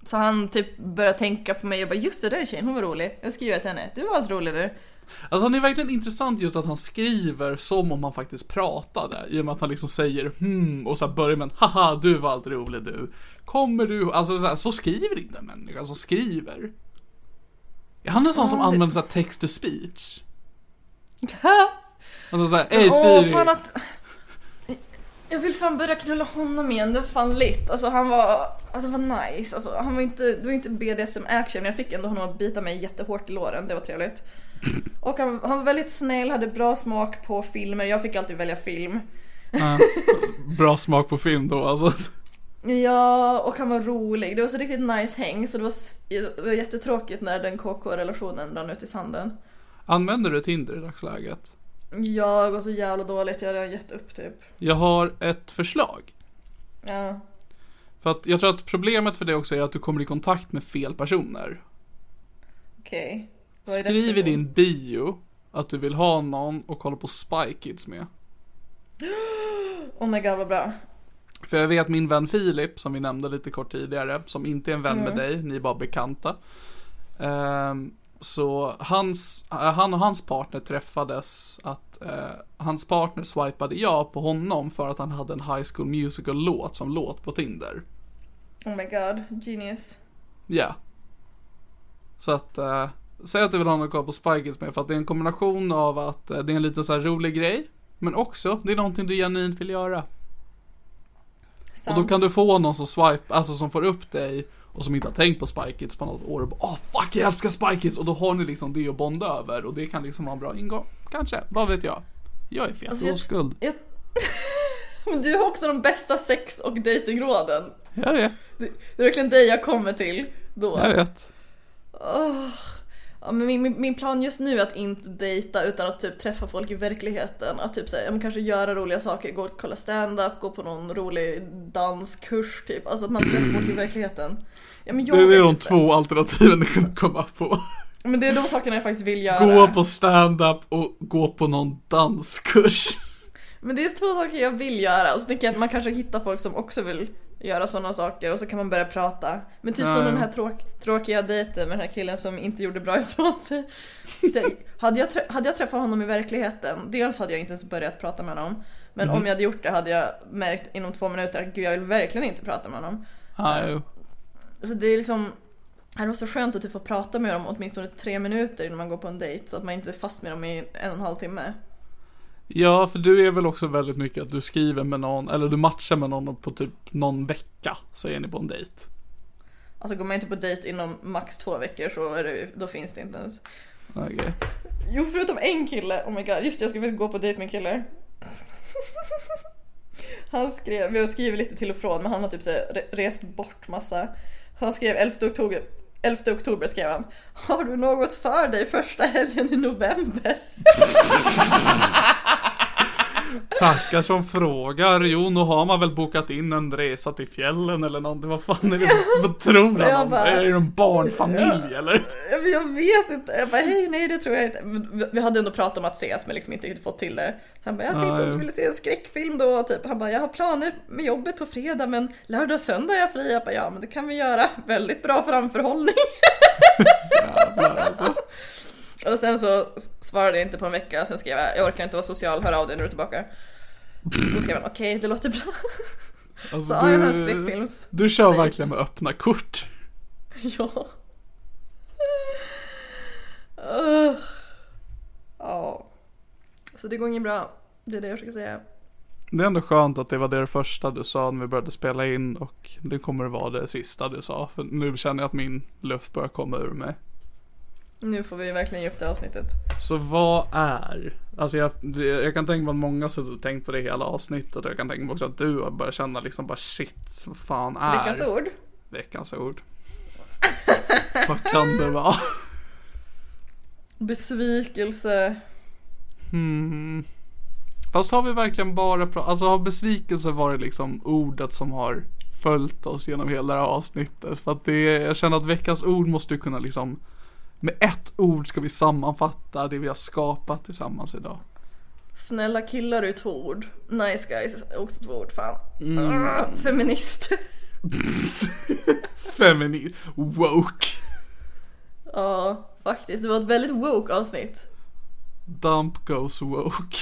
Så han typ började tänka på mig och bara just det där tjejen, hon var rolig. Jag skriver till henne. Du var allt rolig du. Alltså han är verkligen intressant just att han skriver som om han faktiskt pratade. I och med att han liksom säger hmm och så börjar med en haha du var allt rolig du. Kommer du, alltså så, här, så skriver inte en människa som skriver. Är han en sån som Ja, det- använder så här text to speech? Alltså såhär, ey Åh Siri. fan att... Jag vill fan börja knulla honom igen, det var fan lit. Alltså han var, alltså, det var nice. Alltså, han var inte, det var inte BDSM action, jag fick ändå honom att bita mig jättehårt i låren, det var trevligt. Och han, han var väldigt snäll, hade bra smak på filmer, jag fick alltid välja film. Ja, bra smak på film då alltså. Ja, och han var rolig. Det var så riktigt nice häng, så det var, det var jättetråkigt när den KK-relationen rann ut i sanden. Använder du Tinder i dagsläget? Jag var så jävla dåligt, jag hade gett upp typ. Jag har ett förslag. Ja. För att jag tror att problemet för det också är att du kommer i kontakt med fel personer. Okej. Skriv i din bio att du vill ha någon och kolla på Spy Kids med. Oh my god vad bra. För jag vet min vän Filip, som vi nämnde lite kort tidigare, som inte är en vän med dig, ni är bara bekanta. Ehm, så hans, äh, han och hans partner träffades att eh, hans partner swipade ja på honom för att han hade en High School Musical-låt som låt på Tinder. Oh my god, genius. Ja. Så att, eh, säg att du vill ha något koll på Spy Kids med för att det är en kombination av att eh, det är en liten så här rolig grej, men också det är någonting du genuint vill göra. Och Sant. då kan du få någon som swipe, alltså som får upp dig och som inte har tänkt på Spy Kids på något år och bara Åh fuck jag älskar Spy Kids och då har ni liksom det att bonda över och det kan liksom vara en bra ingång. Kanske, vad vet jag. Jag är fet Alltså, oskuld. Jag... Men du har också de bästa sex och datingråden. Jag vet, Det, det är verkligen dig jag kommer till då. jag vet. Ja, men min, min, min plan just nu är att inte dejta utan att typ träffa folk i verkligheten. Att typ säga, ja, men kanske göra roliga saker, gå och kolla stand-up, gå på någon rolig danskurs typ. Alltså att man träffar folk i verkligheten. Ja, men jag Det är de inte. två alternativen du kunde komma på. Men det är de sakerna jag faktiskt vill göra. Gå på stand-up och gå på någon danskurs. Men det är två saker jag vill göra och så tänker jag att man kanske hittar folk som också vill göra sådana saker och så kan man börja prata. Men typ Ja, som ja. den här tråk, tråkiga dejten med den här killen som inte gjorde bra ifrån sig. Det, hade, jag, hade jag träffat honom i verkligheten, dels hade jag inte ens börjat prata med honom. Men om jag hade gjort det hade jag märkt inom två minuter att gud jag vill verkligen inte prata med honom. Jo. Så det är liksom det var så skönt att typ få prata med dem åtminstone tre minuter innan man går på en dejt så att man inte är fast med dem i en och en halv timme. Ja, för du är väl också väldigt mycket att du skriver med någon, eller du matchar med någon på typ någon vecka, så är ni på en dejt. Alltså går man inte på dejt inom max två veckor så är det, då finns det inte ens. Okej. Jo förutom en kille, oh my god, just det jag ska gå på dejt med en kille. Han skrev, vi har skrivit lite till och från men han har typ så här rest bort massa. Han skrev 11 oktober, 11 oktober skrev han. Har du något för dig första helgen i november? Tackar som frågar. Jo, nu har man väl bokat in en resa till fjällen eller någonting. Vad fan är det? Vad tror han om? bara- Är det en barnfamilj eller? Jag vet inte. Jag bara hej nej det tror jag inte. Vi- hade ändå pratat om att ses men liksom inte fått till det. Han bara jag tänkte om du ville se en skräckfilm då typ. Han bara jag har planer med jobbet på fredag men lördag och söndag är jag fri. Jag bara ja men det kan vi göra. Väldigt bra framförhållning. Jävlar, alltså. Och sen så svarade jag inte på en vecka. Sen skrev jag jag orkar inte vara social, hör av dig när du är tillbaka. Då skrev han okej det låter bra. Alltså, Så ja, den här du, skräckfilms... du kör dejt. verkligen med öppna kort. Ja. Ugh. Ja. Så det går inget bra. Det är det jag försöker säga. Det är ändå skönt att det var det första du sa när vi började spela in och det kommer att vara det sista du sa. För nu känner jag att min luft börjar komma ur mig. Nu får vi verkligen ge upp det avsnittet. Så vad är, alltså jag, jag kan tänka mig att många har tänkt på det hela avsnittet och jag kan tänka mig också att du har börjat känna liksom bara shit, vad fan är Veckans ord? Veckans ord. vad kan det vara? Besvikelse. Hmm. Fast har vi verkligen bara pratat, alltså har besvikelse varit liksom ordet som har följt oss genom hela det här avsnittet? För att det, jag känner att veckans ord måste ju kunna liksom, med ett ord ska vi sammanfatta det vi har skapat tillsammans idag. Snälla killar är två ord. Nice guys är också två ord. Fan. Ah, feminist. Feminist, woke, ja, faktiskt. Det var ett väldigt woke avsnitt. dump goes woke.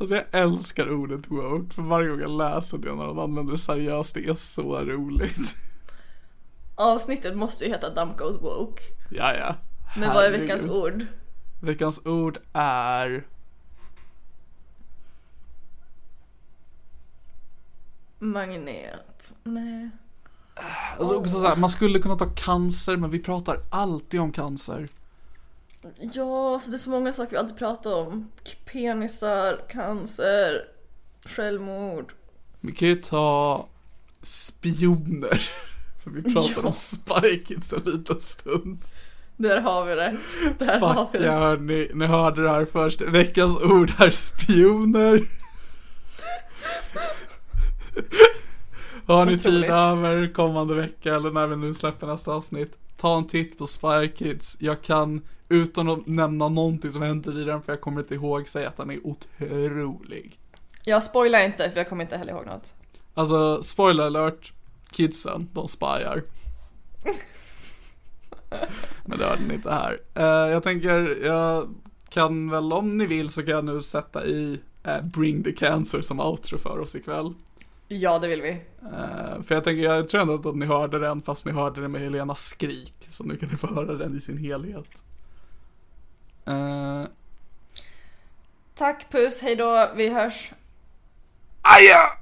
Alltså jag älskar ordet woke, för varje gång jag läser det när de använder det seriöst, det är så roligt. Avsnittet måste ju heta Dump Goes Woke. Ja, ja. Men vad är veckans ord? Veckans ord är Magnet. Nej. Alltså också så här, man skulle kunna ta cancer men vi pratar alltid om cancer. Ja, så det är så många saker vi alltid pratar om. Penisar, cancer, självmord. Vi kan ju ta spioner. För vi pratar Ja. om Spy Kids en liten stund. Där har vi det. Där har vi Fuck det. hörni, ni hörde det här först. Veckans ord är spioner. Har ni tid Otroligt. över kommande vecka eller när vi nu släpper nästa avsnitt? Ta en titt på Spy Kids. Jag kan, utan att nämna någonting som händer i den, för jag kommer inte ihåg, säga att den är otrolig. Jag spoilar inte för jag kommer inte heller ihåg något. Alltså, spoiler alert. Kidsen, de spyar. Men det hörde ni inte här. Eh, jag tänker, jag kan väl om ni vill så kan jag nu sätta i eh, Bring the Cancer som outro för oss ikväll. Ja, det vill vi. Eh, för jag tänker, jag tror ändå att ni hörde den fast ni hörde den med Helenas skrik. Så nu kan ni få höra den i sin helhet. Uh, Tack, puss, hejdå, vi hörs. aja!